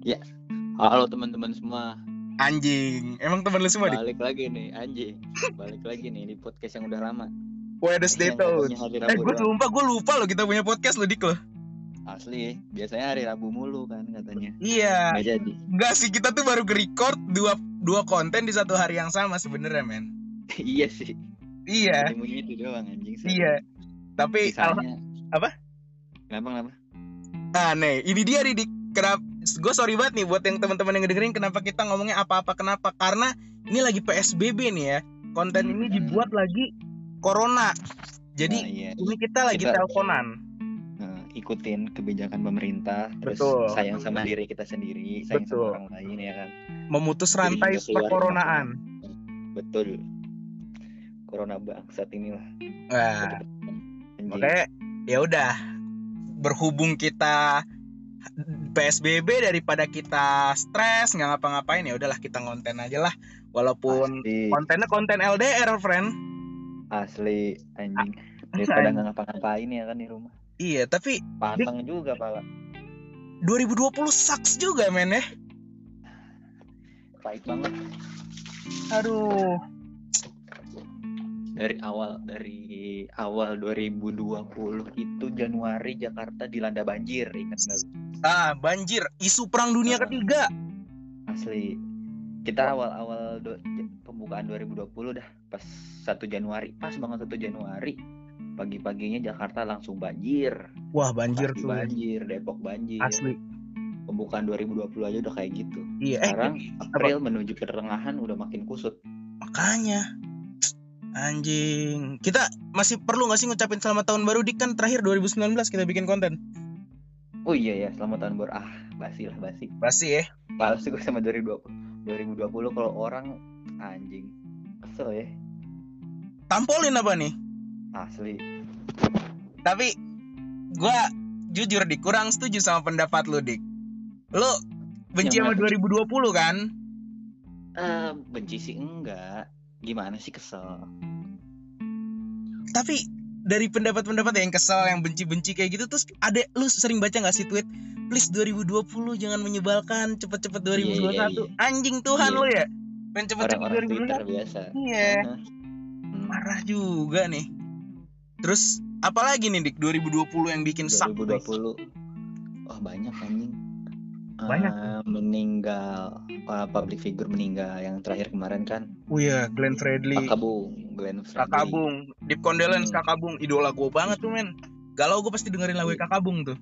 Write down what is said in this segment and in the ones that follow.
Ya, halo teman-teman semua. Anjing, emang temen lu semua dik? Balik lagi nih, anjing. Balik lagi nih di podcast yang udah lama. Wednesday tuh. Eh, gue lupa, gue lupa loh kita punya podcast lo dik lo. Asli, biasanya hari Rabu mulu kan katanya. Iya. Nggak jadi. Enggak sih, kita tuh baru record dua dua konten di satu hari yang sama sebenarnya men. iya sih. Iya, Ilmunya itu doang anjing. iya. Tapi al- Sisanya. apa? Kenapa kenapa? nah nih, ini dia nih dik. Kenapa? Gue sorry banget nih buat yang teman-teman yang ngedengerin kenapa kita ngomongnya apa-apa kenapa? Karena ini lagi PSBB nih ya. Konten ini Hmm. dibuat lagi corona. Jadi Nah, iya. ini kita lagi Kita- teleponan. Nah, ikutin kebijakan pemerintah, terus Betul. sayang sama diri kita sendiri, sayang Betul. sama orang lain ya kan. Memutus rantai perkoronaan. Betul. Corona bangsat inilah. Nah, Anjing. Makanya ya udah berhubung kita PSBB daripada kita stres nggak ngapa-ngapain ya udahlah kita ngonten aja lah. Walaupun Asli. kontennya konten LDR friend. Asli anjing. Daripada nggak ngapa-ngapain ya kan di rumah. Iya tapi pantang juga pala 2020 sucks juga men ya. Pahit banget. Aduh dari awal dari awal 2020 itu Januari Jakarta dilanda banjir ingat nggak ah banjir. Isu perang dunia Ah. ketiga. Asli. Kita awal-awal do- pembukaan 2020 dah pas 1 Januari. Pas banget 1 Januari. Pagi-paginya Jakarta langsung banjir. Wah banjir Pasti tuh. banjir Depok banjir. Asli. Pembukaan 2020 aja udah kayak gitu. Iya eh sekarang April menuju pertengahan udah makin kusut. Makanya anjing. Kita masih perlu nggak sih ngucapin selamat tahun baru dik? Kan terakhir 2019 kita bikin konten. Oh iya ya selamat tahun baru. Ah basi lah basi. Pasti ya Males gue sama 2020 2020 kalau orang anjing. Kesel ya. Tampolin apa nih? Asli. Tapi gua jujur dik kurang setuju sama pendapat lu dik. Lu benci Yang sama mana? 2020 kan? Eh, benci sih enggak gimana sih kesel? Tapi dari pendapat-pendapat yang kesel yang benci-benci kayak gitu terus ada lu sering baca nggak sih tweet please 2020 jangan menyebalkan cepet-cepet 2021 Iya, iya, iya. anjing Tuhan Iya. lu ya. Pengen cepet-cepet orang-orang Twitter 2021 biasa. Iya. Aha. Hmm, marah juga nih. Terus apalagi nih dik 2020 yang bikin sak 2020 wah banyak anjing Banyak. Eh, meninggal. Eh, public figure meninggal yang terakhir kemarin kan? Oh iya Glenn Fredly. Kakabung Glenn Fredly. Kakabung. Deep Condolence Hmm. Kakabung. Idola gue banget tuh men. Galau gue pasti dengerin lagu Iya. Kakabung tuh.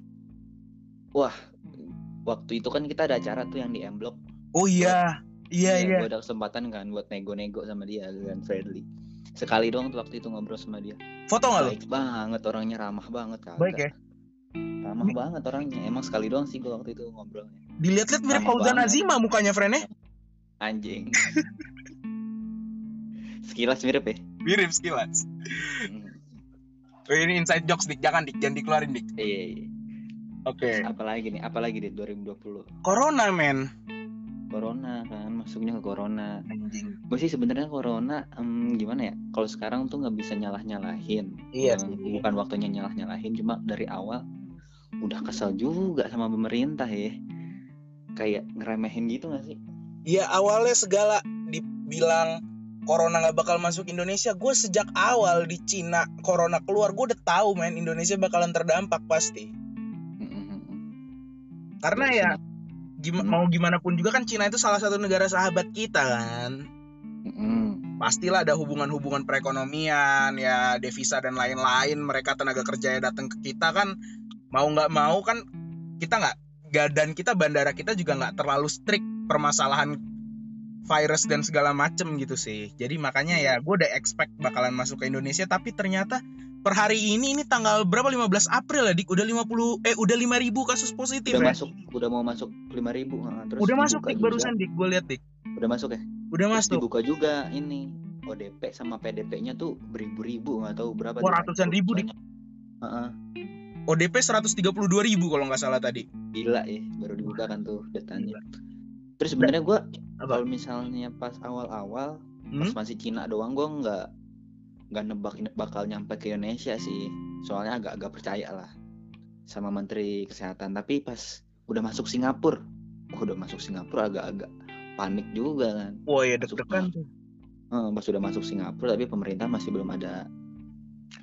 Waktu itu kan kita ada acara tuh yang di M Block oh iya iya iya gue ada kesempatan kan buat nego-nego sama dia Glenn Fredly. Sekali doang tuh waktu itu ngobrol sama dia. Foto nggak lu? Baik banget orangnya ramah banget kagak. Baik ya ramah banget orangnya. Emang sekali doang sih gue waktu itu ngobrolnya. Dilihat-lihat mirip Fauzan. Azima mukanya friend ya? Anjing. Sekilas mirip ya? Mirip sekilas. Hmm, oh, ini inside jokes dik. Jangan dik. Jangan dikeluarin dik. Iya iya. Oke. Apalagi nih? Apalagi di 2020 Corona men. Corona kan? Masuknya ke corona. Anjing. Gue sih sebenarnya corona em, gimana ya? Kalau sekarang tuh nggak bisa nyalah nyalahin Iya sih. bukan waktunya nyalah nyalahin cuma dari awal udah kesel juga sama pemerintah ya. Kayak ngeremehin gitu gak sih? Ya awalnya segala dibilang Corona nggak bakal masuk Indonesia gue sejak awal di Cina Corona keluar gue udah tahu men Indonesia bakalan terdampak pasti. Karena ya gim- Hmm. mau gimana pun juga kan Cina itu salah satu negara sahabat kita kan. Pastilah ada hubungan-hubungan perekonomian ya devisa dan lain-lain mereka tenaga kerja yang datang ke kita kan mau nggak mau kan kita nggak dan kita bandara kita juga nggak terlalu strict permasalahan virus dan segala macem gitu sih. Jadi makanya ya gue udah expect bakalan masuk ke Indonesia tapi ternyata per hari ini ini tanggal berapa? 15 April ya dik? Udah 50 eh udah 5000 kasus positif. Udah ya masuk udah mau masuk 5000 ha, terus udah masuk dik juga. barusan dik gue lihat dik. Udah masuk ya? Udah terus masuk. dibuka juga ini ODP sama PDP-nya tuh beribu-ribu nggak tahu berapa ratusan ribu, Dik. Heeh. ODP 132 ribu kalau nggak salah tadi. Gila ya baru dibuka kan tuh datanya. Terus sebenarnya gue kalau misalnya pas awal-awal Hmm? pas masih Cina doang gue nggak nggak nebak bakal nyampe ke Indonesia sih. Soalnya agak-agak percaya lah sama Menteri Kesehatan. Tapi pas udah masuk Singapura oh, udah masuk Singapura agak-agak panik juga kan. Wah ya deg-degan tuh. Eh, pas sudah masuk Singapura tapi pemerintah masih belum ada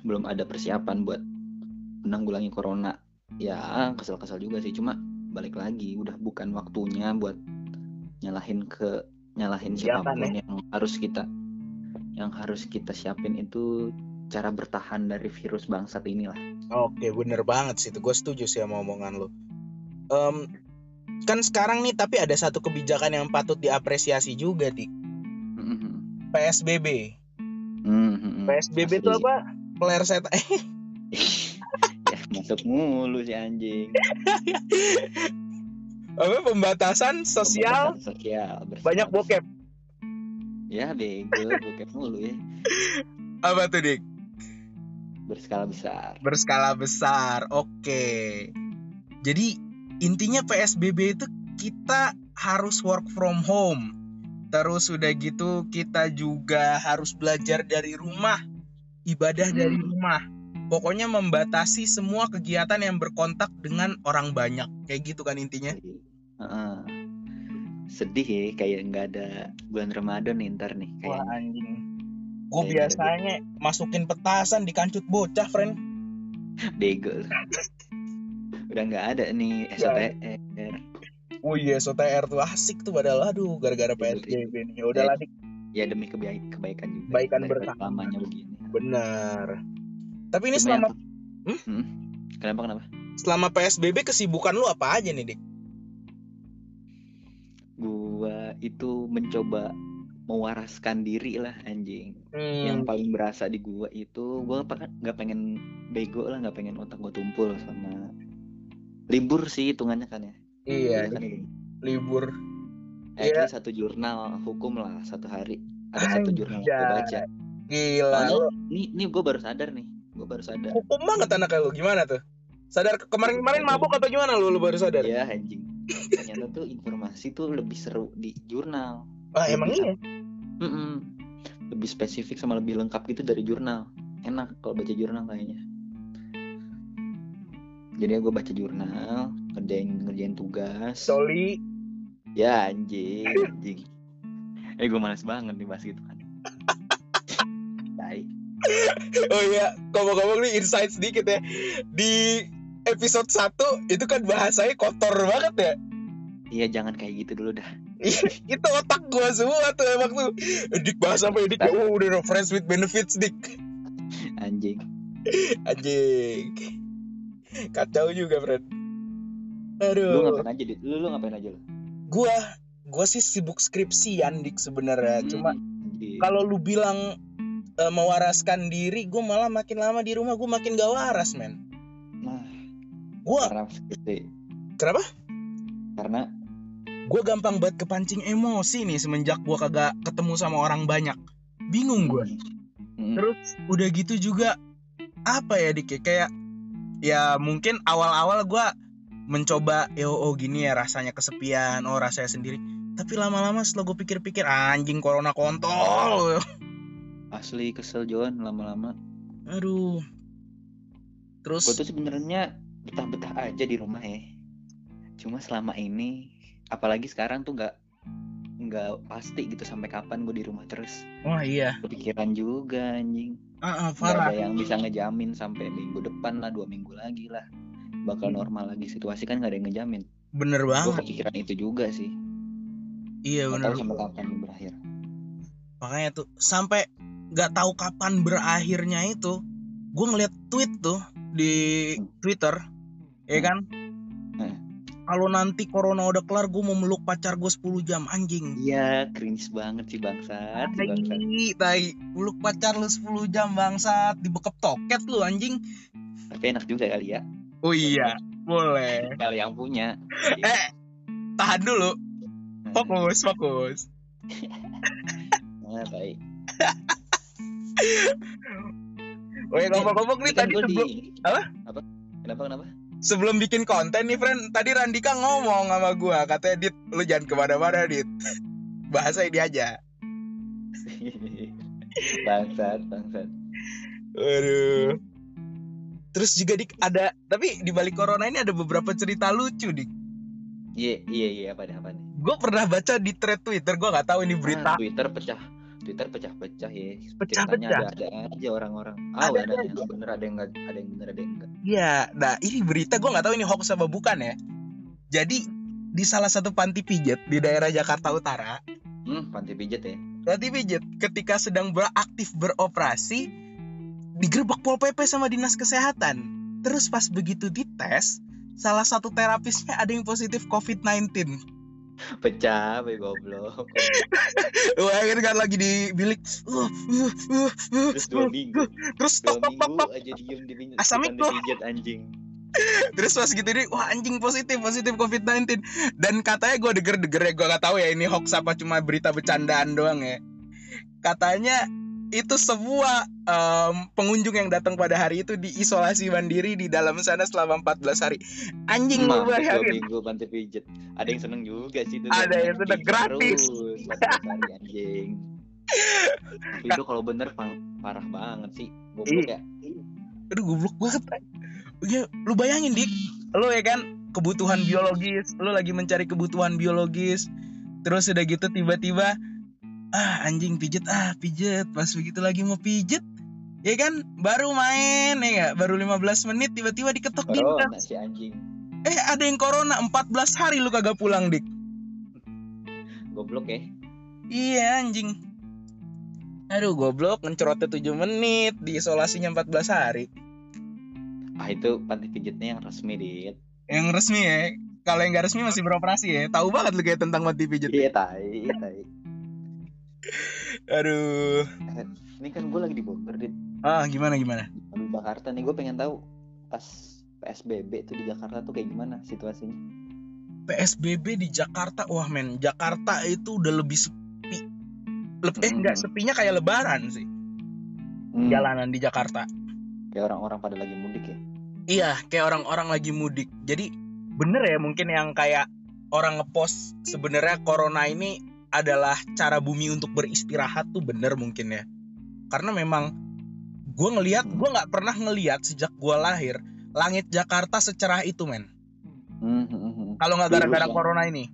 belum ada persiapan buat menanggulangi corona ya kesel-kesel juga sih cuma balik lagi udah bukan waktunya buat nyalahin ke nyalahin Iya kan, siapa pun yang harus kita yang harus kita siapin itu cara bertahan dari virus bangsat inilah Oke, bener banget sih itu. Gue setuju sih sama omongan lo. Em, kan sekarang nih tapi ada satu kebijakan yang patut diapresiasi juga di. PSBB. Mhm. PSBB itu Asli. apa? Player set ya, masuk mulu si anjing apa pembatasan sosial Pembatasan sosial bersama- banyak bokep. ya bego bokep mulu ya Apa tuh dik? berskala besar Berskala besar. Oke. Jadi intinya PSBB itu kita harus work from home. Terus udah gitu kita juga harus belajar dari rumah, ibadah Hmm. dari rumah. Pokoknya membatasi semua kegiatan yang berkontak dengan orang banyak. Kayak gitu kan intinya. Heeh. sedih ya kayak nggak ada bulan Ramadan nih ntar nih kayak anjing. Gue biasanya masukin petasan di kancut bocah, friend. bego udah nggak ada nih SOTR Oh iya, SOTR tuh asik tuh padahal aduh gara-gara PSBB nih. Ya udahlah dik, ya demi kebaik kebaikan juga Kebaikan bersama. lamanya begini bener. Tapi ini selama yang- Hmm? kenapa kenapa? Selama PSBB kesibukan lu apa aja nih, Dik? gua itu mencoba mewaraskan diri lah anjing. Yang Hmm, paling berasa di gua itu gua apa kan nggak pengen bego lah nggak pengen otak gua tumpul sama libur sih hitungannya kan ya. Iya, kan, libur. At Iya. satu jurnal hukum lah satu hari. Ada satu jurnal yang gua baca. Gila, Soalnya ini ini gue baru sadar nih gue baru sadar hukum banget anak lu. Gimana tuh? Sadar ke- kemarin-kemarin mabuk atau gimana lu lu baru sadar? ya anjing ternyata tuh informasi tuh lebih seru di jurnal Ah, emang lebih iya. Mm-mm. lebih spesifik sama lebih lengkap gitu dari jurnal enak kalau baca jurnal kayaknya jadi gue baca jurnal ngerjain ngerjain tugas Soli. ya anjing anjing eh gue males banget nih bahas gitu kan. Oh iya, ngomong-ngomong nih insight sedikit ya. Di episode 1 itu kan bahasanya kotor banget ya. iya jangan kayak gitu dulu dah. Itu otak gua semua tuh emang tuh. Dik bahasa apa ya dik oh udah friends with benefits dik. Anjing. Anjing. Kacau juga friend. Lu aduh ngapain aja dit lu, lu ngapain aja lu? Gua gua sih sibuk skripsian dik sebenarnya. Cuma Hmm, anjing. kalau lu bilang eh, mewaraskan diri gua malah makin lama di rumah gua makin gak waras men. Nah skripsi. kenapa? Karena gua gampang banget kepancing emosi nih semenjak gua kagak ketemu sama orang banyak. Bingung gua. Mm, Terus udah gitu juga apa ya dik ya? kayak ya mungkin awal-awal gua mencoba ya oh gini ya rasanya kesepian oh rasanya sendiri. Tapi lama-lama setelah gue pikir-pikir anjing corona kontol asli kesel John lama-lama. Aduh. Terus? Gue tuh sebenarnya betah-betah aja di rumah ya. Cuma selama ini apalagi sekarang tuh nggak nggak pasti gitu sampai kapan gue di rumah terus. Wah iya. Kepikiran juga anjing. Ah, ah, parah ada yang bisa ngejamin sampai minggu depan lah dua minggu lagi lah. Bakal Hmm. normal lagi situasi kan nggak ada yang ngejamin. Bener gue banget. kepikiran itu juga sih. Iya bener tahu sampai kapan berakhir. Makanya tuh sampai nggak tahu kapan berakhirnya itu gue ngeliat tweet tuh di Twitter ya kan? Hmm. kalau nanti corona udah kelar gue mau meluk pacar gue 10 jam anjing. Iya cringe banget sih bangsat si tai tai. Meluk pacar lu 10 jam bangsat. Dibekep toket lu anjing. Tapi enak juga kali ya. Oh iya boleh. Kalau yang punya. Eh tahan dulu. Fokus fokus. Nah, baik Oke ngomong-ngomong nih tadi gua di sebelum, apa? apa kenapa kenapa sebelum bikin konten nih friend tadi Randika ngomong sama gua katanya Dit lu jangan ke mana-mana Dit bahasa ini aja bangsat bangsat Aduh. Terus juga dik ada tapi di balik corona ini ada beberapa cerita lucu dik. Iya iya iya apa nih apa nih? gue pernah baca di thread Twitter gue nggak tahu ini berita Ah, Twitter pecah. Twitter pecah-pecah ya. Pecah-pecah. Ceritanya ada aja orang-orang. Ah, Ada ada, ada yang bener, ada yang enggak, ada yang bener, ada yang enggak. Iya, nah ini berita gue nggak tahu ini hoax apa bukan ya. Jadi di salah satu panti pijat di daerah Jakarta Utara, Hmm, panti pijet ya. panti pijat ketika sedang beraktif beroperasi digerebek pol pp sama dinas kesehatan. Terus pas begitu dites, salah satu terapisnya ada yang positif COVID-19. Pecah, be goblok. Wah, ini kan lagi di bilik. Uh, uh, uh, uh, Terus dua uh, minggu, Terus dua minggu aja diem di pinggir Asam di itu. panti pijet anjing. Terus pas gitu nih, wah anjing positif, positif COVID-19. Dan katanya gue denger-denger ya, gue gak tahu ya ini hoax apa cuma berita bercandaan doang ya. Katanya itu semua em, pengunjung yang datang pada hari itu diisolasi mandiri di dalam sana selama 14 hari. Anjing dua bayangin. minggu panti pijet. Ada yang seneng juga sih itu. Ada yang seneng, gratis. Terus, hari anjing. Itu kalau bener parah banget sih. Goblok ya. Aduh goblok banget. Ya, lu bayangin dik, lu ya kan kebutuhan biologis, lu lagi mencari kebutuhan biologis, terus udah gitu tiba-tiba ah anjing pijet. Ah pijet. Pas begitu lagi mau pijet ya kan? Baru main ya nggak? baru 15 menit tiba-tiba diketok si anjing. eh ada yang corona. 14 hari lu kagak pulang dik. Goblok ya. iya anjing. Aduh goblok. Ngecerotnya 7 menit. Diisolasinya 14 hari. Ah itu panti pijetnya yang resmi dit. yang resmi ya? Kalau yang gak resmi masih beroperasi ya? Tahu banget lu kayak tentang mati pijet Iya tai, tai. Aduh. Ini kan gue lagi di Bogor dit. ah gimana gimana? Di Jakarta. Nih gue pengen tahu pas PSBB tuh di Jakarta tuh kayak gimana situasinya. PSBB di Jakarta? Wah men Jakarta itu udah lebih sepi. Leb- eh Hmm. enggak sepinya kayak lebaran sih. Hmm, jalanan di Jakarta. Kayak orang-orang pada lagi mudik ya. iya kayak orang-orang lagi mudik. Jadi bener ya mungkin yang kayak orang ngepost sebenarnya corona ini adalah cara bumi untuk beristirahat tuh bener mungkin ya. Karena memang gue ngelihat gue nggak pernah ngelihat sejak gue lahir langit Jakarta secerah itu men. Hmm, hmm, hmm, kalau nggak gara-gara ya. corona ini.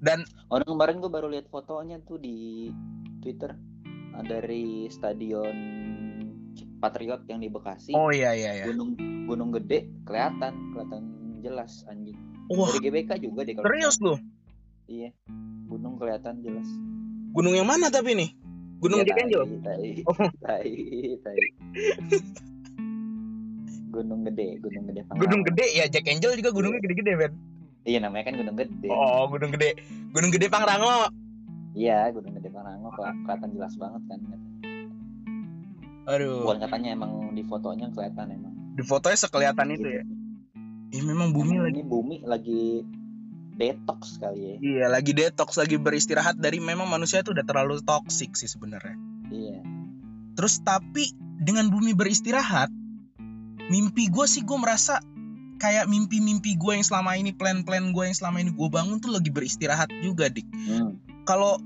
Dan Orang kemarin gue baru lihat fotonya tuh di Twitter. Ah, dari stadion Patriot yang di Bekasi. oh iya iya iya. Gunung Gunung Gede kelihatan, kelihatan jelas anjing. wah. Dari GBK juga deh kalau serius lu. Iya. Gunung kelihatan jelas. gunung yang mana tapi nih gunung Iya, Jack Angel tai, Tai, Oh. tai, tai. Gunung Gede, Gunung Gede Pangrango. gunung gede ya Jack Angel juga gunungnya gede-gede Ben Iya namanya kan Gunung Gede. oh gunung gede gunung gede Pangrango Iya, Gunung Gede Pangrango kelihatan jelas banget kan. aduh Bukan katanya emang di fotonya kelihatan emang. di fotonya sekelihatan itu ya Ih, memang bumi Emang lagi ini bumi lagi detox kali ya. iya lagi detox lagi beristirahat dari memang manusia itu udah terlalu toksik sih sebenarnya Iya. terus tapi dengan bumi beristirahat mimpi gue sih gue merasa kayak mimpi-mimpi gue yang selama ini plan-plan gue yang selama ini gue bangun tuh lagi beristirahat juga dik Hmm. kalau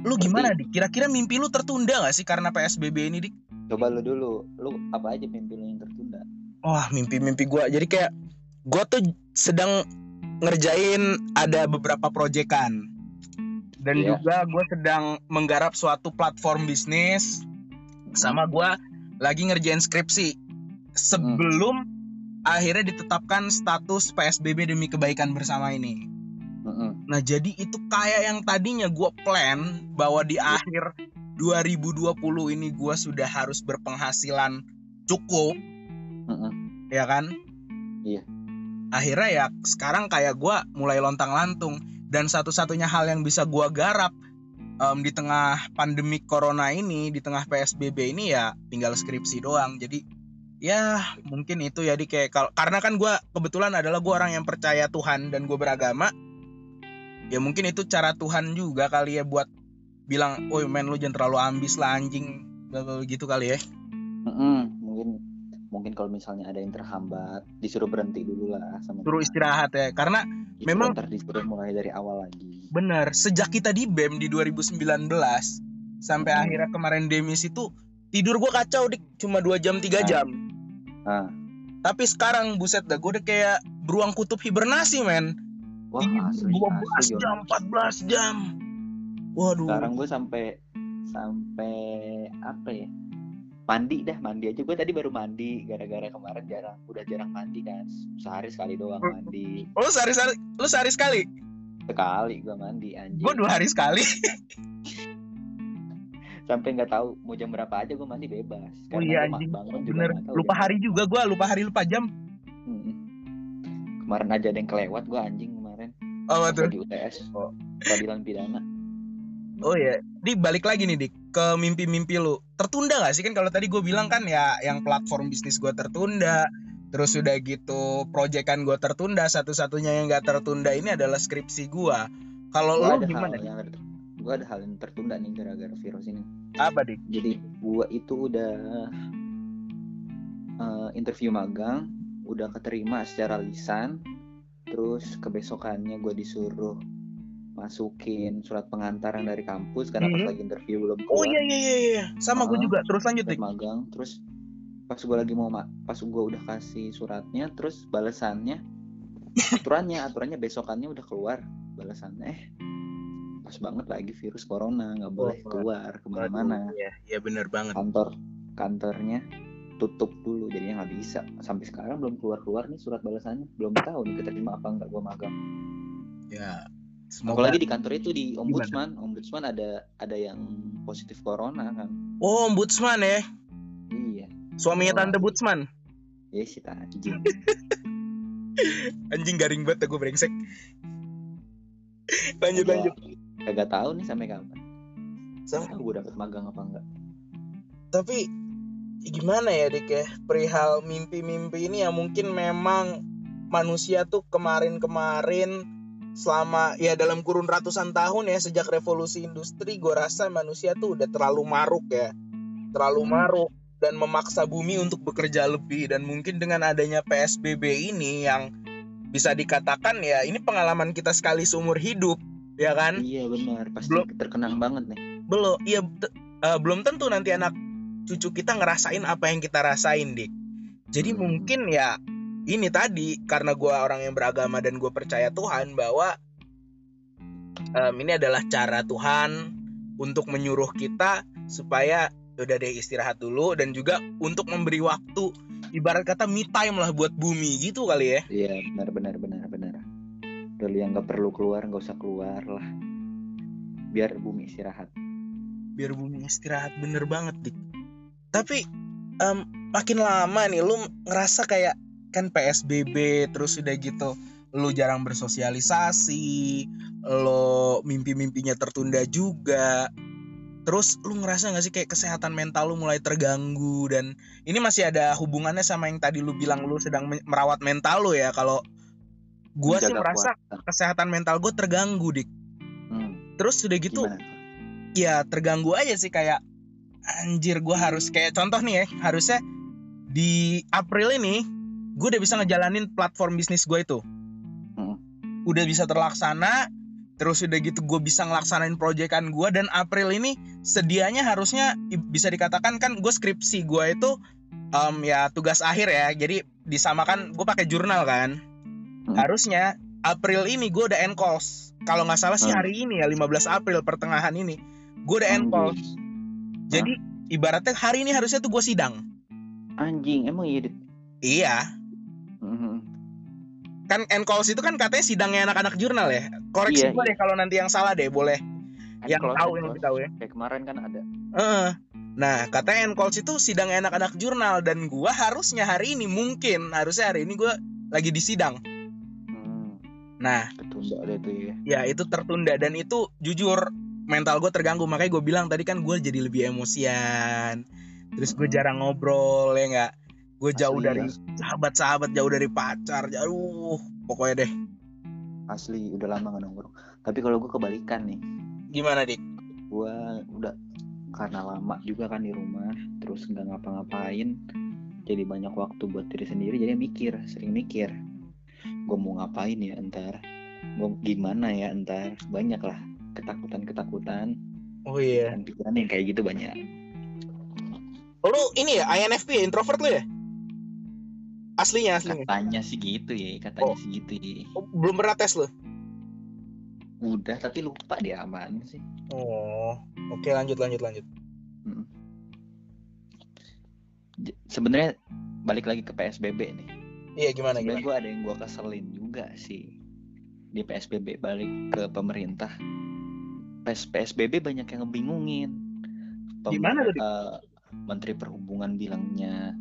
lu gimana dik kira-kira mimpi lu tertunda gak sih karena PSBB ini dik Coba lu dulu, lu apa aja mimpi lu yang tertunda? wah mimpi-mimpi gue jadi kayak gue tuh sedang ngerjain ada beberapa proyekan dan Iya. juga gue sedang menggarap suatu platform bisnis sama gue lagi ngerjain skripsi sebelum akhirnya ditetapkan status PSBB demi kebaikan bersama ini. Mm-mm. Nah jadi itu kayak yang tadinya gue plan bahwa di akhir 2020 ini gue sudah harus berpenghasilan cukup Mm-mm. ya kan? Iya. Akhirnya ya sekarang kayak gua mulai lontang-lantung dan satu-satunya hal yang bisa gua garap em, di tengah pandemi corona ini, di tengah PSBB ini ya tinggal skripsi doang. Jadi ya mungkin itu ya di kayak kal- karena kan gua kebetulan adalah gua orang yang percaya Tuhan dan gua beragama. Ya mungkin itu cara Tuhan juga kali ya buat bilang, "Woi men lu jangan terlalu ambis lah anjing." Gitu kali ya. Mm-mm. Mungkin mungkin kalau misalnya ada yang terhambat, disuruh berhenti dulu lah sama Suruh istirahat ya. Karena Itu memang- ntar disuruh mulai dari awal lagi. Bener, sejak kita di BEM di 2019 sampai Hmm. akhirnya kemarin demis itu tidur gua kacau dik cuma 2 jam 3 Ah. jam. Ah. Tapi sekarang buset dah gue udah kayak beruang kutub hibernasi men. wah asli 12 asli jam, Jonas. 14 jam. Waduh. sekarang gue sampai sampai apa ya mandi dah mandi aja gue tadi baru mandi gara-gara kemarin jarang udah jarang mandi kan sehari sekali doang mandi Oh, lu sehari sehari lu sehari sekali. sekali gue mandi anjing Gue dua hari sekali. sampai nggak tahu mau jam berapa aja gue mandi bebas Oh Karena iya gua anjing. bangun juga Bener. tahu Lupa hari juga gua, lupa hari lupa jam. Hmm. Kemarin aja ada yang kelewat gue anjing kemarin. Oh, betul. Di UTS. Oh. Peradilan pidana. Oh ya, di balik lagi nih dik ke mimpi-mimpi lu. Tertunda gak sih kan kalau tadi gue bilang kan ya yang platform bisnis gue tertunda, terus udah gitu proyekan gue tertunda, satu-satunya yang gak tertunda ini adalah skripsi gue. Kalau lu ada gimana? hal yang gue ada hal yang tertunda nih gara-gara virus ini. Apa dik? Jadi gue itu udah eh, interview magang, udah keterima secara lisan, terus kebesokannya gue disuruh masukin surat pengantaran dari kampus karena pas Mhm. lagi interview belum keluar. Oh iya iya iya sama gue Ah. juga. Terus lanjut dik. magang terus pas gue lagi mau ma- pas gue udah kasih suratnya terus balasannya aturannya aturannya besokannya udah keluar balasannya eh pas banget lagi virus corona nggak boleh Oh, keluar ke mana-mana Iya, iya bener banget. kantor kantornya tutup dulu jadinya nggak bisa sampai sekarang belum keluar keluar nih surat balasannya belum tahu nih keterima apa enggak gue magang Ya, semoga. apalagi di kantor itu di ombudsman ombudsman ada ada yang positif corona kan Oh, ombudsman ya, iya suaminya Oh. tante Budsman. ya sih anjing Anjing garing banget gue brengsek. lanjut Gua lanjut. kagak tahu nih sampai kapan Sam- tahu gue dapet magang apa enggak tapi gimana ya dik ya perihal mimpi-mimpi ini ya mungkin memang manusia tuh kemarin-kemarin selama ya dalam kurun ratusan tahun ya sejak revolusi industri gue rasa manusia tuh udah terlalu maruk ya terlalu Hmm. maruk dan memaksa bumi untuk bekerja lebih dan mungkin dengan adanya PSBB ini yang bisa dikatakan ya ini pengalaman kita sekali seumur hidup ya kan iya benar pasti Belum. terkenang banget nih belum iya eh, belum tentu nanti anak cucu kita ngerasain apa yang kita rasain dik jadi Hmm. mungkin ya ini tadi karena gua orang yang beragama dan gue percaya Tuhan bahwa em, ini adalah cara Tuhan untuk menyuruh kita supaya udah deh istirahat dulu dan juga untuk memberi waktu. Ibarat kata me time lah buat bumi gitu kali ya. Iya benar benar benar benar. Udah yang nggak perlu keluar nggak usah keluar lah. Biar bumi istirahat. Biar bumi istirahat bener banget dik. Tapi em, makin lama nih lu ngerasa kayak kan PSBB terus udah gitu lu jarang bersosialisasi lo mimpi-mimpinya tertunda juga. Terus lu ngerasa gak sih kayak kesehatan mental lu mulai terganggu dan ini masih ada hubungannya sama yang tadi lu bilang lu sedang me- merawat mental lu ya? Kalau gua sih Menjaga merasa puasa. kesehatan mental gue terganggu dik. Hmm, terus udah gitu gimana ya terganggu aja sih kayak anjir gue harus kayak contoh nih ya harusnya di April ini gue udah bisa ngejalanin platform bisnis gue itu. Hmm. udah bisa terlaksana terus udah gitu gue bisa ngelaksanain proyekan gue dan April ini sedianya harusnya bisa dikatakan kan gue skripsi gue itu em, ya tugas akhir ya jadi disamakan gue pakai jurnal kan. Hmm. harusnya April ini gue udah end calls. Kalau nggak salah sih Hmm. hari ini ya 15 April pertengahan ini gue udah end calls. Jadi ibaratnya hari ini harusnya tuh gue sidang. Anjing emang iya iya Mhm. kan end calls itu kan katanya sidangnya anak-anak jurnal ya? Koreksi Iya, gue iya. deh kalau nanti yang salah deh boleh. End yang tahu yang lebih tahu ya kayak kemarin kan ada. Heeh. nah katanya end calls itu sidangnya anak-anak jurnal dan gua harusnya hari ini mungkin harusnya hari ini gua lagi di sidang. Hmm, nah. Ketunda deh tuh ya ya itu tertunda dan itu jujur mental gue terganggu. Makanya gue bilang tadi kan gue jadi lebih emosian. Terus gue Hmm. jarang ngobrol ya nggak gue jauh Asli, dari sahabat-sahabat jauh dari pacar jauh pokoknya deh. Asli udah lama gak nongkrong. Tapi kalau gue kebalikan nih. Gimana dik? Gue udah karena lama juga kan di rumah terus nggak ngapa-ngapain jadi banyak waktu buat diri sendiri jadi mikir sering mikir. Gue mau ngapain ya entar gue gimana ya entar banyak lah ketakutan ketakutan oh iya. Pikiran yang kayak gitu banyak. Lu ini ya INFP introvert lu ya aslinya aslinya katanya sih gitu ya katanya Oh. sih gitu ya Oh, belum pernah tes lu udah tapi lupa dia aman sih Oh, oke lanjut lanjut lanjut. Mm. J- sebenarnya balik lagi ke PSBB nih Iya gimana sebenarnya gimana? gue ada yang gue keselin juga sih di PSBB balik ke pemerintah PS PSBB banyak yang ngebingungin Gimana tuh, Dik? eh, Menteri Perhubungan bilangnya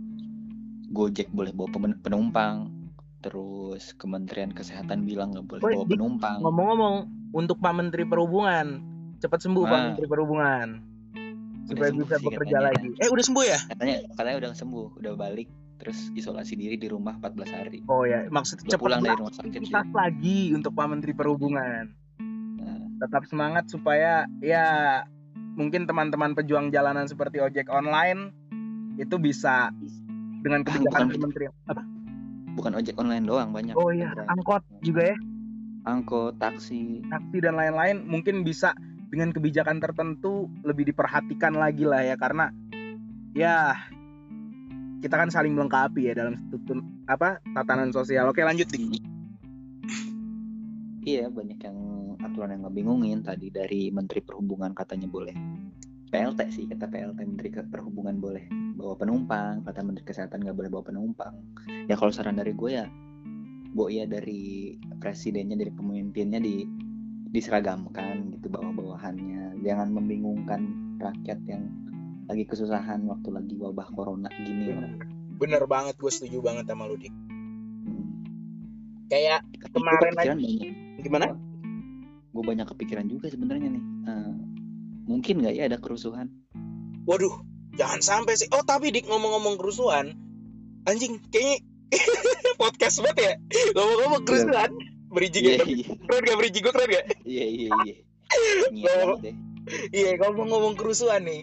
Gojek boleh bawa penumpang terus Kementerian Kesehatan bilang nggak boleh bawa penumpang Ngomong-ngomong untuk Pak Menteri Perhubungan, cepat sembuh Pak Ah. Menteri Perhubungan supaya bisa bekerja katanya. lagi. Eh udah sembuh ya? katanya katanya udah sembuh udah balik terus isolasi diri di rumah 14 hari Oh ya, maksudnya cepat pulang dari rumah sakit aktivitas lagi untuk Pak Menteri Perhubungan. Nah, Tetap semangat supaya ya mungkin teman-teman pejuang jalanan seperti ojek online itu bisa dengan kebijakan bukan- kementerian apa? bukan ojek online doang banyak Oh iya, angkot juga ya, angkot taksi taksi dan lain-lain mungkin bisa dengan kebijakan tertentu lebih diperhatikan lagi lah ya karena ya kita kan saling melengkapi ya dalam struktur apa tatanan sosial. Oke lanjut dik. iya banyak yang aturan yang ngebingungin tadi dari Menteri Perhubungan katanya boleh PLT sih kata PLT Menteri Perhubungan boleh bawa penumpang kata Menteri Kesehatan nggak boleh bawa penumpang ya kalau saran dari gue ya bu ya dari presidennya dari pemimpinnya di diseragamkan gitu bawah-bawahannya jangan membingungkan rakyat yang lagi kesusahan waktu lagi wabah corona gini loh. Bener banget, gue setuju banget sama lu dik. Hmm. Kayak Kemarin kepikiran banyak gimana? gue banyak kepikiran juga sebenarnya nih Eh, mungkin nggak ya ada kerusuhan Waduh, jangan sampai sih. Oh tapi dik ngomong-ngomong kerusuhan, anjing kayaknya podcast banget ya. Ngomong-ngomong kerusuhan, berijing iya ya. iya Keren gak berijing gue keren gak? iya iya iya deh. Iya ngomong-ngomong kerusuhan nih.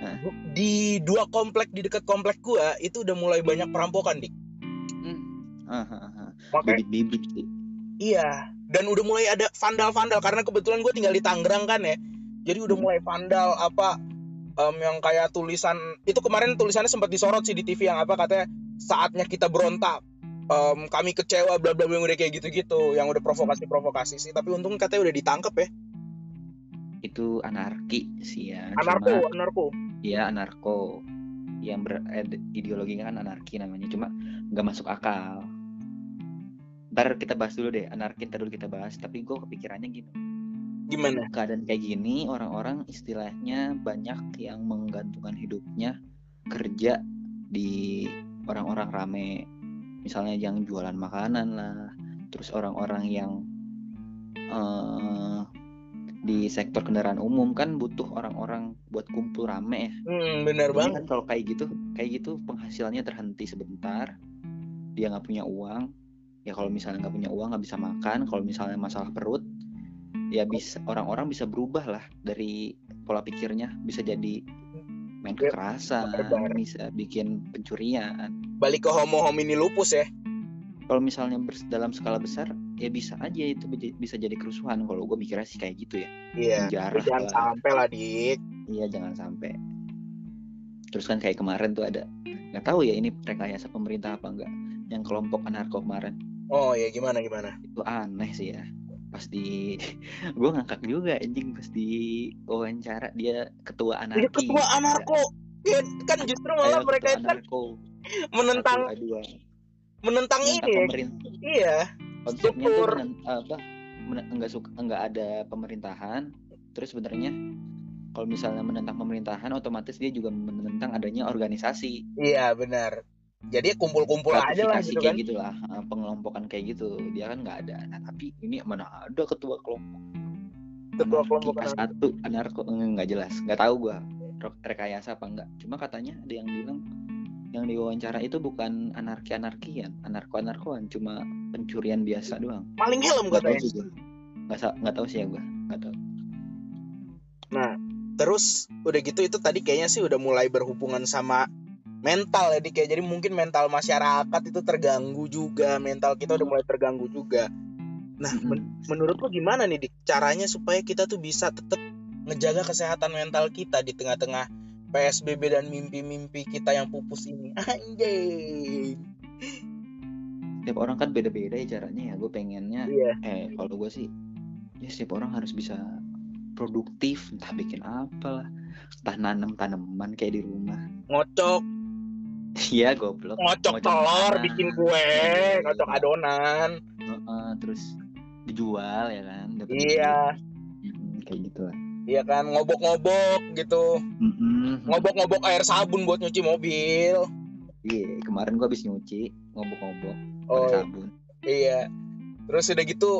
Hah? Di dua komplek di dekat komplek gua itu udah mulai banyak perampokan dik. Hmm. Ah, ah. Makanya bibit-bibit sih iya. Dan udah mulai ada vandal-vandal karena kebetulan gue tinggal di Tangerang kan ya. Jadi udah Hmm. mulai vandal apa em, yang kayak tulisan itu kemarin tulisannya sempat disorot sih di TV yang apa katanya saatnya kita berontak. Em, kami kecewa bla bla bla yang udah kayak gitu-gitu yang udah provokasi-provokasi sih. Tapi untung katanya udah ditangkap ya. Itu anarki sih ya anarko Cuma- anarko. Iya anarko. Yang ber eh, ideologinya kan anarki namanya cuma nggak masuk akal. Ntar kita bahas dulu deh anarki ntar dulu kita bahas tapi gue kepikirannya gini gimana keadaan kayak gini orang-orang istilahnya banyak yang menggantungkan hidupnya kerja di orang-orang rame misalnya yang jualan makanan lah terus orang-orang yang eh, di sektor kendaraan umum kan butuh orang-orang buat kumpul rame ya hmm, bener banget kan kalau kayak gitu, kayak gitu penghasilannya terhenti sebentar, dia nggak punya uang. Ya kalau misalnya nggak punya uang nggak bisa makan. Kalau misalnya masalah perut, ya bisa orang-orang bisa berubah lah dari pola pikirnya, bisa jadi main Ya, kekerasan, bisa bikin pencurian. balik ke homo homini lupus ya Kalau misalnya dalam skala besar, ya bisa aja itu bisa jadi kerusuhan. Kalau gue mikirnya sih kayak gitu ya. iya jangan lah. sampai lah dik Iya jangan sampai. Terus kan kayak kemarin tuh ada nggak tahu ya ini rekayasa pemerintah apa enggak yang kelompok anarko kemarin oh ya gimana gimana itu aneh sih ya pas di gue ngakak juga anjing pas di wawancara dia ketua Dia anarki ketua anarko. Ya kan justru malah Ayo, mereka itu kan menentang satu, dua menentang menentang ini. pemerintah. Iya. Konsepnya tuh struktur. menen- apa enggak suka enggak ada pemerintahan. Terus sebenarnya kalau misalnya menentang pemerintahan otomatis dia juga menentang adanya organisasi. Iya benar jadi kumpul-kumpul aja lah gitu kayak kan. gitulah eh, pengelompokan kayak gitu. Dia kan nggak ada. Nah, tapi ini mana ada ketua kelompok? Ketua kelompok A1 anarko eh, nggak jelas. Nggak tahu gua. Re- rekayasa apa enggak cuma katanya ada yang bilang yang diwawancara itu bukan anarki anarkian anarko anarkoan cuma pencurian biasa doang. Maling helm nggak tahu sih nggak nggak tahu sih ya gua. Nggak tahu. Nah, terus udah gitu itu tadi kayaknya sih udah mulai berhubungan sama mental ya Dik ya. Jadi mungkin mental masyarakat itu terganggu juga, mental kita udah mulai terganggu juga. Nah, men- menurut lo gimana nih Dik caranya supaya kita tuh bisa tetap ngejaga kesehatan mental kita di tengah-tengah PSBB dan mimpi-mimpi kita yang pupus ini. Anjay. tiap orang kan beda-beda ya caranya ya gue pengennya Iya. eh kalau gue sih ya setiap orang harus bisa produktif entah bikin apa lah entah nanam tanaman kayak di rumah ngocok iya goblok. Ngocok telur bikin kue ngocok adonan. Heeh, terus dijual ya kan? Dapat iya. duit. Mm, kayak gitu lah iya kan ngobok-ngobok gitu. Mm-mm. ngobok-ngobok air sabun buat nyuci mobil. Iya kemarin gua habis nyuci ngobok-ngobok oh pakai sabun. Iya. Terus udah gitu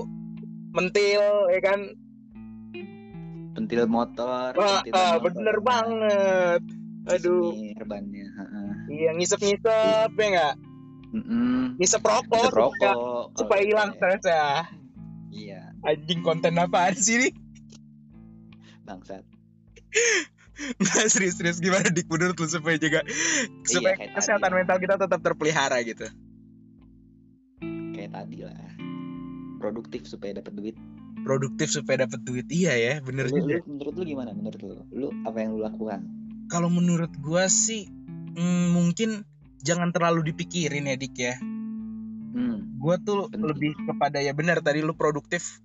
mentil ya kan? Pentil motor Wah, pentil ah, motor. bener banget. Aduh. Bannya. heeh. Iya ngisep-ngisep ya nggak? Mm-mm. ngisep rokok Ngisep supaya, rokok supaya kalau hilang gitu ya. stres ya. Iya. Anjing konten apaan sih ini? Bangsat. Nggak serius-serius gimana dik? Menurut lu supaya juga supaya kayak kesehatan tadi. mental kita tetap terpelihara gitu. Kayak tadi lah. Produktif supaya dapat duit. Produktif supaya dapat duit. Iya ya bener Lu- juga. lu- menurut lu gimana? Menurut lu? Lu apa yang lu lakukan? Kalau menurut gua sih mm, mungkin jangan terlalu dipikirin ya dik ya. Hmm. gua tuh Penting. lebih kepada ya benar tadi lu produktif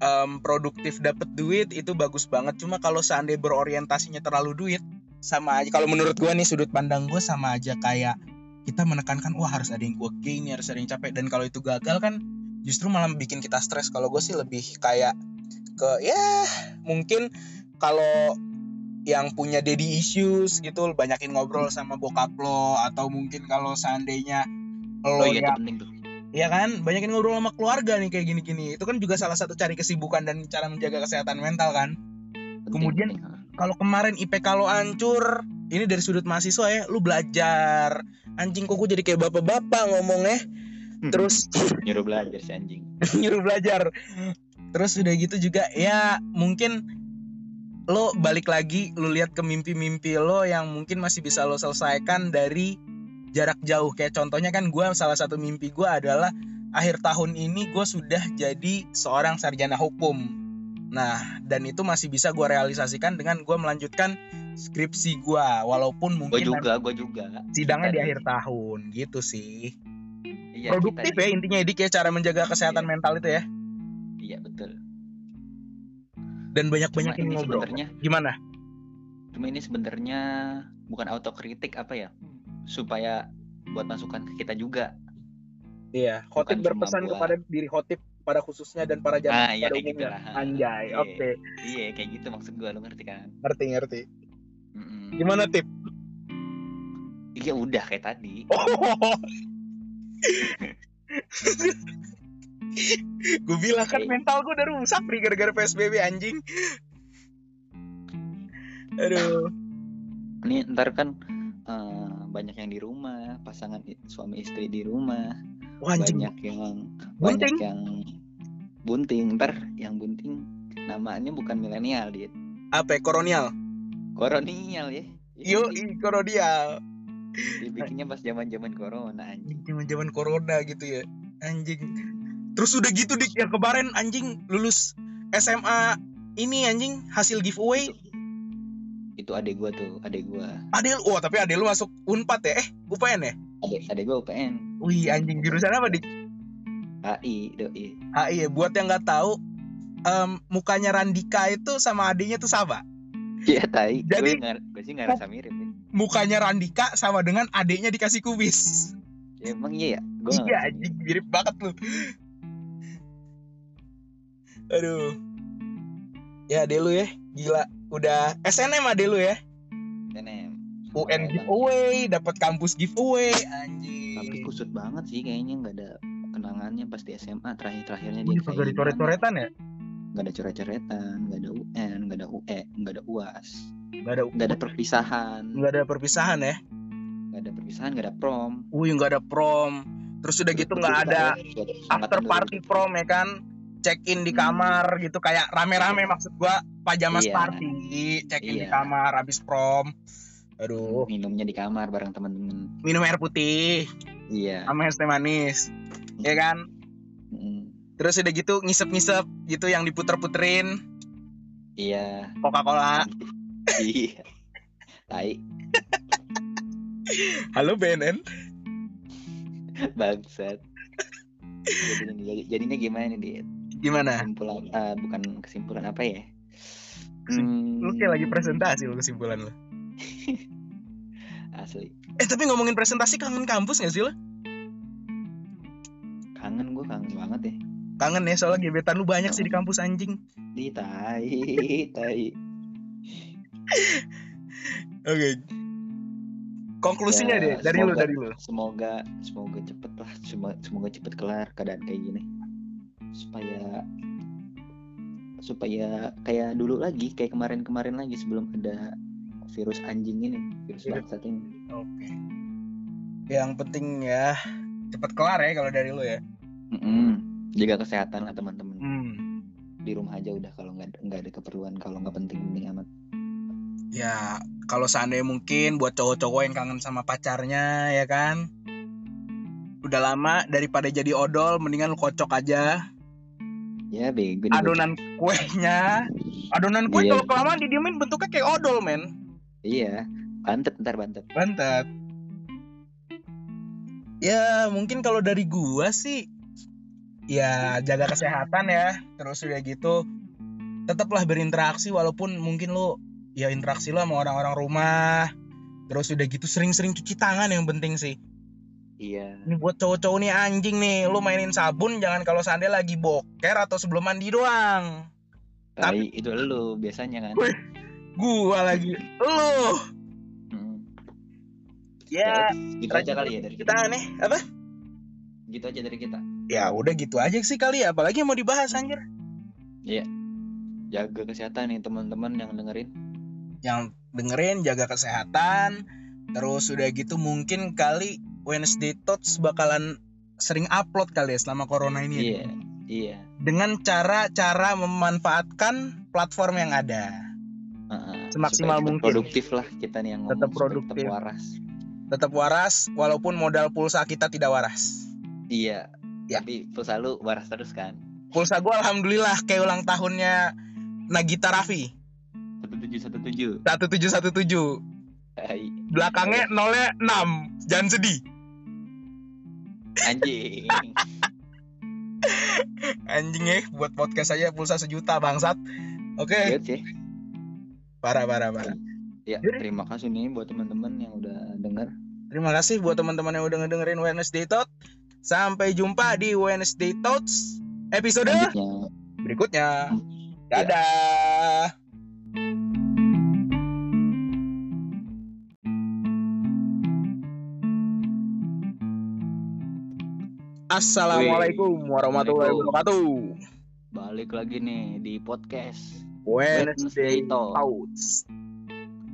em, produktif dapat duit itu bagus banget. Cuma kalau seandainya berorientasinya terlalu duit sama aja. Kalau menurut gua nih sudut pandang gua sama aja kayak kita menekankan wah harus ada yang gua gain harus ada yang capek. Dan kalau itu gagal kan justru malah bikin kita stres. Kalau gue sih lebih kayak ke ya mungkin kalau yang punya daddy issues gitu banyakin ngobrol sama bokap lo atau mungkin kalau seandainya oh lo iya yang itu penting tuh Iya kan, banyakin ngobrol sama keluarga nih kayak gini-gini. Itu kan juga salah satu cari kesibukan dan cara menjaga kesehatan mental kan. Penting, Kemudian-. Kalau kemarin IPK lo hancur, ini dari sudut mahasiswa ya, lu belajar. Anjing kok gue jadi kayak bapak-bapak ngomongnya. Terus nyuruh belajar si anjing nyuruh belajar. Terus udah gitu juga ya mungkin lo balik lagi lu lihat ke mimpi-mimpi lo yang mungkin masih bisa lo selesaikan dari jarak jauh. Kayak contohnya kan gue salah satu mimpi gue adalah akhir tahun ini gue sudah jadi seorang sarjana hukum. Nah dan itu masih bisa gue realisasikan dengan gue melanjutkan skripsi gue walaupun gue mungkin juga gue juga. sidangnya di akhir tahun gitu sih. Iya, produktif kita ya intinya Edik ya cara menjaga kesehatan Iya. mental itu ya. Iya betul dan banyak cuma banyakin ini ngobrol sebenarnya gimana cuma ini sebenarnya bukan autokritik apa ya supaya buat masukan ke kita juga Iya, khotib Bukan berpesan buat- kepada diri khotib pada khususnya dan para jamaah ah iya pada gitu Anjay, Iya. oke, iya kayak gitu maksud gue lu ngerti kan ngerti ngerti. Mm-mm. Gimana tip? iya udah kayak tadi Oh. gue bilang kan Oke. mental gue udah rusak nih gara-gara PSBB anjing. Aduh. ini ntar kan eh, banyak yang di rumah pasangan suami istri di rumah Wah anjing. banyak yang Bunting? banyak yang bunting ntar yang bunting namanya bukan milenial dia Apa ya, koronial? koronial ya Yo, koronial. dibikinnya pas zaman zaman corona anjing Zaman-zaman corona gitu ya. Anjing. Terus udah gitu dik yang kemarin anjing lulus SMA ini anjing hasil giveaway itu, adek gua tuh adek gua Adel, wah tapi Adel lu masuk Unpad ya? Eh, UPN ya? adek adek gua UPN Wih, anjing jurusan apa, Dik? AI doi HI ya. Buat yang nggak tahu, em, mukanya Randika itu sama adiknya tuh sama. iya tai Jadi- gue gue sih nggak rasa mirip ya. Mukanya Randika sama dengan adiknya dikasih kubis. Ya, emang iya ya gue iya, anjing mirip banget lu. Aduh. Ya, adek lu ya. Gila, udah SNM adek lu ya. SNM UN giveaway, dapat kampus giveaway, anjing. tapi kusut banget sih kayaknya. Nggak ada kenangannya pas di SMA terakhir terakhirnya dia kagak kayak dicoret-coretan ya? nggak ada coret-coretan. Nggak ada UN nggak ada UE nggak ada UAS Nggak ada nggak ada perpisahan. Nggak ada perpisahan ya? nggak ada perpisahan nggak ada prom. Wih, nggak ada prom. Terus udah gitu nggak ada after party prom ya kan check in di Hmm. kamar gitu kayak rame-rame maksud gua pajamas Iya. party check in di Iya. kamar habis prom. Aduh. Minumnya di kamar bareng temen-temen. Minum air putih. Iya. Sama es teh manis. Ya kan? Mm, terus udah gitu ngisep-ngisep gitu yang diputer-puterin. Iya. Coca-Cola. Iya. Tai. Halo BNN bangsat jadinya, jadi- jadinya gimana nih? Gimana? kesimpulan eh, bukan kesimpulan apa ya Kesim- Lu kayak lagi presentasi lu kesimpulan lu. asli Eh tapi ngomongin presentasi kangen kampus gak sih lo? kangen gue kangen banget ya Kangen ya soalnya gebetan lu banyak sih di kampus anjing. di tai tai Oke. Konklusinya Ya, deh dari lu semoga- dari lu. semoga semoga cepet lah semoga, semoga cepet kelar keadaan kayak gini supaya supaya kayak dulu lagi kayak kemarin-kemarin lagi sebelum ada virus anjing ini virus Virus. bangsat ini Oke. Yang penting ya cepet kelar ya kalau dari lu ya. Mm-mm. jaga kesehatan lah teman-teman Hmm. di rumah aja udah kalau nggak nggak ada keperluan kalau nggak penting-penting amat Ya kalau seandainya mungkin buat cowok-cowok yang kangen sama pacarnya ya kan. Udah lama daripada jadi odol mendingan lu kocok aja ya bego adonan kuenya. Adonan kue Iya. kalau kelamaan didiemin bentuknya kayak odol men. iya bantet ntar bantet Bantet. Ya mungkin kalau dari gua sih ya jaga kesehatan ya. Terus udah gitu tetaplah berinteraksi walaupun mungkin lu ya interaksi lu sama orang-orang rumah. Terus udah gitu sering-sering cuci tangan yang penting sih. Iya Ini buat cowok-cowok nih anjing nih, lu mainin sabun jangan kalau seandainya lagi boker atau sebelum mandi doang. tai itu lu biasanya kan Wih. Gua lagi. Lu. Mm. Ya, gitu aja kali ya dari kita aneh apa? gitu aja dari kita Ya udah gitu aja sih kali ya, apalagi yang mau dibahas anjir. jaga kesehatan nih teman-teman yang dengerin yang dengerin jaga kesehatan terus udah gitu mungkin kali Wednesday Talks bakalan sering upload kali ya selama corona ini ya. iya iya dengan cara-cara memanfaatkan platform yang ada Heeh. Semaksimal mungkin. produktif lah kita nih yang ngomong Tetap produktif. tetap waras tetap waras walaupun modal pulsa kita tidak waras iya Ya. tapi pulsa lu waras terus kan pulsa gue alhamdulillah kayak ulang tahunnya Nagita Raffi satu tujuh satu tujuh 1717 tai belakangnya nolnya 6 jangan sedih anjing. Anjing ya buat podcast aja pulsa sejuta bangsat. Oke. Lihat sih. Parah parah parah. Ya terima kasih nih buat teman-teman yang udah denger. Terima kasih buat teman-teman yang udah ngedengerin Wednesday Talk. Sampai jumpa di Wednesday Talks episode berikutnya. Ya. Assalamualaikum warahmatullahi wabarakatuh. balik lagi nih di podcast Wednesday Wednesday Talk. Talks.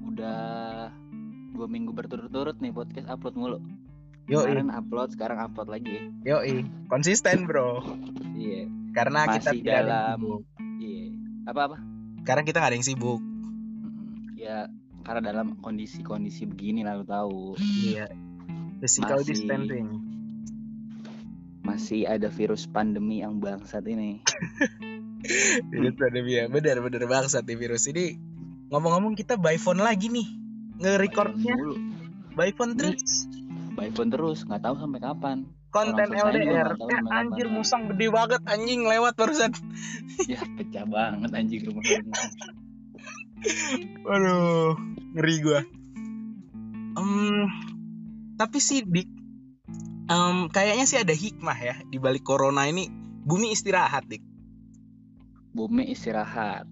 udah dua minggu berturut-turut nih podcast upload mulu Yoi, kemarin upload sekarang upload lagi yoi, konsisten bro. iya Karena kita Masih yang dalam- iya apa apa Karena kita nggak ada yang sibuk. ya karena dalam kondisi-kondisi begini lalu tahu Iya. Physical Masih- distancing. Masih ada virus pandemi yang bangsat ini Virus pandemi ya, benar-benar bangsat nih virus ini. Ngomong-ngomong kita by phone lagi nih, nge-recordnya by phone terus. by phone terus nggak tahu sampai kapan Konten Orang LDR. tahu Eh, anjir kapan. musang gede banget anjing lewat barusan. ya pecah banget anjing rumah. Waduh, ngeri gua. Em, tapi sih di em, kayaknya sih ada hikmah ya di balik corona ini. Bumi istirahat, Dik. bumi istirahat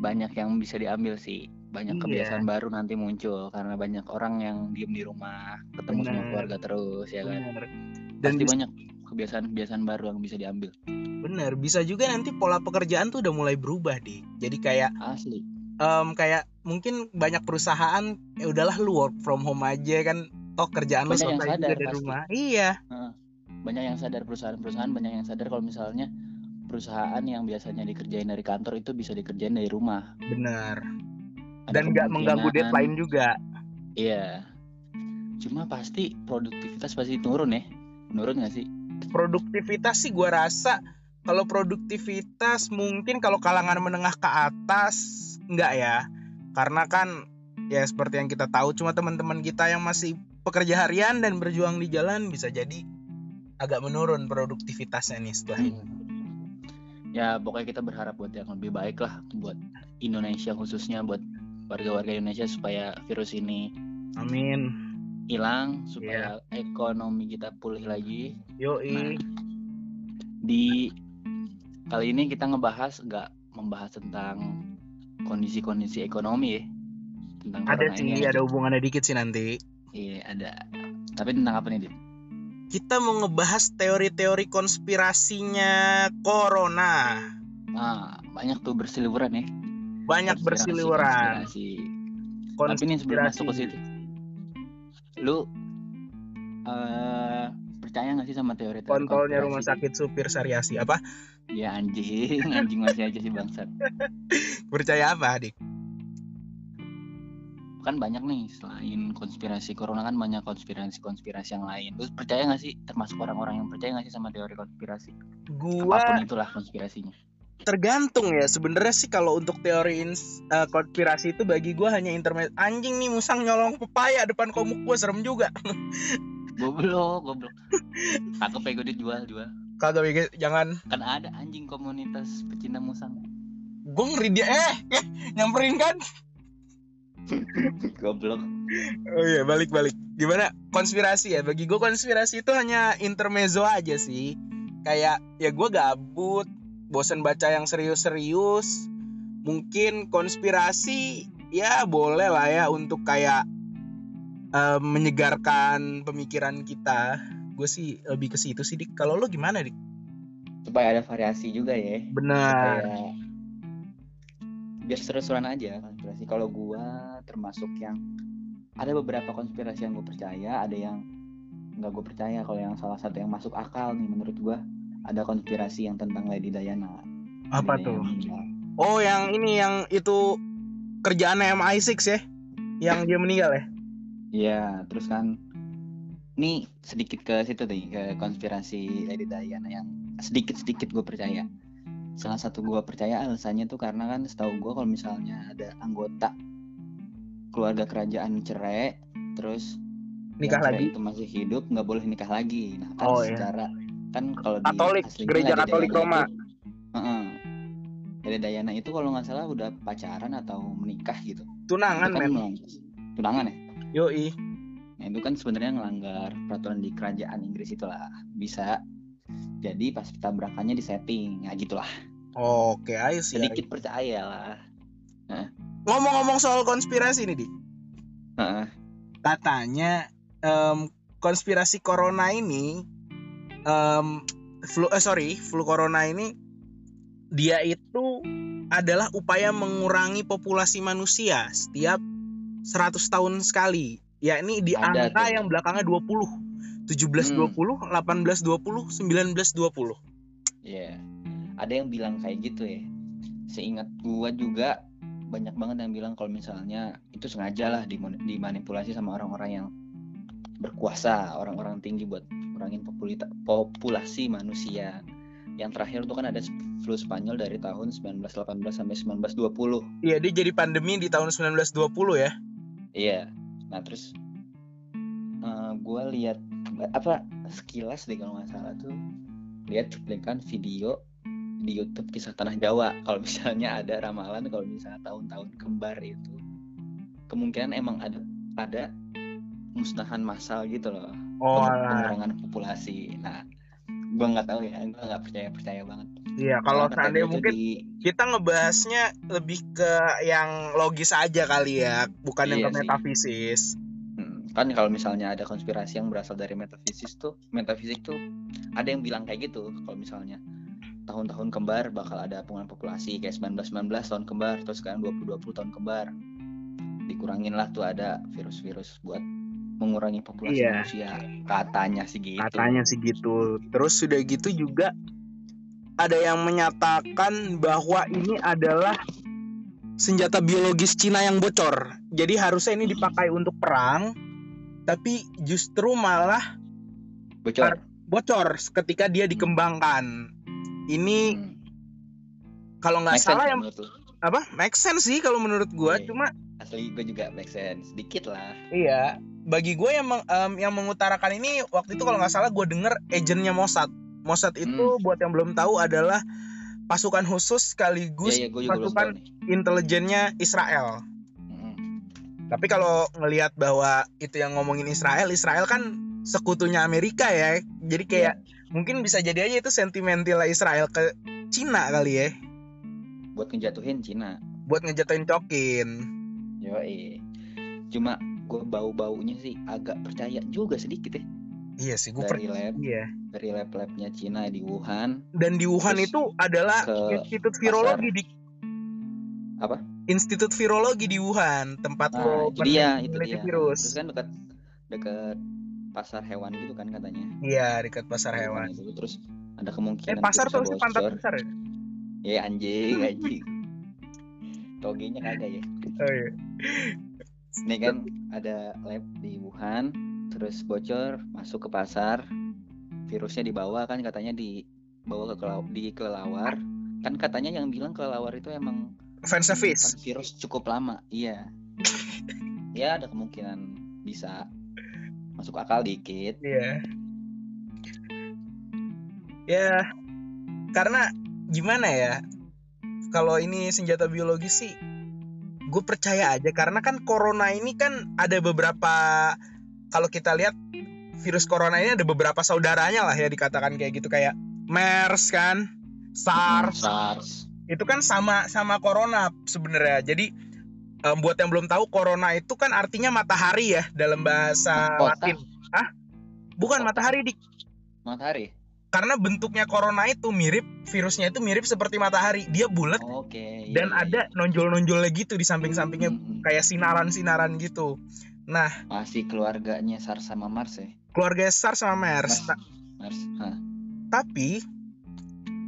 banyak yang bisa diambil sih banyak Iya. kebiasaan baru nanti muncul karena banyak orang yang diem di rumah ketemu sama Bener. keluarga terus ya kan Bener. Dan pasti banyak kebiasaan-kebiasaan baru yang bisa diambil bener, bisa juga nanti pola pekerjaan tuh udah mulai berubah, Dik. Jadi kayak asli em, kayak mungkin banyak perusahaan ya udahlah lu work from home aja kan toh kerjaan Banyak yang selesai juga sadar dari pasti. rumah. Iya. Banyak yang sadar perusahaan-perusahaan banyak yang sadar kalau misalnya perusahaan yang biasanya dikerjain dari kantor itu bisa dikerjain dari rumah. Benar. Dan nggak mengganggu deadline juga. Iya. Cuma pasti produktivitas pasti turun ya. Menurun nggak sih? Produktivitas sih gua rasa kalau produktivitas mungkin kalau kalangan menengah ke atas enggak ya. Karena kan ya seperti yang kita tahu cuma teman-teman kita yang masih pekerja harian dan berjuang di jalan bisa jadi agak menurun produktivitasnya nih setelah ini ya pokoknya kita berharap buat yang lebih baik lah buat Indonesia khususnya buat warga-warga Indonesia supaya virus ini Amin. hilang supaya ekonomi kita pulih lagi Yoi. Nah, di kali ini kita ngebahas nggak membahas tentang kondisi-kondisi ekonomi ya tentang ada sih, ada hubungannya dikit sih nanti. Iya ada. Tapi tentang apa nih Dit? Kita mau ngebahas teori-teori konspirasinya corona. Ah banyak tuh berseliweran ya. Banyak Konspirasi- berseliweran. konspirasi. Tapi nih sebelum Konspirasi. masuk ke situ, lu eh percaya nggak sih sama teori-teori Kontolnya rumah konspirasi? sakit supir Sariasi apa? Ya anjing, anjing masih aja sih bangsat. Percaya apa, Adik? Kan banyak nih selain konspirasi corona kan banyak konspirasi-konspirasi yang lain. Lu percaya nggak sih termasuk orang-orang yang percaya nggak sih sama teori konspirasi? Gua Apa pun itulah konspirasinya. tergantung ya sebenarnya sih kalau untuk teori ins- eh, konspirasi itu bagi gua hanya internet anjing nih musang nyolong pepaya depan komuk gua serem juga Goblok, goblok. Ya gue dijual jual. kagak mikir jangan Kan ada anjing komunitas pecinta musang. gue ngeri dia eh, eh nyamperin kan Goblok. oh iya balik balik. Gimana? Konspirasi ya? Bagi gue konspirasi itu hanya intermezzo aja sih. Kayak ya gue gabut bosan baca yang serius-serius. Mungkin konspirasi ya boleh lah ya untuk kayak eh, menyegarkan pemikiran kita. Gue sih lebih ke situ sih dik. Kalau lo gimana dik? Supaya ada variasi juga ya. benar. Supaya biar seru-seruan aja konspirasi. Kalau gua termasuk yang ada beberapa konspirasi yang gue percaya, ada yang nggak gue percaya. Kalau yang salah satu yang masuk akal nih menurut gua ada konspirasi yang tentang Lady Diana. apa Lady tuh Diana oh yang ini yang itu kerjaan MI6 ya yang dia meninggal ya Iya, terus kan ini sedikit ke situ nih ke konspirasi Lady Diana yang sedikit-sedikit gue percaya. Salah satu gue percaya alasannya tuh karena kan setahu gue kalau misalnya ada anggota keluarga kerajaan cerai, terus nikah lagi itu masih hidup nggak boleh nikah lagi. Nah kan Oh, iya. secara kan kalau di Katolik, gereja Katolik Diana Roma. itu- Heeh. Lady Diana itu kalau nggak salah udah pacaran atau menikah gitu. tunangan Itu kan men melang- tunangan ya. yoi Nah itu kan sebenarnya ngelanggar peraturan di kerajaan Inggris itulah bisa jadi pas tabrakannya di setting. Ya gitulah. Oke ayo sih sedikit percaya lah. Ngomong-ngomong soal konspirasi nih di. Heeh. katanya em, konspirasi corona ini em, flu eh sorry flu corona ini dia itu adalah upaya mengurangi populasi manusia setiap 100 tahun sekali. Yakni di Ada angka tuh. yang belakangnya 20 1720 1820 1920 Iya. Ada yang bilang kayak gitu ya. Seingat gua juga banyak banget yang bilang kalau misalnya itu sengaja lah dimani- dimanipulasi sama orang-orang yang berkuasa orang-orang tinggi buat kurangin populasi manusia. Yang terakhir tuh kan ada flu Spanyol dari tahun 1918 sampai 1920 Iya dia jadi pandemi di tahun 1920 ya. Iya. Nah terus gue lihat apa sekilas deh kalau nggak salah tuh lihat cuplikan video di YouTube kisah tanah Jawa. Kalau misalnya ada ramalan kalau misalnya tahun-tahun kembar itu kemungkinan emang ada ada musnahan massal gitu loh. Oh pengurangan populasi. Nah gue nggak tahu ya, gue nggak percaya percaya banget. Iya kalau seandainya tuh mungkin di- kita ngebahasnya lebih ke yang logis aja kali ya, bukan yang Iya ke sih. metafisis. Kan kalau misalnya ada konspirasi yang berasal dari metafisis tuh metafisik tuh ada yang bilang kayak gitu kalau misalnya tahun-tahun kembar bakal ada pengurangan populasi kayak 1919 tahun kembar terus sekarang 2020 tahun kembar dikurangin lah tuh ada virus-virus buat mengurangi populasi Iya. manusia katanya sih gitu Katanya sih gitu. Terus sudah gitu juga ada yang menyatakan bahwa ini adalah senjata biologis Cina yang bocor. Jadi harusnya ini dipakai untuk perang, tapi justru malah bocor. Bocor ketika dia dikembangkan. Ini Hmm. kalau nggak salah ya yang apa? Make sense sih kalau menurut gua Iya. cuma asli gue juga make sense. Sedikit lah. Iya. Bagi gue yang meng- em, yang mengutarakan ini waktu itu kalau nggak salah gue denger agentnya Mossad. Mossad itu buat yang belum tahu adalah pasukan khusus Iya, sekaligus iya, gue juga belum pasukan intelijennya Israel. Tapi kalau ngelihat bahwa itu yang ngomongin Israel, Israel kan sekutunya Amerika ya. Jadi kayak mungkin bisa jadi aja itu sentimental Israel ke Cina kali ya Buat ngejatuhin Cina. buat ngejatuhin Cokin. Yoi. Cuma gue bau-baunya sih agak percaya juga sedikit ya. Iya sih, gue Dari lab, Iya. dari lab-labnya Cina di Wuhan. Dan di Wuhan itu adalah Institut Virologi di Apa? Institut Virologi di Wuhan, tempat Nah, lo itu dia, itu dia. virus. Terus kan dekat dekat pasar hewan gitu kan katanya. Iya, dekat pasar Wuhan hewan. Itu. Terus ada Eh, kemungkinan pasar tuh pantat besar ya? Ya anjing, anjing. Togenya kagak ya. Oh iya. Ini kan ada lab di Wuhan, terus bocor masuk ke pasar, virusnya dibawa kan katanya dibawa ke kelau- di kelelawar. Kan katanya yang bilang kelelawar itu emang Fan service. menyimpan virus cukup lama. Iya. ya ada kemungkinan bisa masuk akal dikit. Iya. Ya, karena gimana ya? Kalau ini senjata biologis sih, gue percaya aja karena kan corona ini kan ada beberapa kalau kita lihat virus corona ini ada beberapa saudaranya lah ya dikatakan kayak gitu kayak MERS kan, SARS, SARS. Itu kan sama sama corona sebenarnya. Jadi em, buat yang belum tahu corona itu kan artinya matahari ya dalam bahasa Kota. Latin. Hah? Bukan Kota. matahari di Matahari. karena bentuknya corona itu mirip virusnya itu mirip seperti matahari. Dia bulat Oke. iya, dan iya, ada iya. nonjol-nonjolnya gitu di samping-sampingnya Mm-mm. kayak sinaran-sinaran gitu. Nah, Masih keluarganya SARS sama Mars ya. keluarga SARS sama MERS. Nah, Mars. Hah. tapi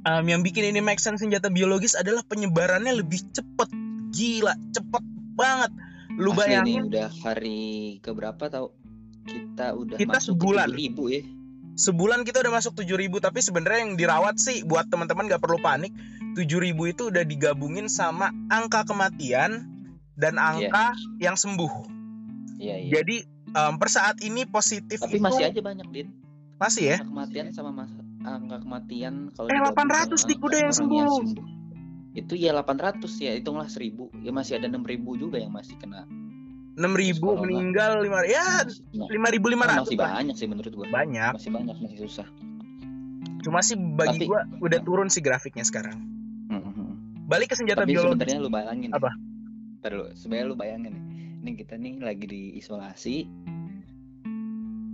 em, yang bikin ini make sense senjata biologis adalah penyebarannya lebih cepet. Gila, cepet banget. Lu Asli bayangin nih udah hari keberapa tau? Kita udah Kita masuk sebulan. 7.000 ya. sebulan kita udah masuk 7000 tapi sebenarnya yang dirawat sih buat teman-teman gak perlu panik 7000 itu udah digabungin sama angka kematian dan angka yang sembuh Iya, iya. jadi em, per saat ini positif Tapi itu masih aja banyak, Dit. masih ya kematian sama mas angka kematian kalau Eh, digabung 800 sama Dik, udah yang orang sembuh. Itu ya 800 ya, hitunglah 1000. Ya masih ada 6000 juga yang masih kena. 6000 Corona. meninggal lima ya Nah, 5500 masih lah. banyak sih menurut gua. banyak Masih banyak, masih susah. cuma sih bagi Tapi- gua udah turun sih grafiknya sekarang Mhm. balik ke senjata Tapi biologis sebenarnya lu bayangin Apa? Ntar dulu, sebenarnya lu bayangin nih. Ini kita nih lagi diisolasi.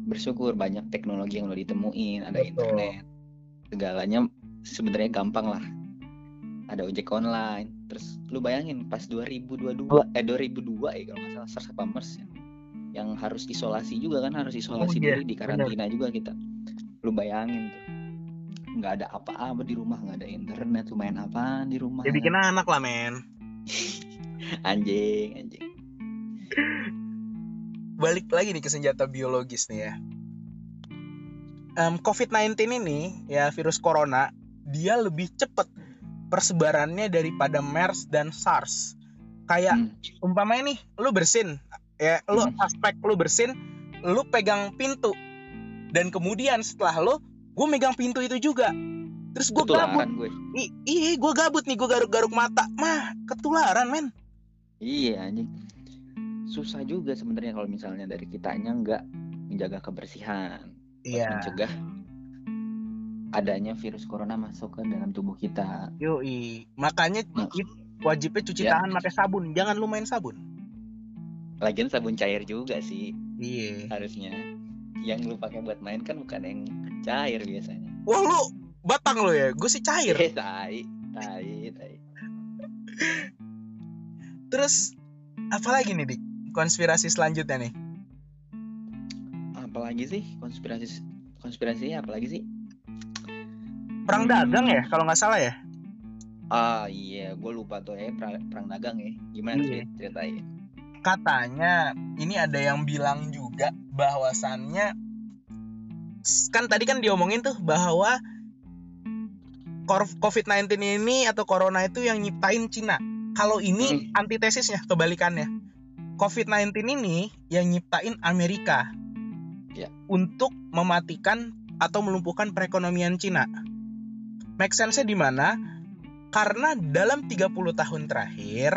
Bersyukur banyak teknologi yang udah ditemuin, ada Betul. internet. Segalanya sebenarnya gampang lah. Ada ojek online. Terus lu bayangin pas 2022 eh 2002 ya kalau nggak salah SARS apa MERS ya. Yang harus isolasi juga kan harus isolasi Oh, iya, diri di karantina juga kita. Lu bayangin tuh. nggak ada apa-apa di rumah, nggak ada internet, lu main apaan di rumah? ya bikin anak lah men anjing, anjing. balik lagi nih ke senjata biologis nih ya. Em, COVID-19 ini ya virus corona dia lebih cepat persebarannya daripada MERS dan SARS. Kayak Hmm. umpamanya nih, lu bersin ya, lu Hmm. aspek lu bersin, lu pegang pintu dan kemudian setelah lu, gue megang pintu itu juga. Terus gue gabut, gue. Ih gue gabut nih, gue garuk-garuk mata, mah ketularan men. Iya anjing. Susah juga sebenarnya kalau misalnya dari kitanya nggak menjaga kebersihan, Iya. mencegah adanya virus corona masuk ke dalam tubuh kita. Yoi, makanya Nah. wajibnya cuci Ya. tangan pakai sabun, jangan lu main sabun. Lagian sabun cair juga sih Iya. harusnya. Yang lu pakai buat main kan bukan yang cair biasanya. Wah lu batang lu ya, gue sih cair. Eh, tai, tai, tai. Terus apa lagi nih dik? Konspirasi selanjutnya nih. Apalagi sih konspirasi konspirasinya apalagi sih? Perang Hmm. dagang ya, kalau nggak salah ya. Ah iya, gue lupa tuh ya perang, perang dagang ya. Gimana Iya. sih ceritain? Katanya ini ada yang bilang juga bahwasannya kan tadi kan diomongin tuh bahwa kor- COVID-19 ini atau corona itu yang nyiptain Cina. Kalau ini antitesisnya kebalikannya. COVID-19 ini yang nyiptain Amerika. Ya. Untuk mematikan atau melumpuhkan perekonomian Cina. Make sense-nya di mana? karena dalam 30 tahun terakhir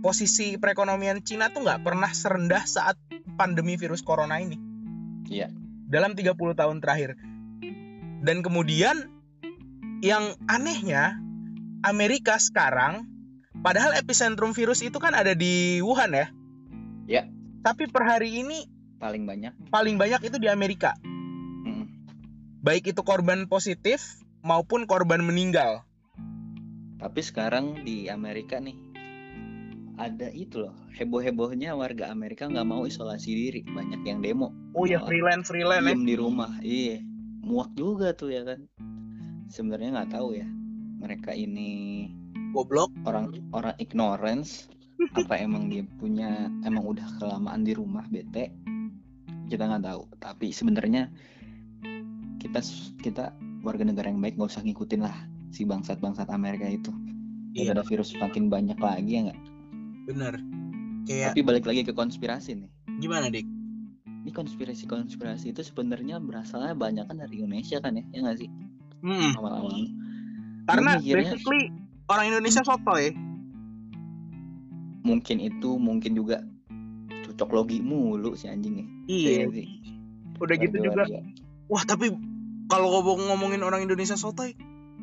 posisi perekonomian Cina tuh nggak pernah serendah saat pandemi virus corona ini. Iya. Dalam 30 tahun terakhir. Dan kemudian yang anehnya Amerika sekarang padahal epicentrum virus itu kan ada di Wuhan ya. Ya. Tapi per hari ini paling banyak paling banyak itu di Amerika. Mm. Baik itu korban positif maupun korban meninggal. tapi sekarang di Amerika nih ada itu loh heboh-hebohnya warga Amerika nggak mau isolasi diri banyak yang demo Oh ya freelance freelance diem di rumah iya muak juga tuh ya kan sebenarnya nggak tahu ya mereka ini Goblok. orang orang ignorance apa emang dia punya emang udah kelamaan di rumah bete kita nggak tahu tapi sebenarnya kita kita warga negara yang baik nggak usah ngikutin lah si bangsat-bangsat Amerika itu Iya. ada virus semakin banyak lagi ya nggak Bener. Kayak tapi balik lagi ke konspirasi nih gimana dik? ini konspirasi-konspirasi itu sebenarnya berasalnya banyak kan dari Indonesia kan ya ya nggak sih Hmm. awal-awal Karena mikirnya- basically orang Indonesia sotoy. mungkin itu mungkin juga cocok logi mulu si anjing ya Iya. Iya sih. Udah gitu juga. Wah tapi kalau ngomong ngomongin orang Indonesia sotoy,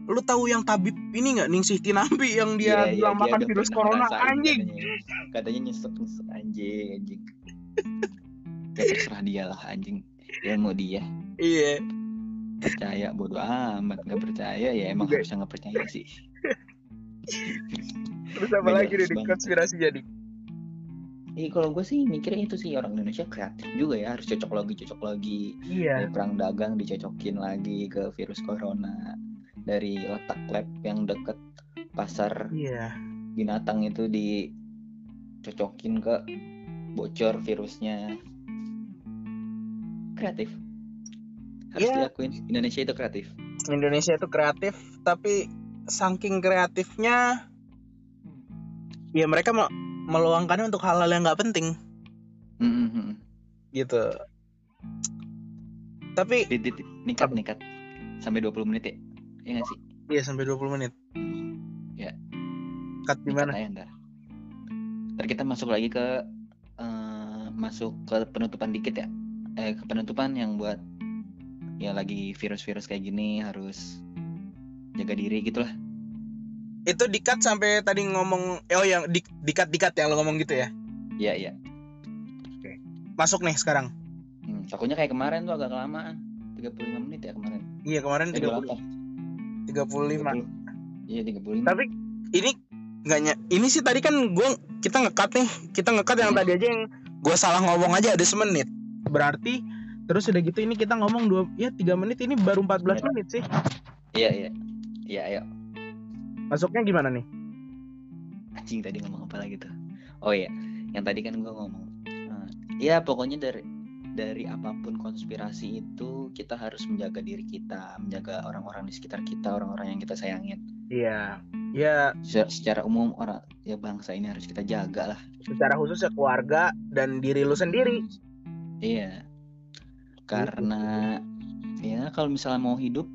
lu tahu yang tabib ini nggak Ningsih Tinampi yang dia Iya, iya, bilang dia makan udah virus corona anjing. katanya. katanya nyesek nyesek anjing anjing ya terserah dia lah anjing dia mau dia Iya. percaya bodoh amat nggak percaya ya emang Juga. harusnya nggak percaya sih Terus apa lagi nih konspirasi jadi? Iya kalau gue sih mikirnya itu sih orang Indonesia kreatif juga ya harus cocok lagi cocok lagi Iya. dari perang dagang dicocokin lagi ke virus corona dari letak lab yang deket pasar Iya. binatang itu dicocokin ke bocor virusnya kreatif harus Iya. diakuin Indonesia itu kreatif Indonesia itu kreatif tapi saking kreatifnya ya mereka me- meluangkannya untuk hal-hal yang nggak penting Mm-mm. gitu. Tapi nikat nikat sampai 20 menit ya ya nggak sih iya sampai 20 menit. Ya. Cut di Nikat mana? aja ntar ntar kita masuk lagi ke eh, masuk ke penutupan dikit ya eh ke penutupan yang buat ya lagi virus-virus kayak gini harus jaga diri gitu lah Itu dikat sampai tadi ngomong oh yang di, dikat dikat yang lo ngomong gitu ya. iya iya Masuk nih sekarang. Hmm, takutnya kayak kemarin tuh agak kelamaan 35 menit ya kemarin Iya kemarin eh, 30, 28 35. 30. iya 35 Tapi ini nggak ny- ini sih tadi kan gua kita ngekat nih kita ngekat yang Hmm. tadi aja yang gua salah ngomong aja ada semenit berarti terus udah gitu ini kita ngomong dua ya tiga menit ini baru 14 Iya. menit sih iya iya iya ayo masuknya gimana nih? Anjing tadi ngomong apa lagi tuh? Oh iya yang tadi kan gua ngomong. Eh, ya pokoknya dari dari apa pun konspirasi itu kita harus menjaga diri kita menjaga orang-orang di sekitar kita orang-orang yang kita sayangin. Iya. Ya Se- secara umum orang ya bangsa ini harus kita jaga lah. secara khusus ya keluarga dan diri lu sendiri. Iya. Karena ya kalau misalnya mau hidup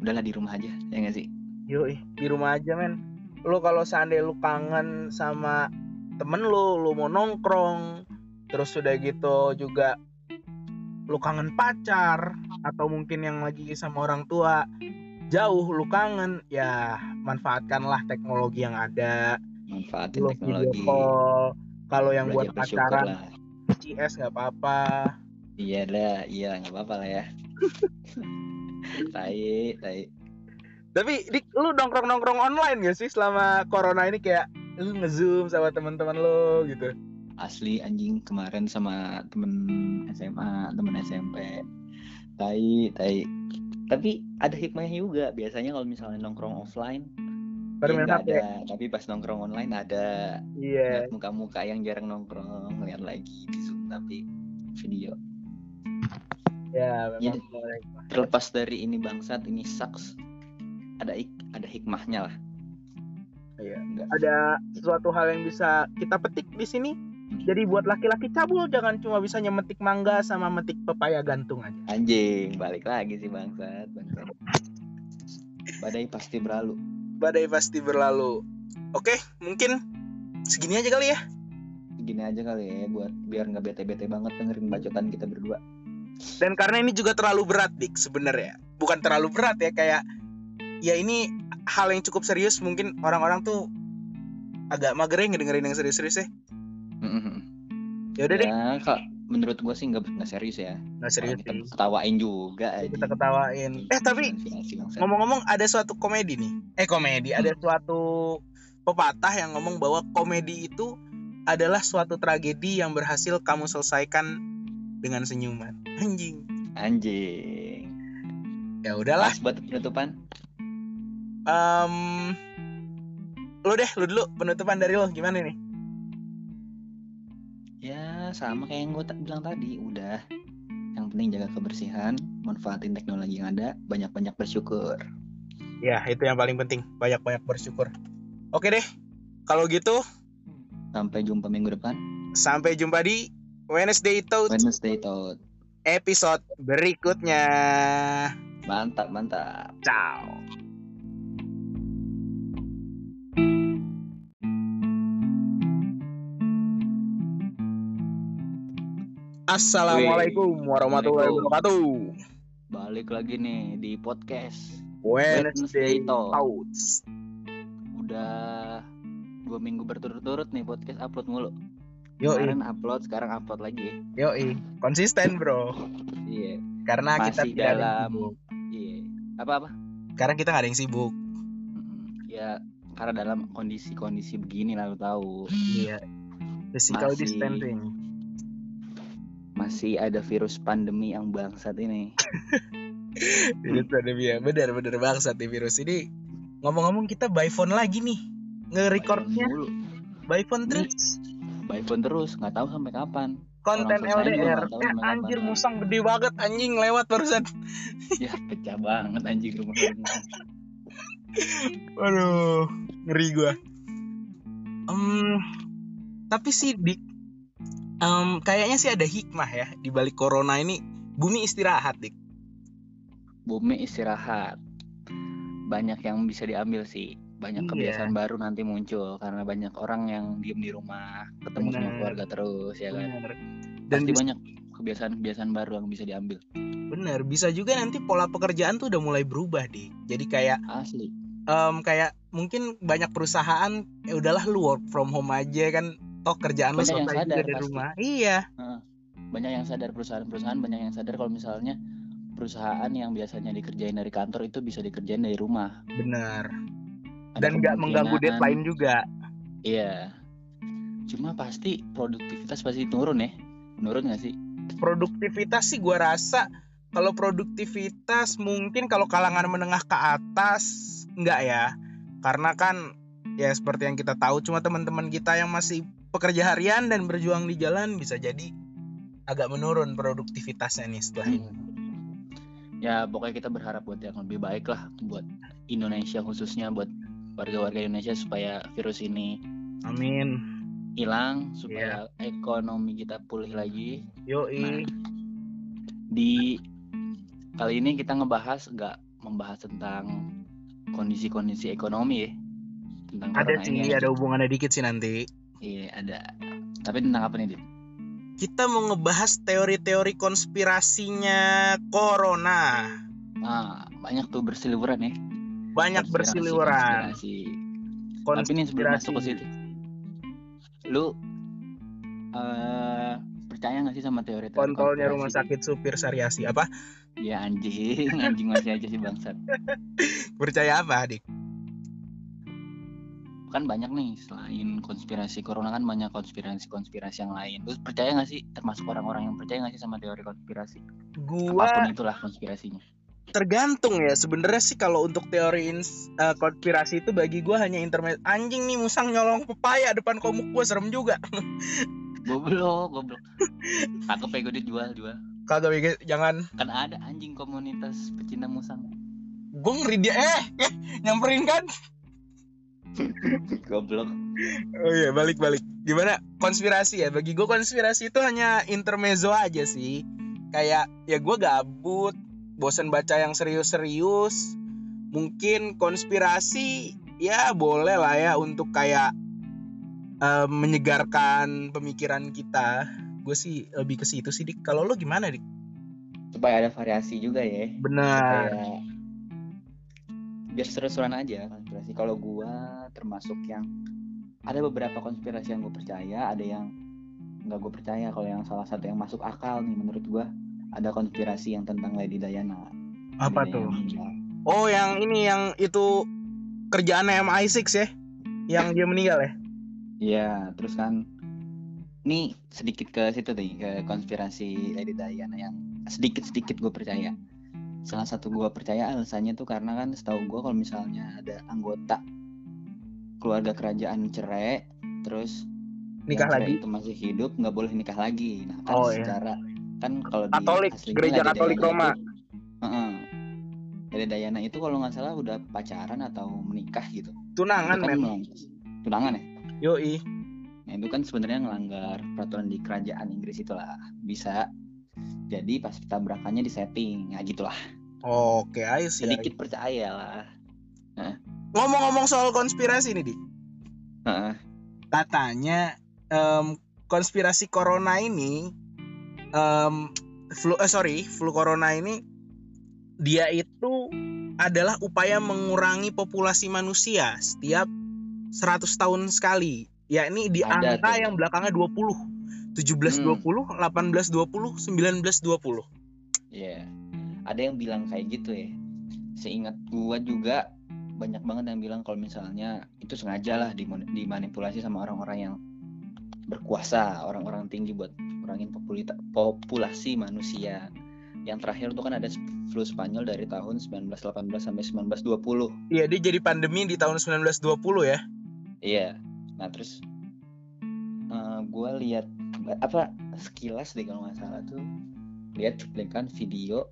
udahlah di rumah aja ya nggak sih? Yoi di rumah aja men. Lu kalau seandainya lu kangen sama temen lu lu mau nongkrong terus udah gitu juga lu kangen pacar atau mungkin yang lagi sama orang tua jauh lu kangen ya manfaatkanlah teknologi yang ada. Manfaatin lu teknologi. kalau yang buat pacaran CS nggak apa-apa. Iya lah iya nggak apa-apa lah ya tai tai. Tapi dik lu nongkrong nongkrong online gak sih selama corona ini? Kayak lu ngezoom sama teman-teman lu gitu. Asli anjing. Kemarin sama temen SMA temen SMP tai tai. Tapi ada hikmahnya juga. Biasanya kalau misalnya nongkrong offline ya HP ada. Tapi pas nongkrong online ada. Iya. Lihat muka-muka yang jarang nongkrong lihat lagi di zoom tapi video ya Ya, memang boleh. terlepas dari ini bangsat ini sucks ada ik- ada hikmahnya lah. Iya. Enggak. ada sesuatu hal yang bisa kita petik di sini. Jadi buat laki-laki cabul jangan cuma bisa nyemetik mangga sama metik pepaya gantung aja. Anjing balik lagi sih bangsat bangsat. Badai pasti berlalu. Badai pasti berlalu. Oke mungkin segini aja kali ya. Gini aja kali ya buat biar nggak bete-bete banget dengerin bacotan kita berdua dan karena ini juga terlalu berat dik sebenarnya. Bukan terlalu berat ya kayak ya ini hal yang cukup serius. Mungkin orang-orang tuh agak mager ya ngedengerin yang serius-serius ya. Ya udah deh ya kak menurut gua sih nggak nggak serius ya. Nggak serius Kita sih. ketawain juga aja. kita ketawain eh tapi ngomong-ngomong ada suatu komedi nih. Eh komedi. Ada suatu pepatah yang ngomong bahwa komedi itu adalah suatu tragedi yang berhasil kamu selesaikan dengan senyuman. Anjing. Anjing. Ya udahlah. Buat penutupan? Em, lu deh lu dulu penutupan dari lo gimana nih ya sama kayak yang gue bilang tadi. Udah. Yang penting jaga kebersihan manfaatin teknologi yang ada banyak-banyak bersyukur. Ya itu yang paling penting. Banyak-banyak bersyukur. Oke deh. Kalau gitu sampai jumpa minggu depan. sampai jumpa di Wednesday Talk Wednesday Talk episode berikutnya. Mantap mantap. Ciao. Assalamualaikum warahmatullahi wabarakatuh. balik lagi nih di podcast Wednesday Wednesday Talk. Talks. udah dua minggu berturut-turut nih podcast upload mulu Yoi, kemarin upload sekarang upload lagi yoi, konsisten bro. iya Karena kita Masih tidak ada yang dalam- iya apa apa Karena kita nggak ada yang sibuk. ya karena dalam kondisi-kondisi begini lalu tahu Iya. Physical Masih- distancing. masih ada virus pandemi yang bangsat ini Virus pandemi ya, benar-benar bangsat nih virus ini. Ngomong-ngomong kita by phone lagi nih. Nge-recordnya by phone terus. By phone terus nggak tahu sampai kapan Konten Orang LDR. tahu Eh anjir kapan. musang gede banget anjing lewat barusan. ya pecah banget anjing rumah. Waduh, ngeri gua. Em, tapi sih di em, kayaknya sih ada hikmah ya di balik corona ini. Bumi istirahat, Dik. bumi istirahat banyak yang bisa diambil sih banyak Iya. kebiasaan baru nanti muncul karena banyak orang yang diem di rumah ketemu sama Bener. keluarga terus ya kan Bener. Dan pasti banyak kebiasaan-kebiasaan baru yang bisa diambil bener, bisa juga nanti pola pekerjaan tuh udah mulai berubah, Dik. Jadi kayak asli em, kayak mungkin banyak perusahaan ya udahlah lu work from home aja kan toh kerjaan lu Banyak selesai juga sadar dari pasti. rumah. Iya. banyak yang sadar perusahaan-perusahaan banyak yang sadar kalau misalnya perusahaan yang biasanya dikerjain dari kantor itu bisa dikerjain dari rumah Bener. Dan nggak mengganggu deadline juga. iya. Cuma pasti produktivitas pasti turun ya. Menurun nggak sih? Produktivitas sih gua rasa kalau produktivitas mungkin kalau kalangan menengah ke atas enggak ya. Karena kan ya seperti yang kita tahu cuma teman-teman kita yang masih pekerja harian dan berjuang di jalan bisa jadi agak menurun produktivitasnya nih setelah ini. Ya pokoknya kita berharap buat yang lebih baik lah buat Indonesia khususnya buat warga-warga Indonesia supaya virus ini amin. hilang supaya ekonomi kita pulih lagi. Yoi. Di kali ini kita ngebahas nggak membahas tentang kondisi-kondisi ekonomi ya. Tentang ada sih ini ada hubungannya dikit sih nanti. Iya ada. Tapi tentang apa nih Dit? kita mau ngebahas teori-teori konspirasinya corona. Ah banyak tuh berseliweran ya banyak Konspirasi- bersiliweran. konspirasi. tapi nih sebelum masuk ke Konspirasi. situ. Lu eh percaya nggak sih sama teori-teori kontrolnya konspirasi? rumah sakit supir Sariasi apa? Ya anjing. Anjing masih aja sih bangsat. Percaya apa adik? Kan banyak nih selain konspirasi corona kan banyak konspirasi-konspirasi yang lain. Lu percaya nggak sih? Termasuk orang-orang yang percaya nggak sih sama teori konspirasi? Gua apa pun itulah konspirasinya tergantung ya. Sebenarnya sih kalau untuk teori ins- eh, konspirasi itu bagi gua hanya internet anjing nih musang nyolong pepaya depan komuk gua serem juga. Goblok goblok. Cakep ya gue dijual jual. Kagak Bege, jangan. Kan ada anjing komunitas pecinta musang. Gua ngeri dia eh, eh nyamperin kan? Goblok. Oh iya balik balik. Gimana? Konspirasi ya. Bagi gua konspirasi itu hanya intermezzo aja sih. Kayak ya gua gabut bosan baca yang serius-serius mungkin konspirasi ya boleh lah ya untuk kayak eh, menyegarkan pemikiran kita. Gue sih lebih ke situ sih dik. Kalau lo gimana dik? Supaya ada variasi juga ya. Benar. Supaya biar seru-seruan aja konspirasi. Kalau gua termasuk yang ada beberapa konspirasi yang gue percaya ada yang nggak gue percaya. Kalau yang salah satu yang masuk akal nih menurut gua ada konspirasi yang tentang Lady Diana apa Lady tuh meninggal. oh yang ini yang itu kerjaan MI6 ya yang dia meninggal ya Iya, terus kan ini sedikit ke situ deh ke konspirasi Lady Diana yang sedikit-sedikit gue percaya. Salah satu gue percaya alasannya tuh karena kan setahu gue kalau misalnya ada anggota keluarga kerajaan cerai, terus nikah yang lagi itu masih hidup nggak boleh nikah lagi. Nah kan Oh, iya. Kan kalau di Katolik, gereja Katolik Roma. itu-. Lady Diana itu kalau nggak salah udah pacaran atau menikah gitu. tunangan kan men. melanggar- tunangan ya. yoi. Nah itu kan sebenarnya ngelanggar peraturan di kerajaan Inggris itulah. Bisa jadi pas tabrakannya di setting ya gitulah. Oke ayo sih sedikit percaya lah. Ngomong-ngomong soal konspirasi nih dik Heeh. katanya em, konspirasi corona ini em, flu eh, sorry flu corona ini dia itu adalah upaya mengurangi populasi manusia setiap 100 tahun sekali. Yakni di Ada angka tuh. yang belakangnya 20 17 20 18 20 19 20 Iya. Ada yang bilang kayak gitu ya. Seingat gua juga banyak banget yang bilang kalau misalnya itu sengaja lah dimanipulasi sama orang-orang yang berkuasa orang-orang tinggi buat populita- populasi manusia yang terakhir tuh kan ada flu Spanyol dari tahun 1918 sampai 1920 Iya dia jadi pandemi di tahun 1920 ya Iya. Nah terus gue lihat apa sekilas deh kalau nggak salah tuh lihat cuplikan video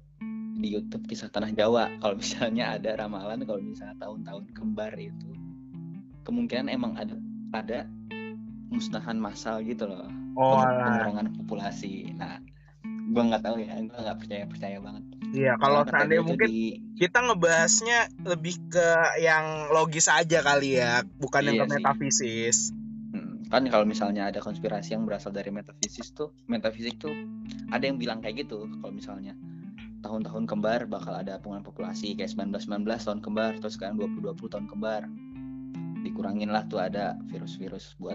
di YouTube kisah tanah Jawa. Kalau misalnya ada ramalan kalau misalnya tahun-tahun kembar itu kemungkinan emang ada ada musnahan massal gitu loh. Oh pengurangan populasi. Nah gue nggak tahu ya, gue nggak percaya percaya banget. Iya kalau seandainya mungkin di- kita ngebahasnya lebih ke yang logis aja kali ya, bukan yang Iya ke sih. metafisis. Hmm, kan kalau misalnya ada konspirasi yang berasal dari metafisis tuh metafisik tuh ada yang bilang kayak gitu kalau misalnya tahun-tahun kembar bakal ada pengurangan populasi kayak 1919 tahun kembar terus sekarang 2020 tahun kembar dikurangin lah tuh ada virus-virus buat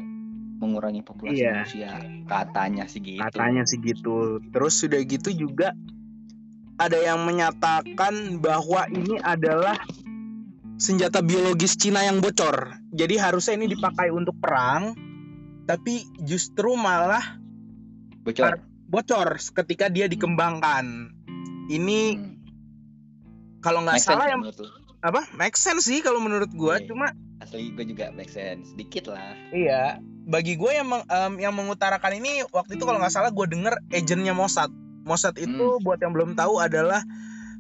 mengurangi populasi Iya. manusia katanya sih gitu Katanya sih gitu. Terus sudah gitu juga ada yang menyatakan bahwa ini adalah senjata biologis Cina yang bocor. Jadi harusnya ini dipakai untuk perang, tapi justru malah bocor bocor ketika dia dikembangkan. Ini Hmm. kalau nggak salah ya yang apa? Make sense sih kalau menurut gua. Iya. Cuma asli gue juga make sense sedikit lah Iya, bagi gue yang meng- em, yang mengutarakan ini waktu itu kalau nggak salah gue denger agentnya Mossad. Mossad itu buat yang belum tahu adalah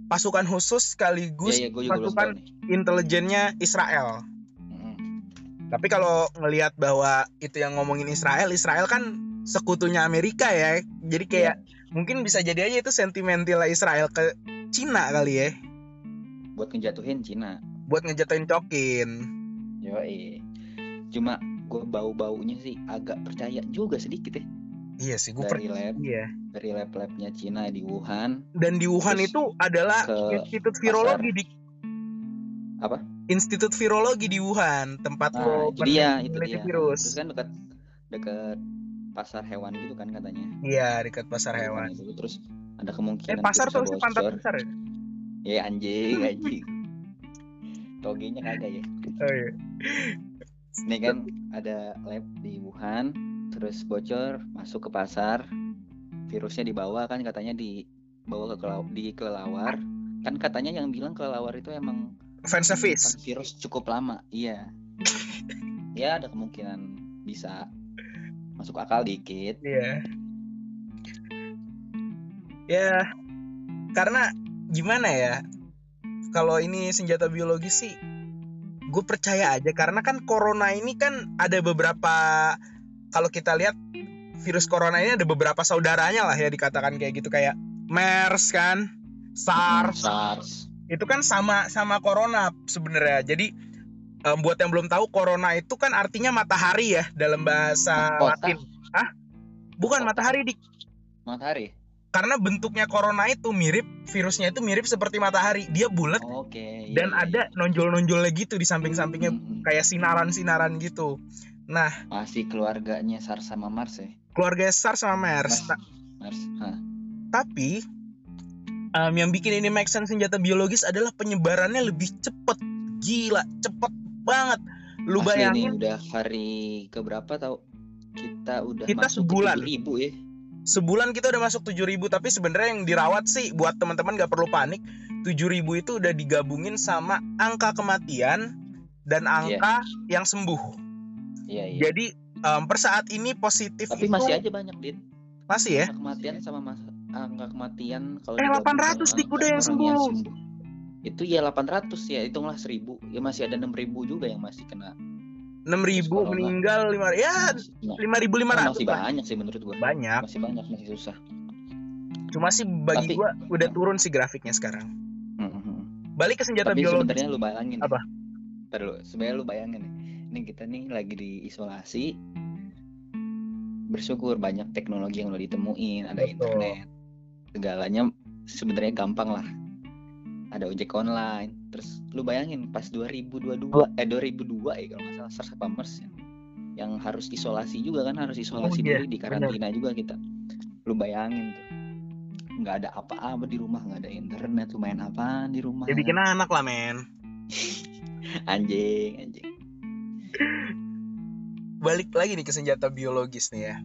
pasukan khusus sekaligus ya ya pasukan intelijennya Israel. Hmm. Tapi kalau ngelihat bahwa itu yang ngomongin Israel, Israel kan sekutunya Amerika ya. Jadi kayak mungkin bisa jadi aja itu sentimental Israel ke Cina kali ya, buat ngejatuhin Cina buat ngejatuhin cokin. Yoi. Cuma gue bau-baunya sih agak percaya juga sedikit ya Iya sih, gue dari lab Iya. dari lab-labnya Cina di Wuhan Dan di Wuhan itu adalah institut virologi di apa? Institut Virologi di Wuhan, tempat Nah, lo itu dia, itu dia. virus. Terus kan dekat dekat pasar hewan gitu kan katanya. Iya, dekat pasar Di hewan. Wuhan itu. Terus ada Eh, kemungkinan pasar itu tuh pantat besar ya? Ya anjing, anjing. Togenya kagak ya. Oh iya. Ini kan ada lab di Wuhan, terus bocor masuk ke pasar. Virusnya dibawa kan katanya dibawa ke kelau- di kelelawar. Kan katanya yang bilang kelelawar itu emang Fan service. virus cukup lama. Iya. ya ada kemungkinan bisa masuk akal dikit. Iya. Ya, karena gimana ya? Kalau ini senjata biologis sih, gue percaya aja karena kan corona ini kan ada beberapa kalau kita lihat virus corona ini ada beberapa saudaranya lah ya dikatakan kayak gitu kayak MERS kan, SARS, SARS. itu kan sama sama corona sebenarnya jadi em, buat yang belum tahu corona itu kan artinya matahari ya dalam bahasa Kota. Latin bukan Kota. matahari dik Matahari. Karena bentuknya corona itu mirip virusnya itu mirip seperti matahari dia bulat Oke. dan iya, iya, ada nonjol-nonjolnya gitu di iya. samping-sampingnya Hmm, kayak sinaran-sinaran gitu nah Masih keluarganya SARS sama Mars ya. keluarga SARS sama MERS Mars. Mars. Hah. tapi em, yang bikin ini make sense senjata biologis adalah penyebarannya lebih cepet gila cepet banget lu Asli bayangin nih udah hari keberapa tau? Kita udah Kita masuk sebulan. ribu ya. Sebulan kita udah masuk 7000 tapi sebenarnya yang dirawat sih buat teman-teman gak perlu panik 7000 itu udah digabungin sama angka kematian dan angka yang sembuh Iya iya. jadi em, per saat ini positif Tapi itu masih aja banyak dit. masih ya Angka kematian sama mas angka kematian kalau Eh, digabung 800 sama dik udah yang orang sembuh. Itu ya 800 ya, hitunglah 1000. Ya masih ada 6000 juga yang masih kena. 6000 Corona. meninggal lima ya Nah, 5500 masih lah. banyak sih menurut gua. banyak Masih banyak, masih susah. cuma sih bagi Tapi- gua udah turun sih grafiknya sekarang Mhm. balik ke senjata Tapi biologis sebenarnya lu bayangin Apa? Ntar dulu, sebenarnya lu bayangin nih. Ini kita nih lagi diisolasi. Bersyukur banyak teknologi yang udah ditemuin, ada Betul. internet. Segalanya sebenarnya gampang lah. Ada ojek online. Terus lu bayangin pas 2022 eh 2002 ya kalau nggak salah SARS apa MERS ya. Yang harus isolasi juga kan harus isolasi Oh, iya, diri di karantina juga kita. Lu bayangin tuh. nggak ada apa-apa di rumah, nggak ada internet, lu main apaan di rumah? ya bikin anak lah men anjing anjing balik lagi nih ke senjata biologis nih ya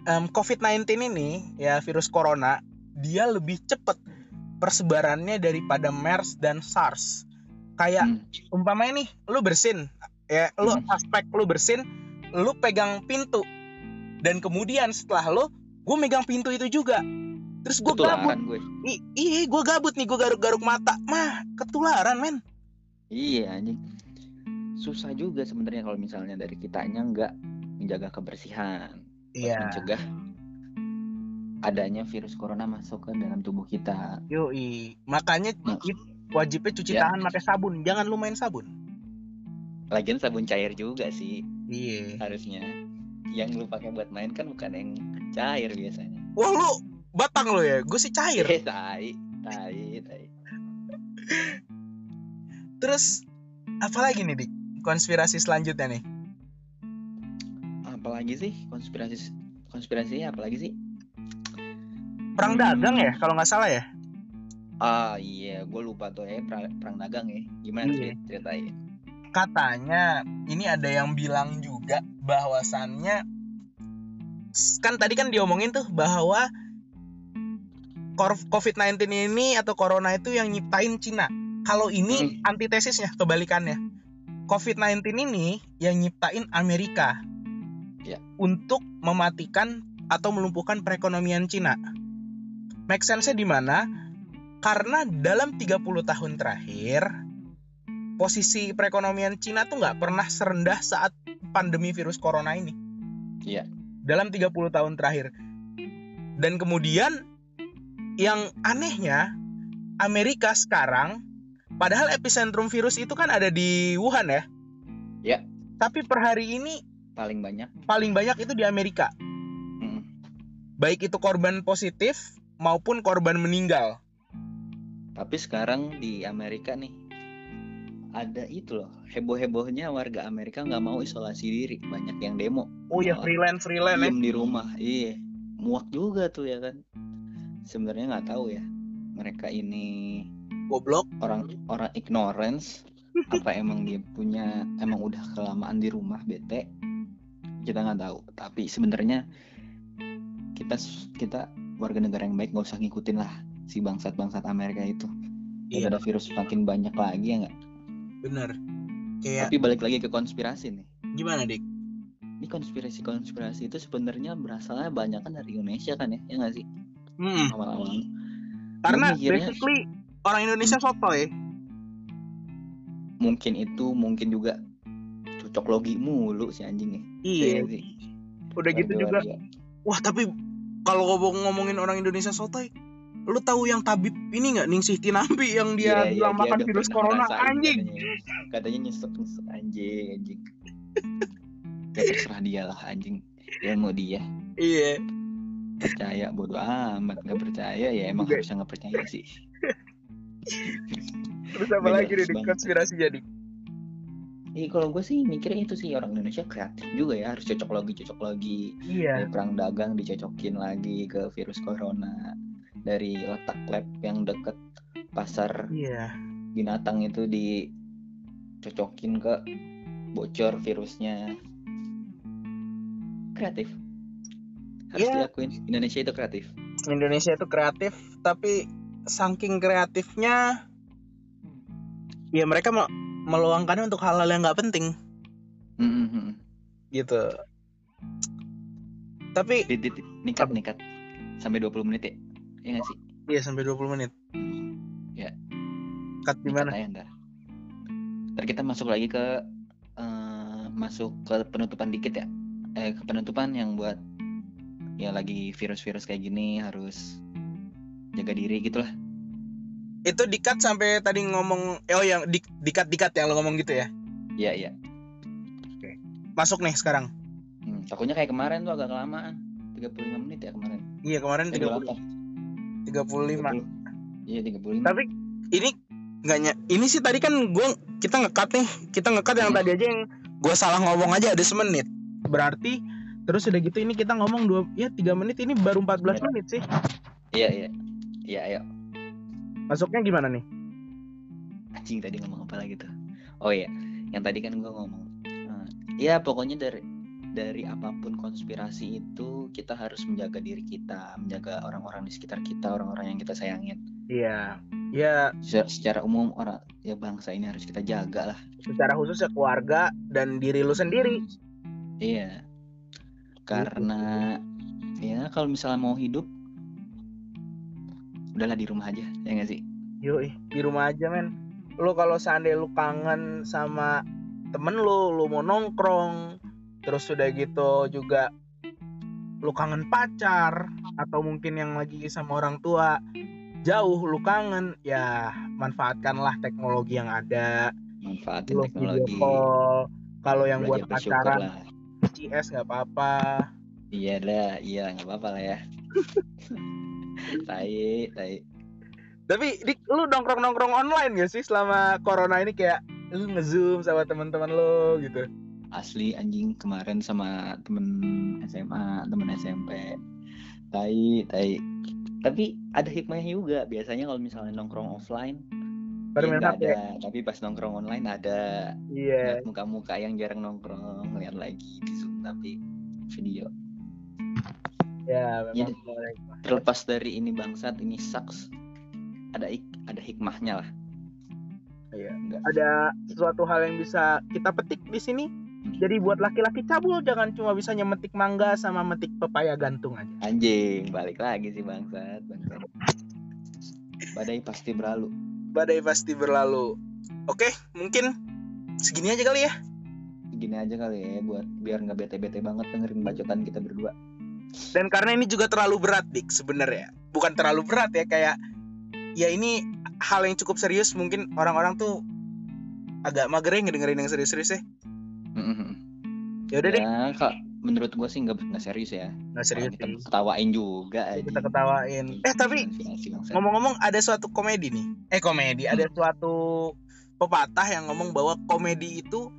Em, COVID-19 ini ya virus corona dia lebih cepet persebarannya daripada MERS dan SARS. Kayak Hmm. umpamanya nih lu bersin. Ya lu Hmm. aspek lu bersin lu pegang pintu. Dan kemudian setelah lu gue megang pintu itu juga. Terus gue gabut. gue. I- iya gue gabut nih gue garuk-garuk mata. Mah ketularan men. Iya anjing. Susah juga sebenarnya kalau misalnya dari kitanya nggak menjaga kebersihan. Buat mencegah adanya virus corona masuk ke dalam tubuh kita. Yoi. Makanya Nah. wajibnya cuci Ya. tangan pakai sabun. Jangan lu main sabun. Lagian sabun cair juga sih. Iya. Harusnya. Yang lu pakai buat main kan bukan yang cair biasanya. Wah lu batang lu ya? Gue sih cair. Eh tai tai tai. Terus apalagi nih dik? Konspirasi selanjutnya nih? Apalagi sih? Konspirasi konspirasinya apalagi sih perang Hmm. dagang ya kalau nggak salah ya ah iya gue lupa tuh ya perang, perang dagang ya gimana Iya. Ceritain katanya ini ada yang bilang juga bahwasannya kan tadi kan diomongin tuh bahwa kor- COVID-19 ini atau corona itu yang nyiptain Cina. Kalau ini antitesisnya kebalikannya. COVID-19 ini yang nyiptain Amerika. Ya. Untuk mematikan atau melumpuhkan perekonomian Cina. Make sense-nya di mana? Karena dalam 30 tahun terakhir posisi perekonomian Cina tuh nggak pernah serendah saat pandemi virus corona ini. Iya. Dalam 30 tahun terakhir. Dan kemudian yang anehnya Amerika sekarang padahal epicentrum virus itu kan ada di Wuhan ya. Ya. Tapi per hari ini paling banyak paling banyak itu di Amerika. Mm. Baik itu korban positif maupun korban meninggal. Tapi sekarang di Amerika nih ada itu loh heboh-hebohnya warga Amerika nggak mau isolasi diri banyak yang demo Oh ya freelance freelance ya. diem di rumah iya muak juga tuh ya kan sebenarnya nggak tahu ya mereka ini Goblok. orang orang ignorance apa emang dia punya emang udah kelamaan di rumah bete kita nggak tahu tapi sebenarnya kita kita warga negara yang baik nggak usah ngikutin lah si bangsat bangsat Amerika itu Iya. ada virus makin banyak lagi ya nggak Bener. Kayak tapi balik lagi ke konspirasi nih gimana dik? ini konspirasi konspirasi itu sebenarnya berasalnya banyak kan dari Indonesia kan ya ya nggak sih Hmm. awal-awal Karena Gua mikirnya- basically orang Indonesia sotoy. mungkin itu mungkin juga cocok logi mulu si anjingnya Iya. Iya sih. Udah gitu juga. Wah tapi kalau ngomong ngomongin orang Indonesia sotoy, lu tahu yang tabib ini nggak? Ningsih Tinampi yang dia Iya, iya, bilang makan udah virus corona anjing. katanya, katanya nyesek nyesek anjing anjing. Ya terserah dia lah anjing. Ya mau dia. Iya. Percaya bodo amat nggak percaya. Ya emang harusnya nggak percaya sih. Terus apa lagi nih konspirasi jadi Iya kalau gue sih mikirnya itu sih orang Indonesia kreatif juga ya harus cocok lagi cocok lagi. Iya. Dari perang dagang dicocokin lagi ke virus corona. Dari letak lab yang deket pasar iya. binatang itu dicocokin ke bocor virusnya. Kreatif. Harus Iya. diakuin Indonesia itu kreatif. Indonesia itu kreatif tapi saking kreatifnya ya mereka mau meluangkannya untuk hal-hal yang nggak penting. Hmm, hmm, hmm. gitu. Tapi Dit, dit, dit. nikat nikat. Sampai 20 menit ya? Iya nggak sih? Iya sampai 20 menit. Ya. cut di Nikat mana? Aja ntar. Ntar kita masuk lagi ke eh, masuk ke penutupan dikit ya. Eh ke penutupan yang buat ya lagi virus-virus kayak gini harus jaga diri gitu lah itu dikat sampai tadi ngomong oh yang di, dikat dikat yang lo ngomong gitu ya? Iya iya. Masuk nih sekarang. Hmm, takutnya kayak kemarin tuh agak kelamaan. 35 menit ya kemarin. Iya kemarin Eh, 30 28. 35 iya 35 tapi ini nggak ny- ini sih tadi kan gua kita ngekat nih. Kita ngekat yang Hmm. tadi aja yang gua salah ngomong aja ada semenit. Berarti terus udah gitu ini kita ngomong dua ya tiga menit ini baru 14 Iya. menit sih. Iya iya. Iya ayo masuknya gimana nih? Anjing tadi ngomong apa lagi tuh? Oh iya yang tadi kan gua ngomong. Eh, ya pokoknya dari dari apa pun konspirasi itu kita harus menjaga diri kita menjaga orang-orang di sekitar kita orang-orang yang kita sayangin. Iya. Ya secara, secara umum orang ya bangsa ini harus kita jaga lah. secara khusus ya keluarga dan diri lu sendiri. Iya. Karena ya kalau misalnya mau hidup udahlah di rumah aja ya nggak sih? Yoi, di rumah aja men. Lu kalau seandainya lu kangen sama temen lu lu mau nongkrong terus udah gitu juga lu kangen pacar atau mungkin yang lagi sama orang tua jauh lu kangen ya manfaatkanlah teknologi yang ada. Manfaatin lu teknologi. kalau yang buat pacaran lah. CS nggak apa-apa. Iya dah iya nggak apa-apa lah ya tai tai. Tapi di, lu nongkrong nongkrong online gak sih selama corona ini? Kayak lu ngezoom sama teman-teman lu gitu. Asli anjing kemarin sama temen SMA temen SMP tai tai. Tapi ada hikmahnya juga. Biasanya kalau misalnya nongkrong offline ya ada. Tapi pas nongkrong online ada. Iya. Lihat muka-muka yang jarang nongkrong lihat lagi di zoom tapi video Ya, Ya, memang terlepas dari ini bangsat ini sucks ada ik ada hikmahnya lah Iya. Enggak. Ada sesuatu hal yang bisa kita petik di sini. Jadi buat laki-laki cabul jangan cuma bisa nyemetik mangga sama metik pepaya gantung aja. anjing balik lagi sih bangsat bangsat badai pasti berlalu Badai pasti berlalu. Oke, mungkin segini aja kali ya. gini aja kali ya buat biar nggak bete-bete banget dengerin bacotan kita berdua Dan karena ini juga terlalu berat, Dik, sebenarnya. Bukan terlalu berat ya, kayak ya ini hal yang cukup serius. Mungkin orang-orang tuh agak mager ya ngedengerin yang serius-serius ya. Ya udah deh, kak menurut gua sih nggak nggak serius ya. Nggak serius. kita ketawain juga Kita ketawain. Eh, tapi ngomong-ngomong ada suatu komedi nih. Eh komedi. Ada suatu pepatah yang ngomong bahwa komedi itu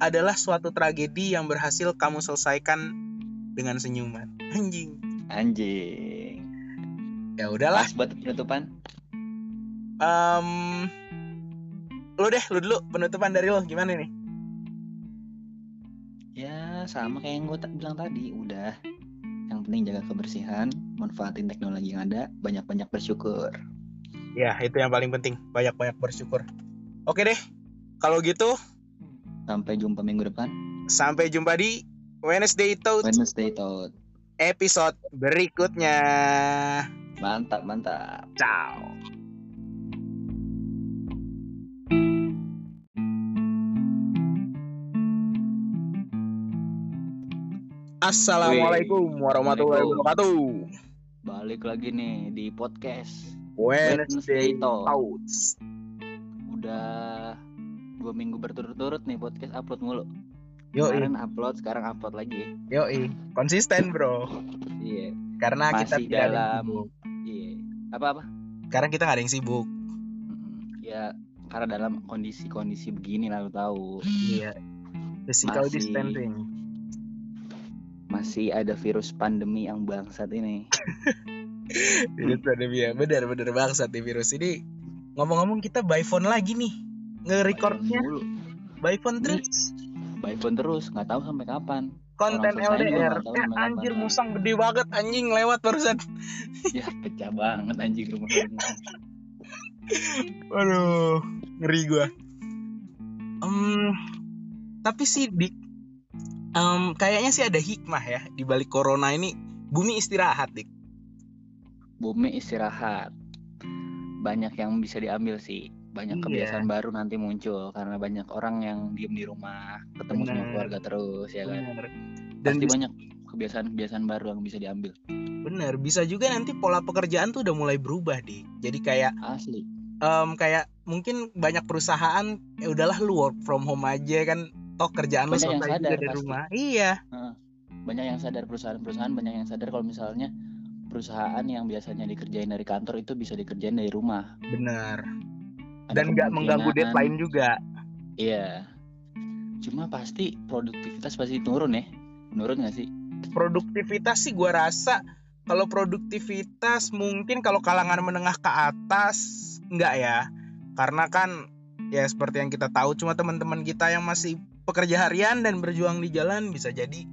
adalah suatu tragedi yang berhasil kamu selesaikan dengan senyuman. Anjing. Anjing. Ya udahlah. Pas buat penutupan? Em, lu deh lu dulu penutupan dari lo gimana nih? Ya sama kayak yang gue bilang tadi. Udah. Yang penting jaga kebersihan manfaatin teknologi yang ada banyak-banyak bersyukur. Ya itu yang paling penting. Banyak-banyak bersyukur. Oke deh. Kalau gitu sampai jumpa minggu depan. sampai jumpa di Wednesday Talk Wednesday Tot episode berikutnya mantap mantap ciao Assalamualaikum warahmatullahi wabarakatuh. balik lagi nih di podcast Wednesday Talk. Thoughts. Udah dua minggu berturut-turut nih podcast upload mulu. Yoi, Kemarin upload, sekarang upload lagi. yoi, konsisten bro. Iya, Karena kita Masih tidak ada yang dalam- iya. Apa-apa? Karena kita nggak ada yang sibuk. Ya, karena dalam kondisi-kondisi begini lalu tahu Iya. Physical Masih. distancing. masih ada virus pandemi yang bangsat ini. Virus pandemi ya. Benar benar bangsat nih virus ini. Ngomong-ngomong kita by phone lagi nih. Nge-recordnya by phone terus. By phone terus, nggak tahu sampai kapan. Konten Orang LDR. Eh anjir kapan. musang gede banget anjing lewat barusan. Ya pecah banget anjing rumah. Waduh, ngeri gua. Em, tapi sih di em, kayaknya sih ada hikmah ya di balik corona ini. Bumi istirahat, Dik. Bumi istirahat. Banyak yang bisa diambil sih. Banyak Iya. kebiasaan baru nanti muncul karena banyak orang yang diem di rumah, ketemu sama Bener. keluarga terus ya kan. Bener. Dan Pasti banyak kebiasaan-kebiasaan baru yang bisa diambil. bener, bisa juga nanti pola pekerjaan tuh udah mulai berubah, Dik. Jadi kayak Asli. em, kayak mungkin banyak perusahaan ya udahlah lu work from home aja kan toh kerjaan lu Banyak yang selesai sadar, dari pasti. rumah. Iya. Banyak yang sadar perusahaan-perusahaan banyak yang sadar kalau misalnya perusahaan yang biasanya dikerjain dari kantor itu bisa dikerjain dari rumah. Bener. Dan nggak mengganggu deadline juga. Iya. Cuma pasti produktivitas pasti turun ya. Menurut nggak sih? produktivitas sih gua rasa kalau produktivitas mungkin kalau kalangan menengah ke atas enggak ya karena kan ya seperti yang kita tahu cuma teman-teman kita yang masih pekerja harian dan berjuang di jalan bisa jadi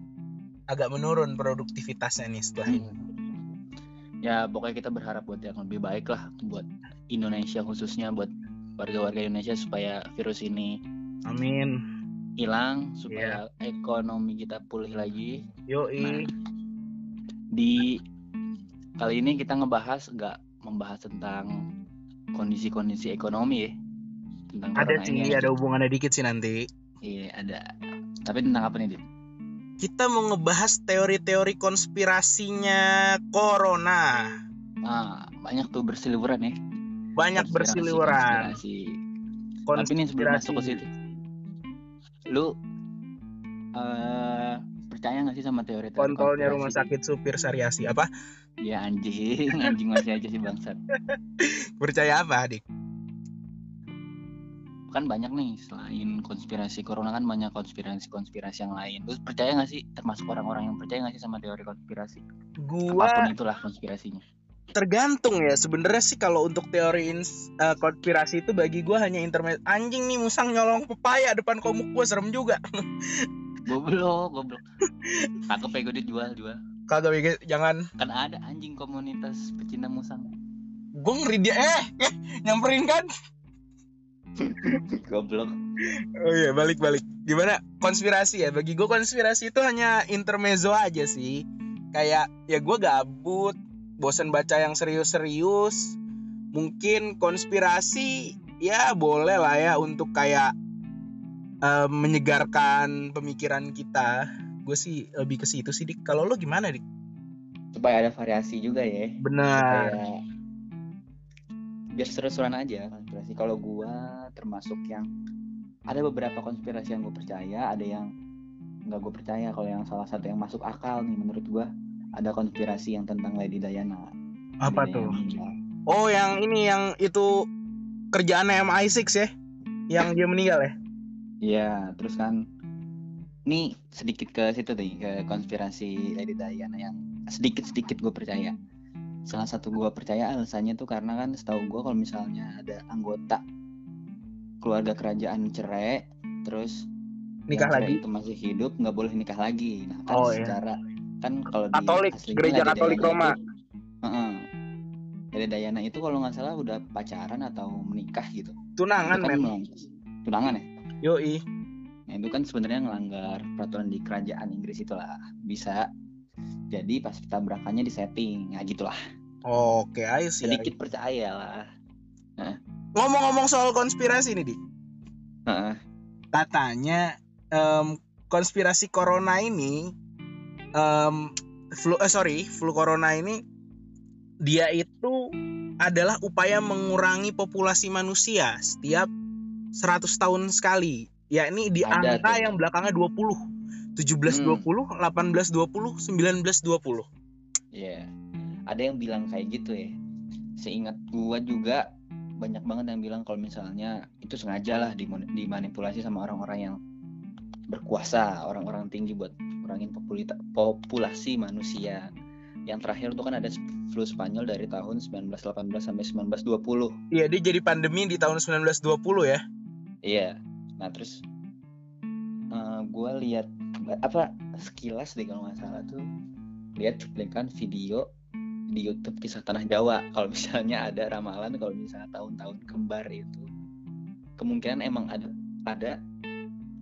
agak menurun produktivitasnya nih setelah ini Ya pokoknya kita berharap buat yang lebih baik lah buat Indonesia khususnya buat warga-warga Indonesia supaya virus ini amin hilang supaya ekonomi kita pulih lagi. yoi Nah, di kali ini kita ngebahas nggak membahas tentang kondisi-kondisi ekonomi ya tentang ada sih ini. ada hubungannya dikit sih nanti Iya ada. Tapi tentang apa nih? Dit? kita mau ngebahas teori-teori konspirasinya corona Ah banyak tuh berseliweran ya. Banyak Konspirasi- bersiliweran konspirasi. Tapi nih sebelum Konspirasi. masuk ke situ, lu eh percaya nggak sih sama teori-teori kontolnya konspirasi? rumah sakit supir Sariasi apa Ya anjing, anjing masih aja sih bangsat. percaya apa adik Kan banyak nih selain konspirasi corona kan banyak konspirasi-konspirasi yang lain. Lu percaya nggak sih termasuk orang-orang yang percaya nggak sih sama teori konspirasi? gua Apa pun itulah konspirasinya. Tergantung ya sebenarnya sih kalau untuk teori ins- eh, konspirasi itu bagi gua hanya internet anjing nih musang nyolong pepaya depan komuk gua serem juga Goblok, goblok. Cakep ya gue dijual jual. kagak bego jangan Kan ada anjing komunitas pecinta musang. gua ngeri dia eh, eh nyamperin kan Goblok. oh iya balik balik gimana konspirasi ya bagi gua konspirasi itu hanya intermezzo aja sih kayak ya gua gabut bosan baca yang serius-serius mungkin konspirasi ya boleh lah ya untuk kayak eh, menyegarkan pemikiran kita gue sih lebih ke situ sih dik kalau lo gimana dik Supaya ada variasi juga ya. benar Kayak biar seru-seruan aja konspirasi. Kalau gua termasuk yang ada beberapa konspirasi yang gue percaya, ada yang nggak gue percaya. Kalau yang salah satu yang masuk akal nih menurut gua ada konspirasi yang tentang Lady Diana. apa Lady tuh Diana oh yang ini yang itu kerjaan MI6 ya yang dia meninggal ya Iya, terus kan ini sedikit ke situ nih ke konspirasi Lady Diana yang sedikit-sedikit gue percaya. Salah satu gue percaya alasannya tuh karena kan setahu gue kalau misalnya ada anggota keluarga kerajaan cerai, terus nikah yang cerai lagi itu masih hidup nggak boleh nikah lagi. Nah kan Oh, iya. Kan kalau di Katolik, aslinya gereja Katolik Roma. itu- Heeh. Lady Diana itu kalau nggak salah udah pacaran atau menikah gitu. tunangan Itu kan men melanggar- tunangan ya. yoi Nah, itu kan sebenarnya ngelanggar peraturan di kerajaan Inggris itulah. Bisa. Jadi pas tabrakannya di setting. Nah, gitulah. oke ayo sih Sedikit percaya lah. ngomong-ngomong soal konspirasi nih dik Heeh. katanya em, konspirasi corona ini em, flu eh sorry flu corona ini dia itu adalah upaya mengurangi populasi manusia setiap 100 tahun sekali yakni di Ada angka tuh. yang belakangnya 20 1720 1820 1920 Iya. Ada yang bilang kayak gitu ya. Seingat gua juga banyak banget yang bilang kalau misalnya itu sengaja lah dimanipulasi sama orang-orang yang berkuasa, orang-orang tinggi buat populita- populasi manusia. Yang terakhir tuh kan ada flu Spanyol dari tahun 1918 sampai 1920. Iya dia jadi pandemi di tahun 1920 ya Iya. Nah terus eh gue lihat apa sekilas deh kalau nggak salah tuh lihat cuplikan video di YouTube kisah tanah Jawa. Kalau misalnya ada ramalan kalau misalnya tahun-tahun kembar itu kemungkinan emang ada ada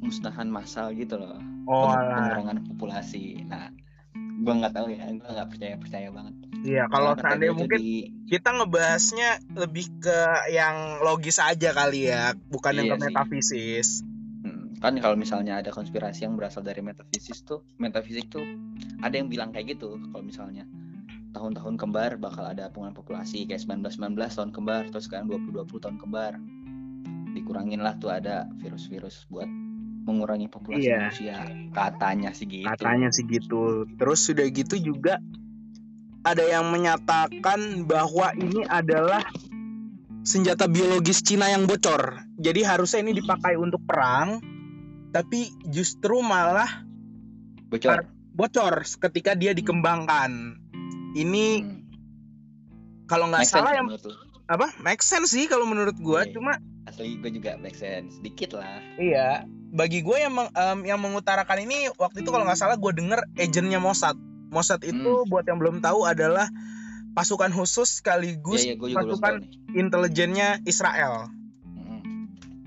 musnahan massal gitu loh Oh pengurangan populasi. Nah gue nggak tahu ya, gue nggak percaya percaya banget. Iya kalau seandainya katanya mungkin jadi- kita ngebahasnya lebih ke yang logis aja kali ya bukan yang Iya ke sih. metafisis Hmm, kan kalau misalnya ada konspirasi yang berasal dari metafisis tuh metafisik tuh ada yang bilang kayak gitu kalau misalnya tahun-tahun kembar bakal ada pengurangan populasi kayak 1919 tahun kembar terus sekarang 2020 tahun kembar dikurangin lah tuh ada virus-virus buat mengurangi populasi Iya. manusia. Katanya sih gitu. Katanya sih gitu. Terus sudah gitu juga ada yang menyatakan bahwa ini adalah senjata biologis Cina yang bocor. Jadi harusnya ini dipakai untuk perang tapi justru malah bocor. bocor ketika dia dikembangkan. Ini Hmm. kalau nggak salah ya yang apa? Make sense sih kalau menurut gua. Iya. cuma asli gue juga make sense. Dikit lah. Iya, bagi gue yang meng- em, yang mengutarakan ini waktu itu kalau nggak salah gue denger agentnya Mossad. Mossad itu Hmm. buat yang belum tahu adalah pasukan khusus sekaligus Iya, iya, juga belum pasukan intelijennya Israel. Mm-mm.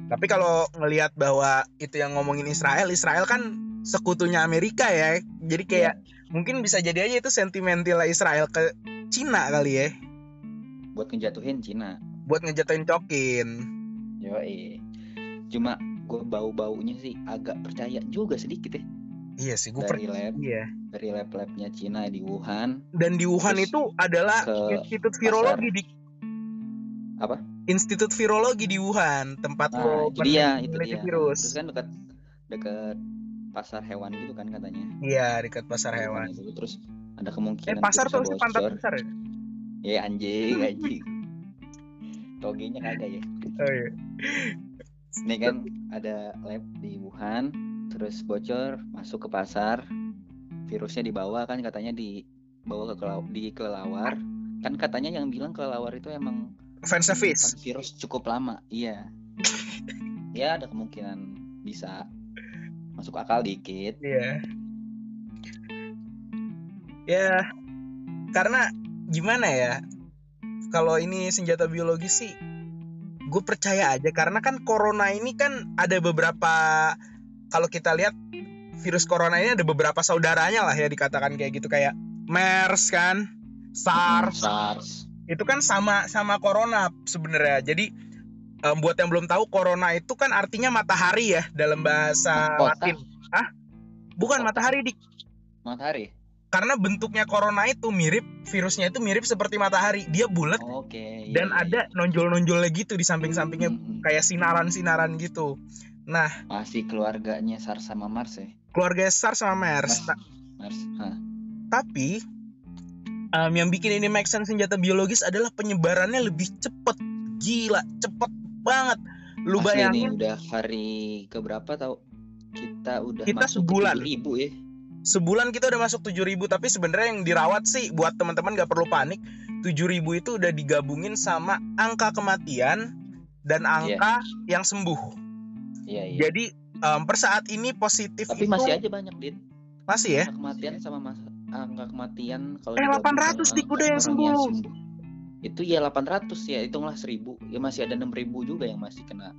Tapi kalau ngelihat bahwa itu yang ngomongin Israel, Israel kan sekutunya Amerika ya. Jadi kayak mungkin bisa jadi aja itu sentimental Israel ke Cina kali ya, buat ngejatuhin Cina buat ngejatuhin cokin. Yoi. Cuma gue bau-baunya sih agak percaya juga sedikit ya Iya sih, gue dari lab Iya. dari lab-labnya Cina di Wuhan Dan di Wuhan itu adalah institut virologi di apa? Institut Virologi di Wuhan, tempat Nah, lo itu dia, itu dia. virus. Terus kan dekat dekat pasar hewan gitu kan katanya. Iya, dekat pasar hewan. Itu. Terus ada Eh, kemungkinan pasar tuh pantat besar ya? Ya anjing, anjing. Togenya kagak ya. Oh iya. Ini kan ada lab di Wuhan, terus bocor, masuk ke pasar, virusnya dibawa kan katanya dibawa ke kelau- di kelelawar. Kan katanya yang bilang kelelawar itu emang Fan service. virus cukup lama, iya. ya ada kemungkinan bisa masuk akal dikit. Iya. Ya, karena gimana ya? Kalau ini senjata biologis sih, gue percaya aja karena kan corona ini kan ada beberapa kalau kita lihat virus corona ini ada beberapa saudaranya lah ya dikatakan kayak gitu kayak MERS kan, SARS, SARS. itu kan sama sama corona sebenarnya. Jadi em, buat yang belum tahu corona itu kan artinya matahari ya dalam bahasa Kota. Latin. Hah? Bukan Kota. matahari di Matahari. Karena bentuknya corona itu mirip virusnya itu mirip seperti matahari. Dia bulat Oke. iya, dan iya, ada iya. nonjol-nonjolnya gitu di samping-sampingnya Mm-mm. kayak sinaran-sinaran gitu. Nah, Masih keluarganya SARS sama Mars ya. keluarga SARS sama. Nah, Mars. Hah. tapi em, yang bikin ini make sense senjata biologis adalah penyebarannya lebih cepet. Gila, cepet banget. Lu Asli nih bayangin udah hari keberapa tau? Kita udah Kita masuk sebulan. ke 7.000 ya. Sebulan kita udah masuk 7000 tapi sebenarnya yang dirawat sih buat teman-teman gak perlu panik 7000 itu udah digabungin sama angka kematian dan angka yang sembuh Iya, iya. jadi em, per saat ini positif Tapi itu masih aja banyak, Din. masih ya Angka kematian sama mas angka kematian kalau Eh, digabung 800 sama dik udah yang orang sembuh. Itu ya 800 ya, hitunglah 1000. Ya masih ada 6000 juga yang masih kena.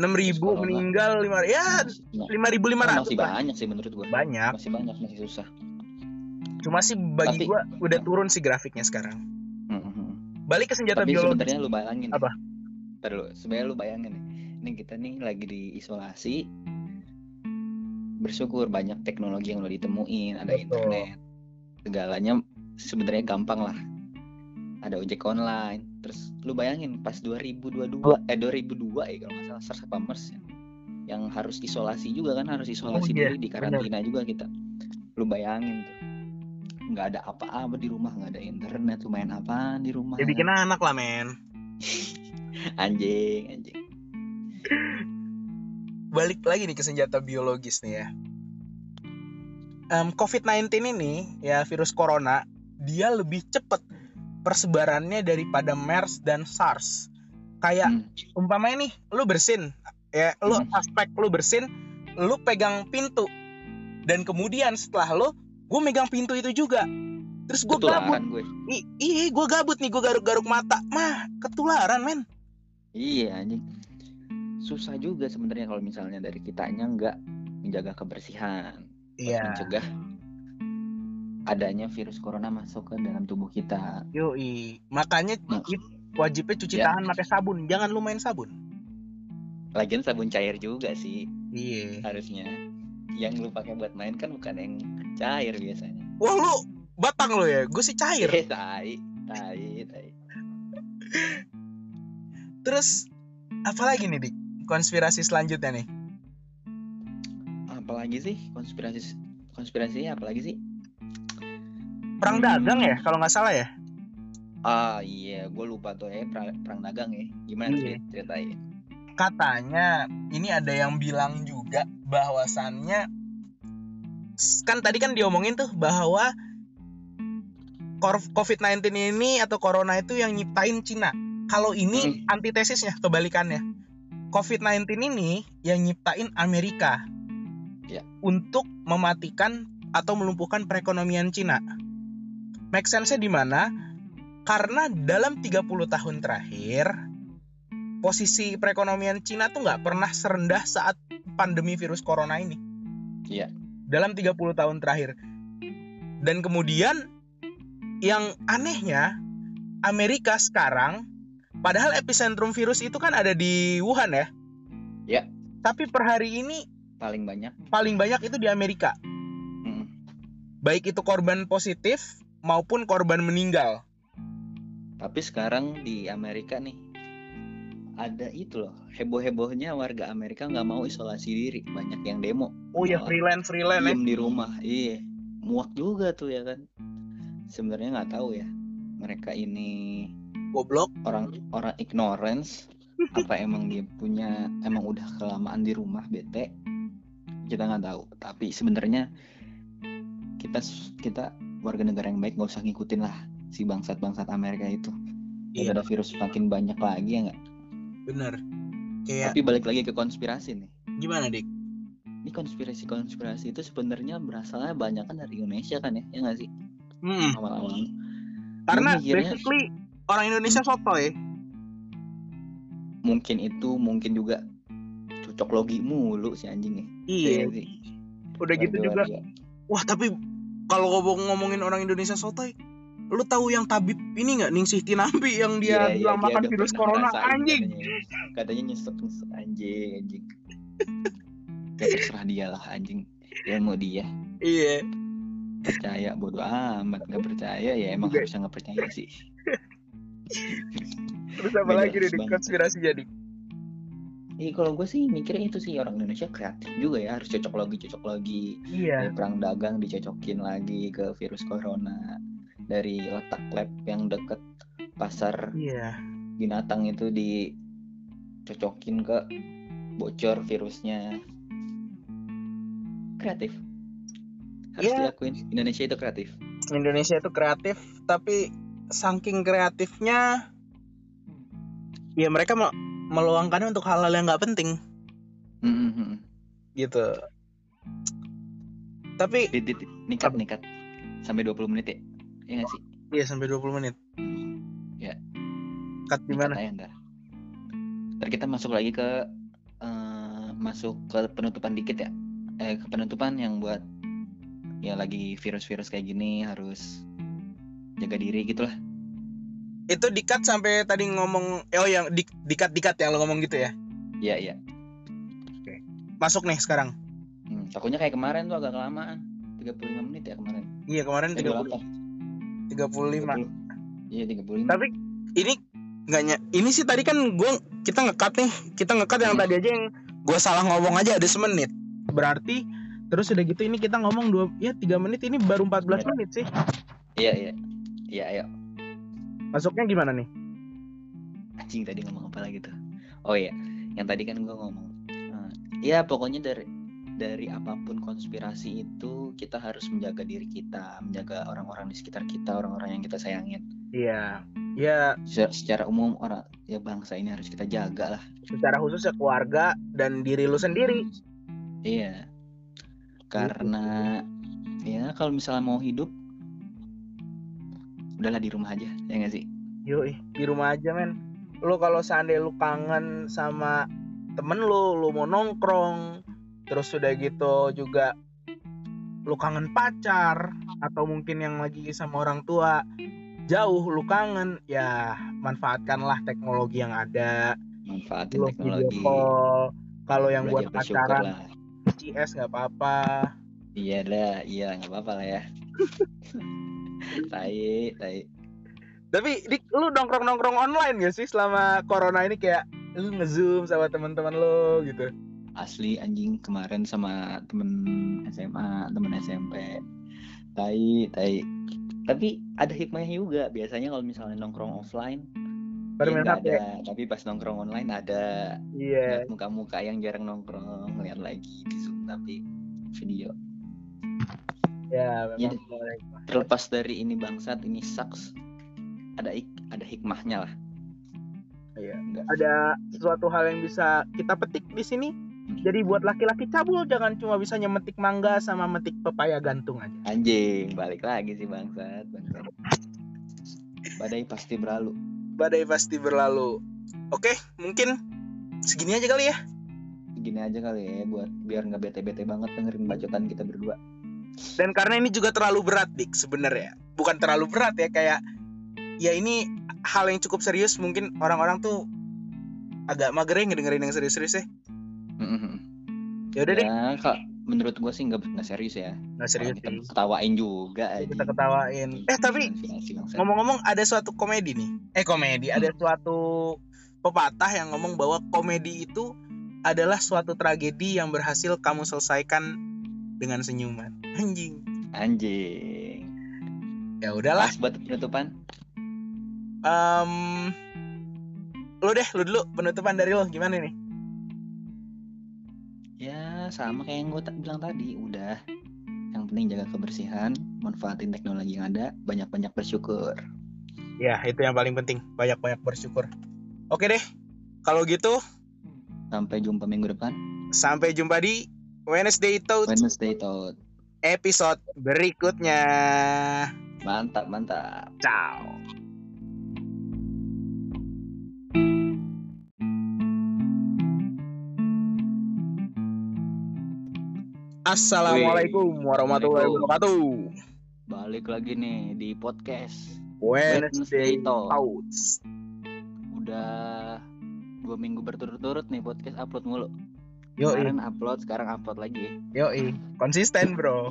6000 Corona. meninggal lima ya Masih, nah, 5500 masih lah. banyak sih menurut gua. banyak Masih banyak, masih susah. cuma sih bagi Tapi- gua udah turun sih grafiknya sekarang Mhm. balik ke senjata Tapi biologis sebenarnya lu bayangin. Apa? Ntar dulu, sebenarnya lu bayangin nih. Ini kita nih lagi diisolasi. Bersyukur banyak teknologi yang lo ditemuin, ada Betul. internet. Segalanya sebenarnya gampang lah. Ada ojek online. Terus lu bayangin pas 2022 eh 2002 ya kalau nggak salah SARS apa MERS ya, yang harus isolasi juga kan harus isolasi Oh, diri di karantina juga kita. Lu bayangin tuh. Nggak ada apa-apa di rumah nggak ada internet lu main apaan di rumah? Ya bikin anak lah men. anjing anjing. Balik lagi nih ke senjata biologis nih ya. Em, COVID-19 ini ya virus corona dia lebih cepet persebarannya daripada MERS dan SARS. Kayak Hmm, umpamanya nih lu bersin ya lu Hmm. aspek lu bersin lu pegang pintu. Dan kemudian setelah lu gue megang pintu itu juga. Terus gue gabut. gue. Ih, ih gue gabut nih gue garuk-garuk mata. Mah ketularan men. Iya anjing. Susah juga sebenarnya kalau misalnya dari kitanya nggak menjaga kebersihan. Iya. Mencegah adanya virus corona masuk ke dalam tubuh kita. Yoi. Makanya Nah. wajibnya cuci Ya. tangan pakai sabun. Jangan lu main sabun. Lagian sabun cair juga sih. Iya. Harusnya. Yang lu pakai buat main kan bukan yang cair biasanya. Wah lu batang lo ya? Gue sih cair. Eh tai tai tai. Terus apalagi nih dik? Konspirasi selanjutnya nih? Apalagi sih? Konspirasi konspirasinya apalagi sih perang Hmm. dagang ya kalau nggak salah ya ah iya gue lupa tuh ya perang, perang dagang ya gimana Iya. sih ceritain katanya ini ada yang bilang juga bahwasannya kan tadi kan diomongin tuh bahwa kor- COVID-19 ini atau corona itu yang nyiptain Cina. Kalau ini antitesisnya kebalikannya. COVID-19 ini yang nyiptain Amerika. Ya. Untuk mematikan atau melumpuhkan perekonomian Cina. Make sense-nya di mana? Karena dalam 30 tahun terakhir posisi perekonomian Cina tuh nggak pernah serendah saat pandemi virus corona ini. Iya. Dalam 30 tahun terakhir. Dan kemudian yang anehnya Amerika sekarang padahal epicentrum virus itu kan ada di Wuhan ya. Iya. Tapi per hari ini paling banyak paling banyak itu di Amerika. Mm. Baik itu korban positif maupun korban meninggal. tapi sekarang di Amerika nih ada itu loh heboh-hebohnya warga Amerika nggak mau isolasi diri banyak yang demo. Oh ya freelance freelance diem di rumah iya. Muak juga tuh ya kan. Sebenarnya nggak tahu ya mereka ini Goblok. orang orang ignorance apa emang dia punya emang udah kelamaan di rumah bete. Kita nggak tahu. Tapi sebenarnya kita kita warga negara yang baik nggak usah ngikutin lah si bangsat bangsat Amerika itu Iya, ada virus makin banyak lagi ya nggak bener. Kayak tapi balik lagi ke konspirasi nih gimana, Dik? ini konspirasi konspirasi itu sebenarnya berasalnya banyak kan dari Indonesia kan ya ya nggak sih Hmm, awal-awal karena mikirnya- basically orang Indonesia sotoy. mungkin itu mungkin juga cocok logi mulu si anjing ya Iya. Iya sih. Udah gitu juga. Wah, tapi kalau ngomong ngomongin orang Indonesia sotoy, lu tahu yang tabib ini nggak? Ningsih Kinampi yang dia Iya, iya, bilang dia makan udah virus corona. anjing. katanya. katanya nyesek nyesek anjing anjing. Ya terserah dia lah anjing. Dia mau dia. Iya. percaya bodoh amat nggak percaya. Ya emang harusnya nggak percaya sih. Terus apa lagi nih konspirasi jadi? Iya kalau gue sih mikirnya itu sih orang Indonesia kreatif juga ya harus cocok lagi cocok lagi Iya. dari perang dagang dicocokin lagi ke virus corona dari letak lab yang deket pasar Iya. binatang itu dicocokin ke bocor virusnya kreatif harus Iya. diakuin Indonesia itu kreatif Indonesia itu kreatif, tapi saking kreatifnya, ya mereka mau meluangkannya untuk hal-hal yang nggak penting Mm-mm. gitu. Tapi dit. nikat nikat sampai 20 menit ya Iya nggak sih iya sampai 20 menit. Ya. Cut di Nikat mana? aja ntar ntar kita masuk lagi ke eh, masuk ke penutupan dikit ya eh ke penutupan yang buat ya lagi virus-virus kayak gini harus jaga diri gitu lah Itu dikat sampai tadi ngomong oh yang di, dikat dikat yang lo ngomong gitu ya. iya iya Masuk nih sekarang. Hmm, takutnya kayak kemarin tuh agak kelamaan 35 menit ya kemarin Iya kemarin Eh, 30 28. 35. Iya 35. Tapi ini nggak ny- ini sih tadi kan gua kita ngekat nih, kita ngekat yang Hmm. tadi aja yang gua salah ngomong aja ada semenit. Berarti terus udah gitu ini kita ngomong dua ya tiga menit ini baru 14 Iya. menit sih. Iya iya. Iya ayo. Masuknya gimana nih? Anjing tadi ngomong apa lagi tuh? Oh iya, yang tadi kan gua ngomong. eh, ya pokoknya dari dari apa pun konspirasi itu kita harus menjaga diri kita, menjaga orang-orang di sekitar kita, orang-orang yang kita sayangin. Iya. Ya Secara, secara umum orang ya bangsa ini harus kita jaga lah. secara khusus ya keluarga dan diri lu sendiri. Iya. Karena ya kalau misalnya mau hidup udahlah di rumah aja, ya nggak sih? Yoi, di rumah aja men. Lu kalau seandainya lu kangen sama temen lu, lu mau nongkrong, terus udah gitu juga lu kangen pacar atau mungkin yang lagi sama orang tua jauh lu kangen ya manfaatkanlah teknologi yang ada Manfaatin lu teknologi. kalau yang Belajar buat pacaran lah. CS nggak apa-apa Iya lah, iya nggak apa-apa lah ya. tai, tai. tapi Dik, lu nongkrong nongkrong online gak sih selama corona ini kayak lu ngezoom sama teman-teman lu gitu Asli anjing kemarin sama temen SMA, temen SMP. Tai, tai. Tapi ada hikmahnya juga. Biasanya kalau misalnya nongkrong offline, baru ya main nggak HP ada. Tapi pas nongkrong online ada. iya Lihat muka-muka yang jarang nongkrong, lihat lagi di Zoom tapi video. Ya Iya memang. Terlepas dari ini bangsat, ini sucks. Ada ik- ada hikmahnya lah. Iya. Ada sesuatu hal yang bisa kita petik di sini jadi buat laki-laki cabul jangan cuma bisa nyemetik mangga sama metik pepaya gantung aja Anjing, balik lagi sih bangsat, bangsat. Badai pasti berlalu. badai pasti berlalu oke mungkin segini aja kali ya Gini aja kali ya buat biar nggak bete-bete banget dengerin bacotan kita berdua. Dan karena ini juga terlalu berat dik sebenarnya. Bukan terlalu berat ya kayak ya ini hal yang cukup serius. Mungkin orang-orang tuh agak mager ya ngedengerin yang serius-serius ya. Mhm. ya udah deh Ya, kak, menurut gue sih nggak nggak serius ya. nggak serius kita sih. ketawain juga aja. kita ketawain. Eh tapi ngomong-ngomong ada suatu komedi nih. Eh komedi. Ada suatu pepatah yang ngomong bahwa komedi itu adalah suatu tragedi yang berhasil kamu selesaikan dengan senyuman anjing Anjing. ya udahlah buat penutupan. Em, lu deh lu dulu penutupan dari lo gimana nih Ya sama kayak yang gue bilang tadi, udah. Yang penting jaga kebersihan, manfaatin teknologi yang ada, banyak-banyak bersyukur. ya itu yang paling penting banyak-banyak bersyukur oke deh kalau gitu Sampai jumpa minggu depan. sampai jumpa di Wednesday Talk Wednesday Talk. episode berikutnya Mantap, mantap. ciao Assalamualaikum warahmatullahi wabarakatuh. Balik lagi nih di podcast. Wednesday. Talks. Udah dua minggu berturut-turut nih podcast upload mulu. Yoi, Kemarin upload, sekarang upload lagi. yoi, konsisten bro.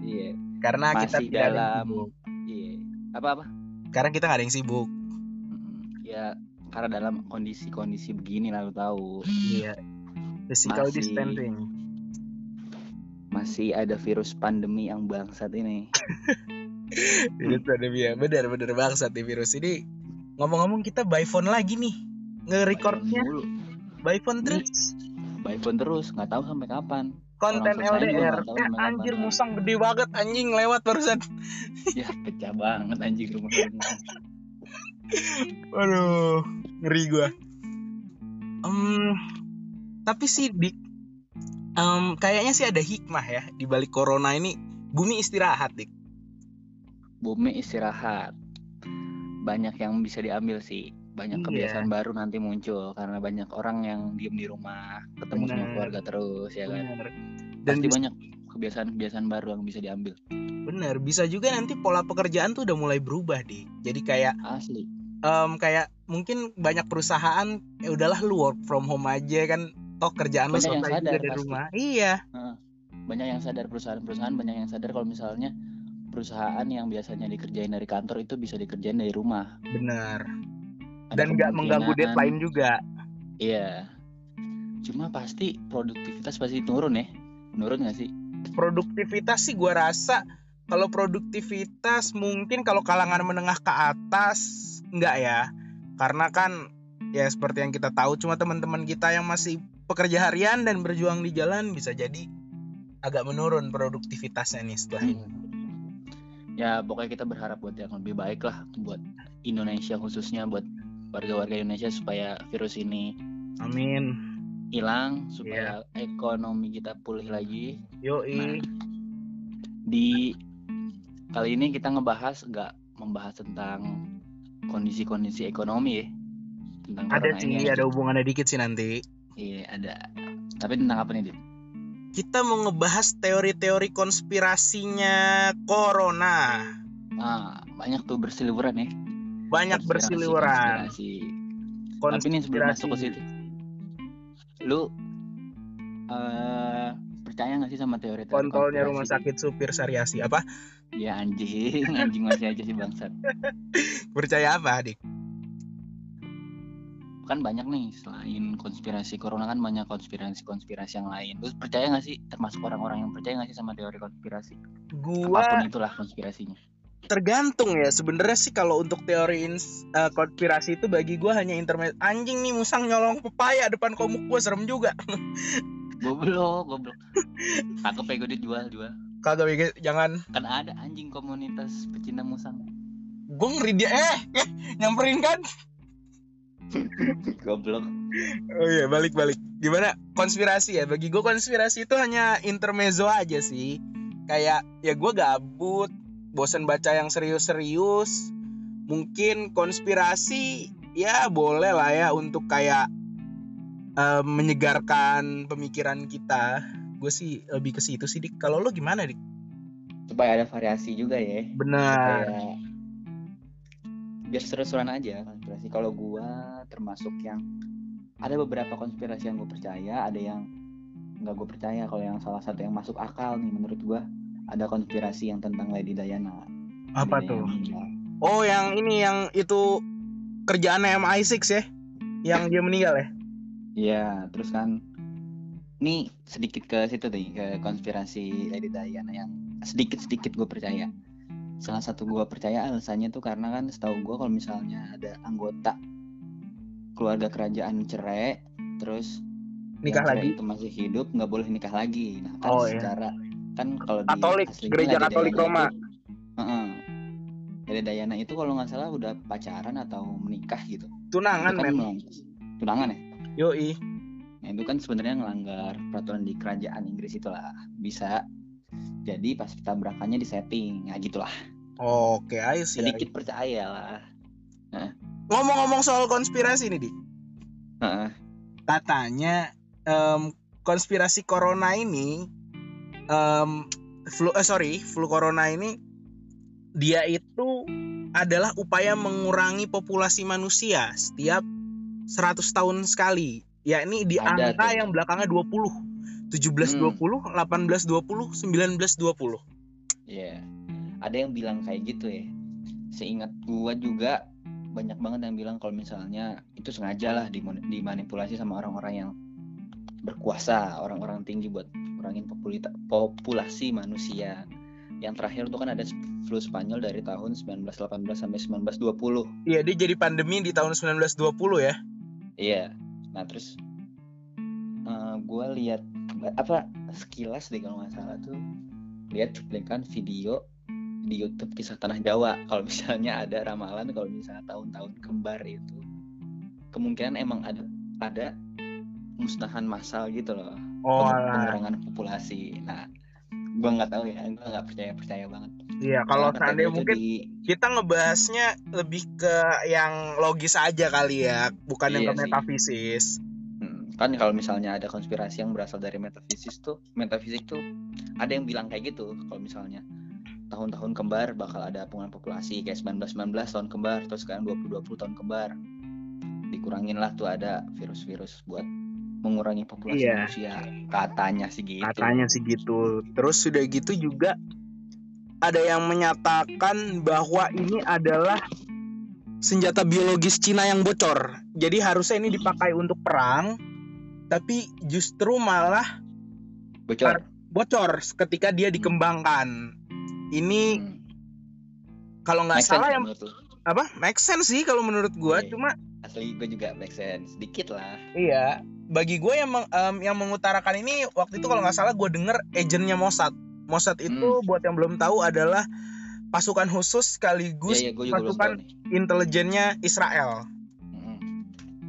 Iya, Karena kita Masih tidak ada yang dalam- iya. Apa-apa? Karena kita nggak ada yang sibuk. Ya, karena dalam kondisi-kondisi begini lalu tahu Iya. Physical Masih- distancing. masih ada virus pandemi yang bangsat ini. Virus pandemi ya. Bener bangsat nih virus ini. Ngomong-ngomong kita by phone lagi nih. Nge-recordnya by phone terus. By phone terus, nggak tahu sampai kapan. Konten Orang LDR. tahu Eh anjir kapan. musang gede banget anjing lewat barusan. Ya pecah banget anjing rumah. Waduh, ngeri gua. Em, tapi sih dik, em, kayaknya sih ada hikmah ya di balik corona ini. Bumi istirahat dik. Bumi istirahat. Banyak yang bisa diambil sih. Banyak Iya. kebiasaan baru nanti muncul karena banyak orang yang diem di rumah, ketemu sama Bener. keluarga terus ya kan. Bener. Dan Pasti banyak kebiasaan-kebiasaan baru yang bisa diambil. bener bisa juga nanti pola pekerjaan tuh udah mulai berubah dik. Jadi kayak Asli. em, kayak mungkin banyak perusahaan ya udahlah lu work from home aja kan toh kerjaan lu Banyak juga sadar dari pasti. rumah. Iya. banyak yang sadar perusahaan-perusahaan banyak yang sadar kalau misalnya perusahaan yang biasanya dikerjain dari kantor itu bisa dikerjain dari rumah. benar Ada dan nggak mengganggu deadline juga Iya. Cuma pasti produktivitas pasti turun ya. Menurun nggak sih? produktivitas sih gua rasa kalau produktivitas mungkin kalau kalangan menengah ke atas enggak ya karena kan ya seperti yang kita tahu cuma teman-teman kita yang masih pekerja harian dan berjuang di jalan bisa jadi agak menurun produktivitasnya nih setelah ini Ya pokoknya kita berharap buat yang lebih baik lah buat Indonesia khususnya buat warga-warga Indonesia supaya virus ini amin hilang supaya ekonomi kita pulih lagi. yoi Nah, di kali ini kita ngebahas nggak membahas tentang kondisi-kondisi ekonomi ya tentang ada sih ada hubungannya dikit sih nanti Iya ada. Tapi tentang apa nih Dit? kita mau ngebahas teori-teori konspirasinya corona Ah banyak tuh berseliweran ya. Banyak Konspirasi- konspirasi. Tapi nih sebelum Konspirasi. masuk ke situ, lu eh percaya nggak sih sama teori teori kontolnya rumah sakit supir Sariasi apa Ya anjing, anjing masih aja sih bangsat. percaya apa adik Kan banyak nih selain konspirasi corona kan banyak konspirasi-konspirasi yang lain. Lu percaya nggak sih termasuk orang-orang yang percaya nggak sih sama teori konspirasi? gua Apa pun itulah konspirasinya. Tergantung ya sebenarnya sih kalau untuk teori ins- eh, konspirasi itu bagi gua hanya internet anjing nih musang nyolong pepaya depan komuk gua serem juga Goblok, goblok. Cakep ya gue dijual jual. kagak Bege, jangan Kan ada anjing komunitas pecinta musang. gua ngeri dia eh, eh nyamperin kan Goblok. oh iya balik balik gimana konspirasi ya bagi gua konspirasi itu hanya intermezzo aja sih kayak ya gua gabut bosan baca yang serius-serius mungkin konspirasi ya boleh lah ya untuk kayak eh, menyegarkan pemikiran kita gue sih lebih ke situ sih dik kalau lo gimana dik Supaya ada variasi juga ya. benar Kayak biar seru-seruan aja konspirasi. Kalau gua termasuk yang ada beberapa konspirasi yang gue percaya, ada yang nggak gue percaya. Kalau yang salah satu yang masuk akal nih menurut gua ada konspirasi yang tentang Lady Diana. apa Lady tuh Diana meninggal. oh yang ini yang itu kerjaan MI6 ya yang dia meninggal ya Iya, terus kan nih sedikit ke situ deh ke konspirasi Lady Diana yang sedikit-sedikit gue percaya. Salah satu gue percaya alasannya tuh karena kan setahu gue kalau misalnya ada anggota keluarga kerajaan cerai, terus nikah yang lagi itu masih hidup nggak boleh nikah lagi. Nah kan Oh, iya. Kan kalau di Katolik, gereja Katolik Diana Roma. itu- Heeh. Lady Diana itu kalau nggak salah udah pacaran atau menikah gitu. tunangan Itu kan men tunangan ya. yoi Nah, itu kan sebenarnya ngelanggar peraturan di kerajaan Inggris itulah. Bisa jadi pas tabrakannya di setting, ya gitulah. oke ayo sih Sedikit percaya lah. ngomong-ngomong soal konspirasi nih Heeh. katanya em, konspirasi corona ini em, flu eh sorry flu corona ini dia itu adalah upaya mengurangi populasi manusia setiap 100 tahun sekali yakni di Ada angka tuh. yang belakangnya 20 1720 1820 1920 Iya. Ada yang bilang kayak gitu ya. Seingat gua juga banyak banget yang bilang kalau misalnya itu sengaja lah dimanipulasi sama orang-orang yang berkuasa, orang-orang tinggi buat kurangin populita- populasi manusia. Yang terakhir tuh kan ada flu Spanyol dari tahun 1918 sampai 1920. Iya dia jadi pandemi di tahun 1920 ya Iya. Nah terus gue lihat apa sekilas deh kalau nggak salah tuh lihat cuplikan video di YouTube kisah tanah Jawa. Kalau misalnya ada ramalan kalau misalnya tahun-tahun kembar itu kemungkinan emang ada ada musnahan massal gitu loh. Oh pengurangan populasi. Nah gue nggak tahu ya, gue nggak percaya percaya banget. Iya kalau seandainya katanya tuh mungkin di- kita ngebahasnya lebih ke yang logis aja kali ya, bukan yang Iya ke sih. metafisis. Hmm, kan kalau misalnya ada konspirasi yang berasal dari metafisis tuh metafisik tuh ada yang bilang kayak gitu kalau misalnya tahun-tahun kembar bakal ada pengurangan populasi kayak 1919 tahun kembar terus sekarang 2020 tahun kembar dikurangin lah tuh ada virus-virus buat mengurangi populasi Iya. manusia katanya sih gitu Katanya sih gitu. Terus sudah gitu juga ada yang menyatakan bahwa ini adalah senjata biologis Cina yang bocor. Jadi harusnya ini dipakai untuk perang, tapi justru malah Bocor. bocor ketika dia dikembangkan. Ini Hmm. kalau nggak salah ya yang apa? Make sense sih kalau menurut gua. Iya. Cuma Asli gue juga make sense. Dikit lah. iya, bagi gue yang meng- em, yang mengutarakan ini waktu itu kalau nggak salah gue denger agennya Mossad. Mossad itu buat yang belum tahu adalah pasukan khusus sekaligus Iya, iya, juga belum pasukan intelijennya Israel. Mm-mm.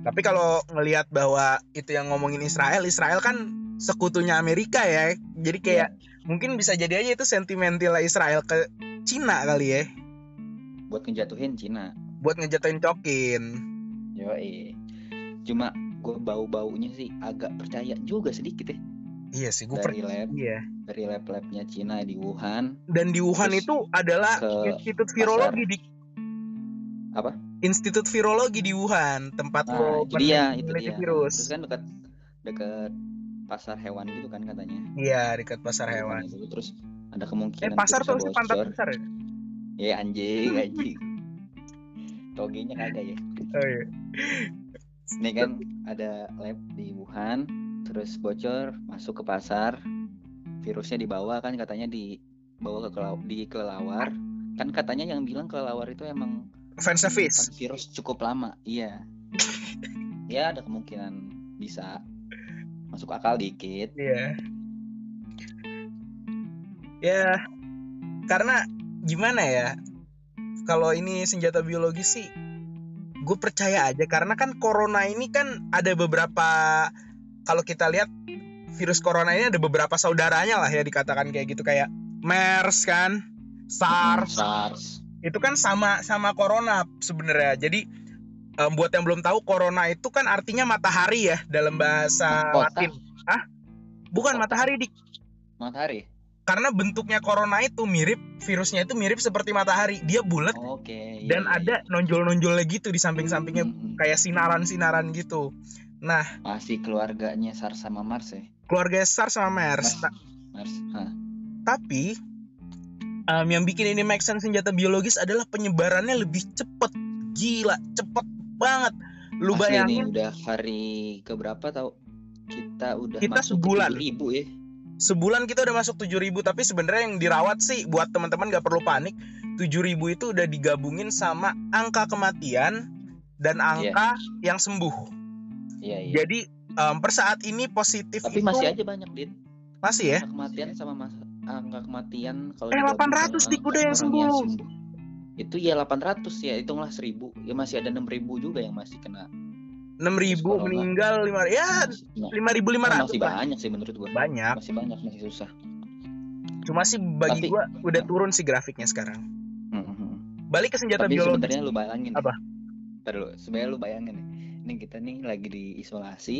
Tapi kalau ngelihat bahwa itu yang ngomongin Israel, Israel kan sekutunya Amerika ya. Jadi kayak mungkin bisa jadi aja itu sentimental Israel ke Cina kali ya, Buat ngejatuhin Cina. buat ngejatuhin Cokin. Yoi. Cuma gue bau-baunya sih agak percaya juga sedikit ya. Iya sih, gue Dari lab, Iya. dari lab-labnya Cina di Wuhan. Dan di Wuhan itu adalah Institut Virologi di Apa? Institut Virologi di Wuhan, tempat Nah, lo itu dia, itu dia. virus. Terus kan dekat dekat pasar hewan gitu kan katanya. Iya, dekat pasar Wuhan hewan. Itu. Terus ada Eh, kemungkinan pasar tuh pantat besar ya? Ya anjing, anjing. Togenya kagak ya. Oh iya. Ini kan ada lab di Wuhan, terus bocor masuk ke pasar, virusnya dibawa kan katanya dibawa ke kelau- di kelelawar. Kan katanya yang bilang kelelawar itu emang Fan service. virus cukup lama. Iya. ya ada kemungkinan bisa masuk akal dikit. Iya. Ya, karena gimana ya? Kalau ini senjata biologis sih, gue percaya aja karena kan corona ini kan ada beberapa kalau kita lihat virus corona ini ada beberapa saudaranya lah ya dikatakan kayak gitu kayak MERS kan, SARS, SARS. itu kan sama sama corona sebenarnya. Jadi em, buat yang belum tahu corona itu kan artinya matahari ya dalam bahasa Kota. Latin. Hah? Bukan Kota. matahari di Matahari. Karena bentuknya corona itu mirip virusnya itu mirip seperti matahari dia bulat Oke. iya, dan iya, ada nonjol-nonjolnya gitu di iya. samping-sampingnya Mm-mm. kayak sinaran-sinaran gitu nah Masih keluarganya SARS sama Mars ya. keluarga SARS sama MERS Nah, Mars. Hah. tapi em, yang bikin ini make sense senjata biologis adalah penyebarannya lebih cepet gila cepet banget lu Asli bayangin nih udah hari keberapa tau? Kita udah Kita masuk sebulan. ribu ya. Sebulan kita udah masuk 7000 tapi sebenarnya yang dirawat sih buat teman-teman gak perlu panik 7000 itu udah digabungin sama angka kematian dan angka yang sembuh Iya iya. Jadi em, per saat ini positif Tapi itu masih aja banyak dit. masih ya. Angka kematian sama mas angka kematian kalau Eh, digabung 800 sama dik udah yang orang sembuh. Itu ya 800 ya, hitunglah 1000. Ya masih ada 6000 juga yang masih kena. 6000 Corona. meninggal lima ya Masih, nah, 5500 masih lah. banyak sih menurut gua. Banyak. Masih banyak, masih susah. Cuma sih bagi Tapi- gua udah turun sih grafiknya sekarang. Hmm, hmm, hmm. Balik ke senjata Tapi biologis. sebenarnya lu bayangin. Apa? Dulu, sebenarnya lu bayangin nih. Ini kita nih lagi diisolasi.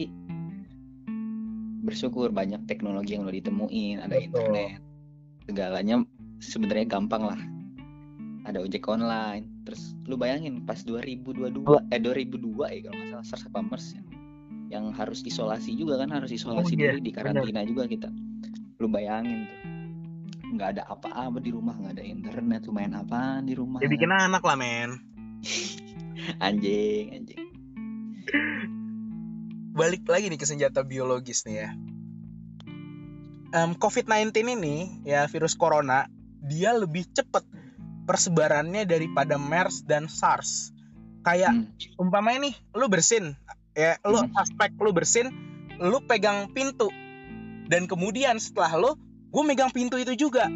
Bersyukur banyak teknologi yang udah ditemuin, ada Betul. internet. Segalanya sebenarnya gampang lah. Ada ojek online. Terus lu bayangin pas 2022 eh 2002 ya kalau nggak salah SARS apa MERS ya. Yang harus isolasi juga kan harus isolasi Oh, iya, diri di karantina juga kita. Lu bayangin tuh. nggak ada apa-apa di rumah, nggak ada internet, lu main apaan di rumah? Ya bikin anak lah men. anjing anjing Balik lagi nih ke senjata biologis nih ya. Em, COVID-19 ini ya virus corona dia lebih cepat persebarannya daripada MERS dan SARS. Kayak Hmm. umpamanya nih lu bersin ya lu Hmm. aspek lu bersin lu pegang pintu. Dan kemudian setelah lu gue megang pintu itu juga.